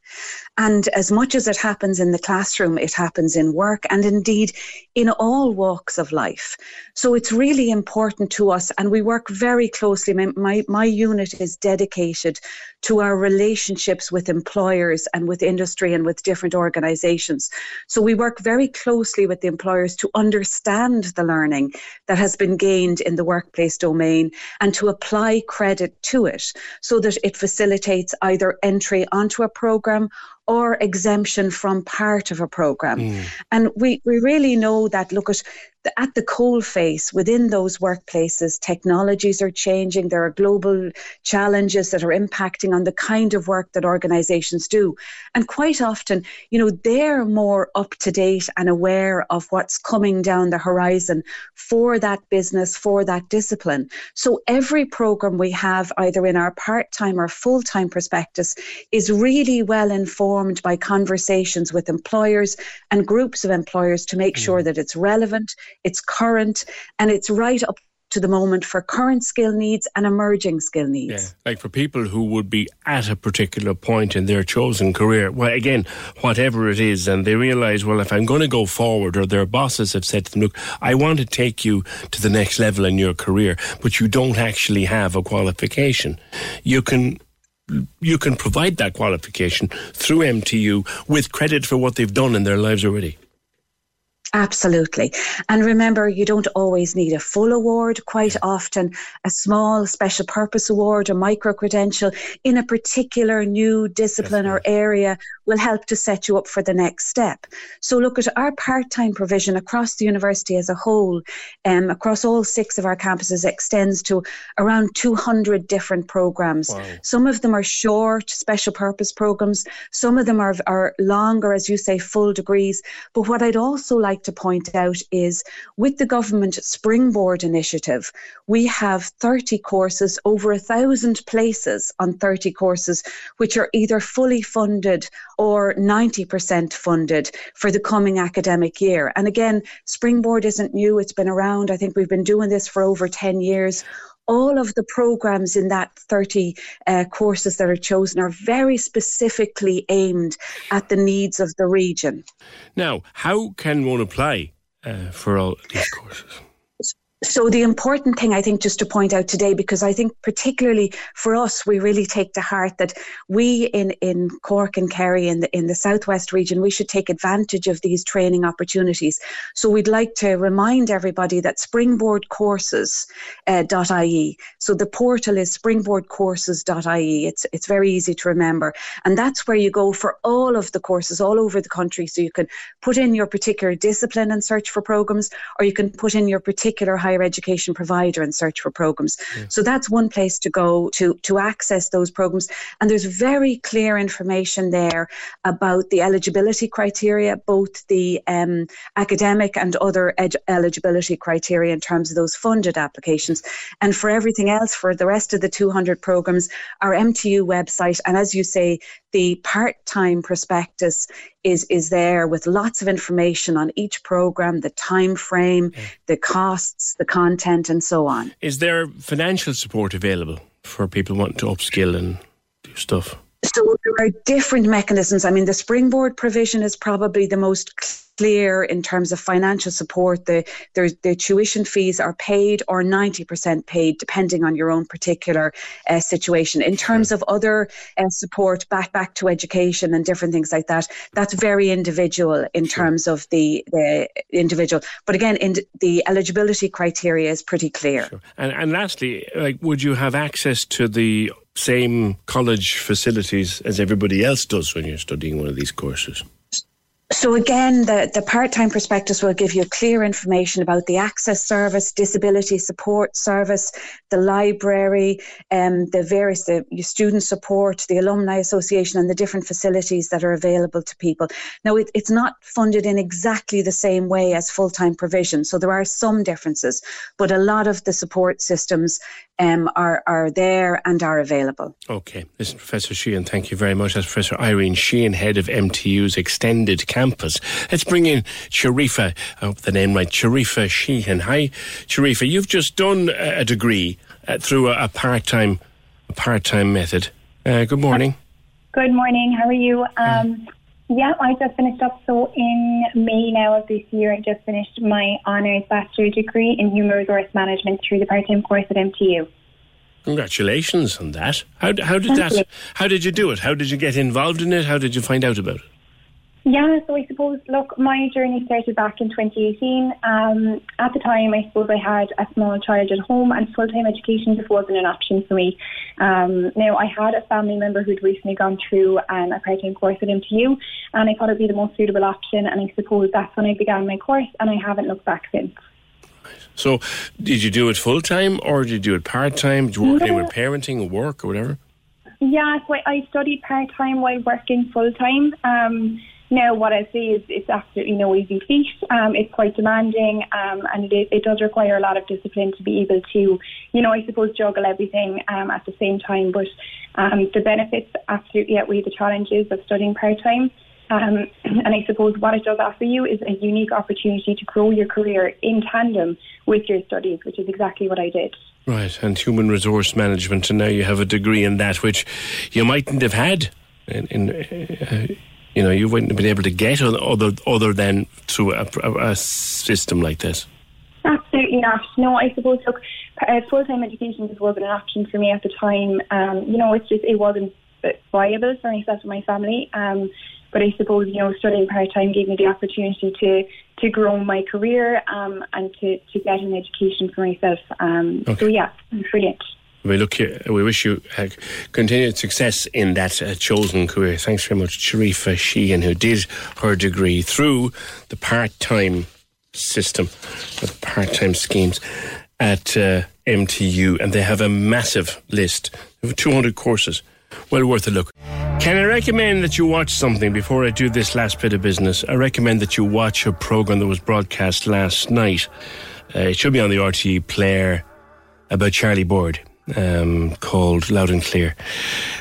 And as much as it happens in the classroom, it happens in work and indeed in all walks of life. So it's really important to us, and we work very closely. My, my, my unit is dedicated to our relationships with employers and with industry and with different organizations. So we work very closely with the employers to understand the learning that has been gained in the workplace domain and to apply credit to it so that it facilitates either entry onto a program or exemption from part of a program. Mm. And we, we really know that, look at at the coal face within those workplaces, technologies are changing. There are global challenges that are impacting on the kind of work that organizations do. And quite often, you know, they're more up to date and aware of what's coming down the horizon for that business, for that discipline. So every program we have, either in our part time or full time prospectus, is really well informed by conversations with employers and groups of employers to make mm. sure that it's relevant it's current, and it's right up to the moment for current skill needs and emerging skill needs. Yeah, like for people who would be at a particular point in their chosen career, well, again, whatever it is, and they realize, well, if I'm going to go forward, or their bosses have said to them, look, I want to take you to the next level in your career, but you don't actually have a qualification. You can you can provide that qualification through MTU with credit for what they've done in their lives already. Absolutely. And remember, you don't always need a full award. Quite often, a small special purpose award, a micro credential in a particular new discipline or area will help to set you up for the next step. So, look at our part time provision across the university as a whole, um, across all six of our campuses, extends to around 200 different programs. Wow. Some of them are short special purpose programs, some of them are, are longer, as you say, full degrees. But what I'd also like to point out is with the government Springboard initiative, we have 30 courses, over a thousand places on 30 courses, which are either fully funded or 90% funded for the coming academic year. And again, Springboard isn't new, it's been around. I think we've been doing this for over 10 years all of the programs in that 30 uh, courses that are chosen are very specifically aimed at the needs of the region. Now, how can one apply uh, for all these courses? So the important thing I think just to point out today, because I think particularly for us, we really take to heart that we in, in Cork and Kerry in the in the southwest region, we should take advantage of these training opportunities. So we'd like to remind everybody that springboardcourses.ie. Uh, so the portal is springboardcourses.ie. It's it's very easy to remember, and that's where you go for all of the courses all over the country. So you can put in your particular discipline and search for programs, or you can put in your particular high higher education provider and search for programs. Yeah. So that's one place to go to to access those programs. And there's very clear information there about the eligibility criteria, both the um, academic and other ed- eligibility criteria in terms of those funded applications. And for everything else, for the rest of the 200 programs, our MTU website, and as you say, the part-time prospectus is is there with lots of information on each program, the time frame, the costs, the content, and so on. Is there financial support available for people wanting to upskill and do stuff? So there are different mechanisms. I mean, the springboard provision is probably the most clear in terms of financial support. The, the, the tuition fees are paid or 90% paid, depending on your own particular uh, situation. In terms of other uh, support, back back to education and different things like that, that's very individual in terms of the, the individual. But again, in the eligibility criteria is pretty clear. Sure. And, and lastly, like, would you have access to the same college facilities as everybody else does when you're studying one of these courses? So again, the, the part-time prospectus will give you clear information about the access service, disability support service, the library, um, the various the student support, the alumni association, and the different facilities that are available to people. Now, it, it's not funded in exactly the same way as full-time provision, so there are some differences, but a lot of the support systems um, are, are there and are available. Okay. Listen, Professor Sheehan, thank you very much. That's Professor Irene Sheehan, head of MTU's extended campus. Let's bring in Sharifa, I hope the name right, Sharifa Sheehan. Hi, Sharifa. You've just done a degree uh, through a, a part-time a part-time method. Uh, good morning. Good morning. How are you? Um, yeah, I just finished up. So in May now of this year, I just finished my honours bachelor degree in human resource management through the part-time course at MTU. Congratulations on that. How, how did Thank that? you. How did you do it? How did you get involved in it? How did you find out about it? Yeah, so I suppose, look, my journey started back in 2018. Um, at the time, I suppose I had a small child at home, and full time education just wasn't an option for me. Um, now, I had a family member who'd recently gone through um, a part time course at MTU, and I thought it would be the most suitable option, and I suppose that's when I began my course, and I haven't looked back since. So, did you do it full time or did you do it part time? Did you work in with parenting or work or whatever? Yeah, so I, I studied part time while working full time. Um, now, what I say is it's absolutely no easy feat. Um, it's quite demanding, um, and it, it does require a lot of discipline to be able to, you know, I suppose juggle everything um, at the same time. But um, the benefits absolutely outweigh the challenges of studying part time. Um, *clears throat* and I suppose what it does offer you is a unique opportunity to grow your career in tandem with your studies, which is exactly what I did. Right, and human resource management, and now you have a degree in that, which you mightn't have had. In, in uh, you know, you wouldn't have been able to get other other, than through a, a, a system like this. Absolutely not. No, I suppose look, uh, full time education just wasn't an option for me at the time. Um, you know, it's just it wasn't viable for myself and my family. Um, but I suppose you know studying part time gave me the opportunity to to grow my career um, and to to get an education for myself. Um, So yeah, it's brilliant. We look we wish you uh, continued success in that uh, chosen career. Thanks very much, Sharifa Sheehan, who did her degree through the part-time system, the part-time schemes at uh, MTU, and they have a massive list of 200 courses. Well worth a look. Can I recommend that you watch something before I do this last bit of business? I recommend that you watch a program that was broadcast last night. Uh, it should be on the RTE player about Charlie Bird um, called Loud and Clear.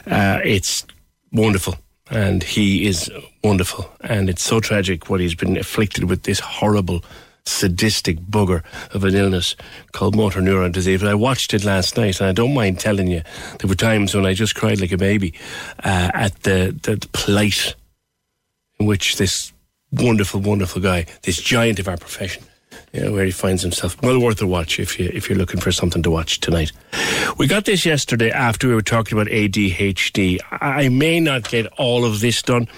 Uh, it's wonderful. And he is wonderful. And it's so tragic what he's been afflicted with this horrible, sadistic bugger of an illness called motor neuron disease. But I watched it last night, and I don't mind telling you, there were times when I just cried like a baby uh, at the, the, the plight in which this wonderful, wonderful guy, this giant of our profession, know, where he finds himself. Well worth a watch if you if you're looking for something to watch tonight. We got this yesterday after we were talking about ADHD. I I may not get all of this done,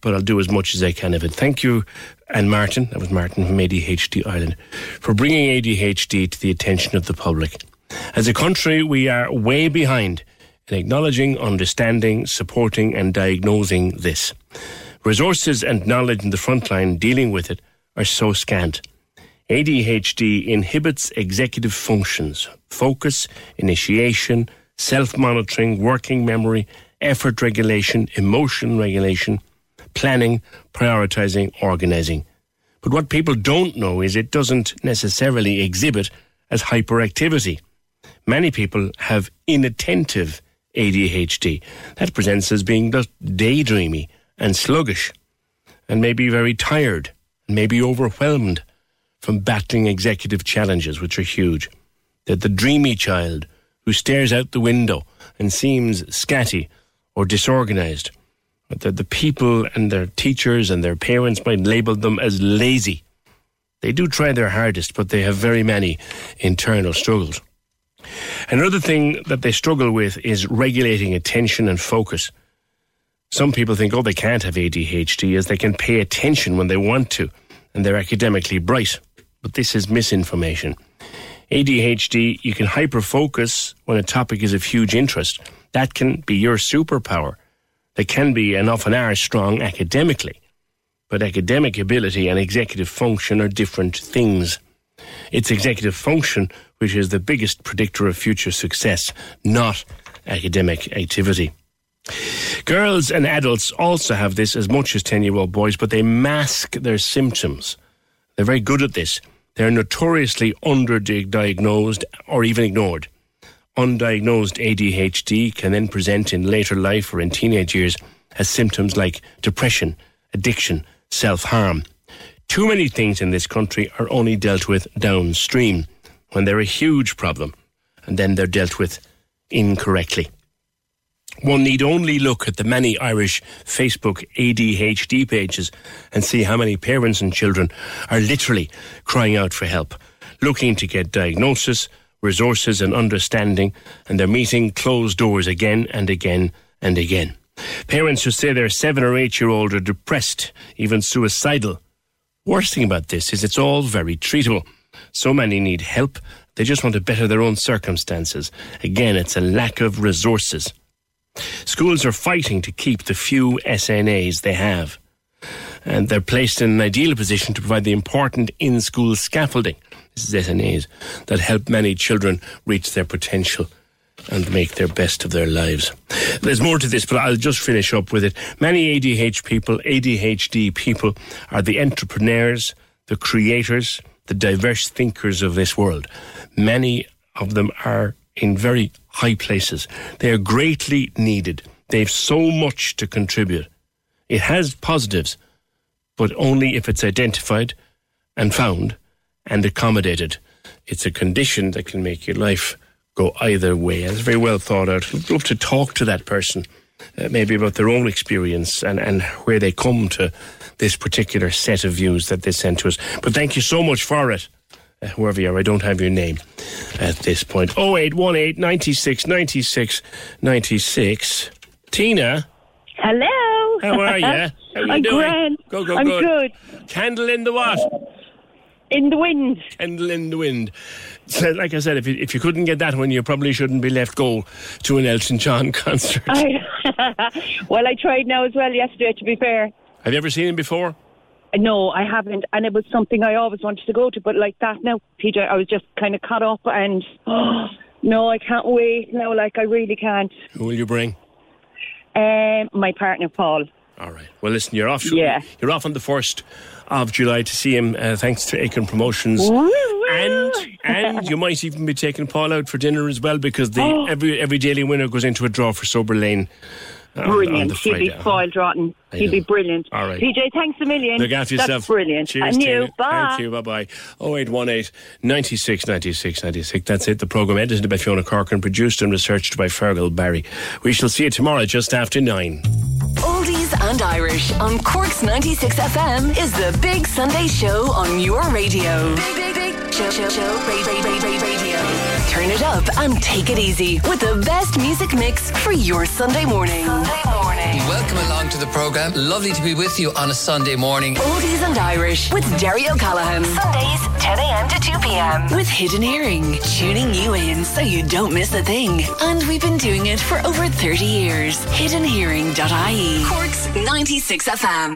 but I'll do as much as I can of it. Thank you, and Martin, that was Martin from ADHD Ireland, for bringing ADHD to the attention of the public. As a country, we are way behind in acknowledging, understanding, supporting, and diagnosing this. Resources and knowledge in the front line dealing with it are so scant. ADHD inhibits executive functions, focus, initiation, self monitoring, working memory, effort regulation, emotion regulation, planning, prioritizing, organizing. But what people don't know is it doesn't necessarily exhibit as hyperactivity. Many people have inattentive ADHD. That presents as being just daydreamy and sluggish, and maybe very tired, and maybe overwhelmed from battling executive challenges, which are huge. They're the dreamy child who stares out the window and seems scatty or disorganized. that the people and their teachers and their parents might label them as lazy. They do try their hardest, but they have very many internal struggles. Another thing that they struggle with is regulating attention and focus. Some people think, oh, they can't have ADHD as they can pay attention when they want to and they're academically bright. But this is misinformation. ADHD, you can hyperfocus when a topic is of huge interest. That can be your superpower. They can be and often are strong academically. But academic ability and executive function are different things. It's executive function which is the biggest predictor of future success, not academic activity. Girls and adults also have this as much as 10 year old boys, but they mask their symptoms. They're very good at this. They're notoriously underdiagnosed or even ignored. Undiagnosed ADHD can then present in later life or in teenage years as symptoms like depression, addiction, self harm. Too many things in this country are only dealt with downstream when they're a huge problem, and then they're dealt with incorrectly. One need only look at the many Irish Facebook ADHD pages and see how many parents and children are literally crying out for help, looking to get diagnosis, resources, and understanding, and they're meeting closed doors again and again and again. Parents who say their seven or eight year old are depressed, even suicidal. Worst thing about this is it's all very treatable. So many need help, they just want to better their own circumstances. Again, it's a lack of resources. Schools are fighting to keep the few SNAs they have. And they're placed in an ideal position to provide the important in school scaffolding. This is SNAs that help many children reach their potential and make their best of their lives. There's more to this, but I'll just finish up with it. Many ADH people, ADHD people, are the entrepreneurs, the creators, the diverse thinkers of this world. Many of them are in very high places. They are greatly needed. They have so much to contribute. It has positives, but only if it's identified and found and accommodated. It's a condition that can make your life go either way. It's very well thought out. I'd love to talk to that person, uh, maybe about their own experience and, and where they come to this particular set of views that they sent to us. But thank you so much for it. Uh, whoever you are, I don't have your name at this point. 0818 96 96 96. Tina. Hello. How are you? *laughs* How you I'm doing? grand. Go, go, I'm good. good. Candle in the what? In the wind. Candle in the wind. So, like I said, if you, if you couldn't get that one, you probably shouldn't be left go to an Elton John *laughs* concert. I, *laughs* well, I tried now as well yesterday, to be fair. Have you ever seen him before? No, I haven't, and it was something I always wanted to go to, but like that now, PJ, I was just kind of caught up, and oh, *gasps* no, I can't wait now. Like I really can't. Who will you bring? Um, my partner Paul. All right. Well, listen, you're off. Yeah. You're off on the first of July to see him, uh, thanks to Aiken Promotions. And and you might even be taking Paul out for dinner as well because the Oh. *gasps* every every daily winner goes into a draw for Sober Lane. On- on Brilliant. the He'd be Friday. spoiled rotten. He'd be brilliant. All right. PJ, thanks a million. Look after That's yourself. brilliant. Cheers, and you. Tina. Bye. Thank you. Bye bye. 0818 96 96 96. That's it. The programme edited by Fiona Corcoran, produced and researched by Fergal Barry. We shall see you tomorrow just after nine. Oldies and Irish on Cork's 96 FM is the Big Sunday Show on your radio. Big, big, big show, show, show, ra- ra- ra- ra- radio. Turn it up and take it easy with the best music mix for your Sunday morning. Sunday morning. Welcome along to the programme. Lovely to be with you on a Sunday morning. Oldies and Irish with Derry O'Callaghan. Sundays, 10 a.m. to 2 p.m. With Hidden Hearing, tuning you in so you don't miss a thing. And we've been doing it for over 30 years. HiddenHearing.ie. Cork's 96 FM.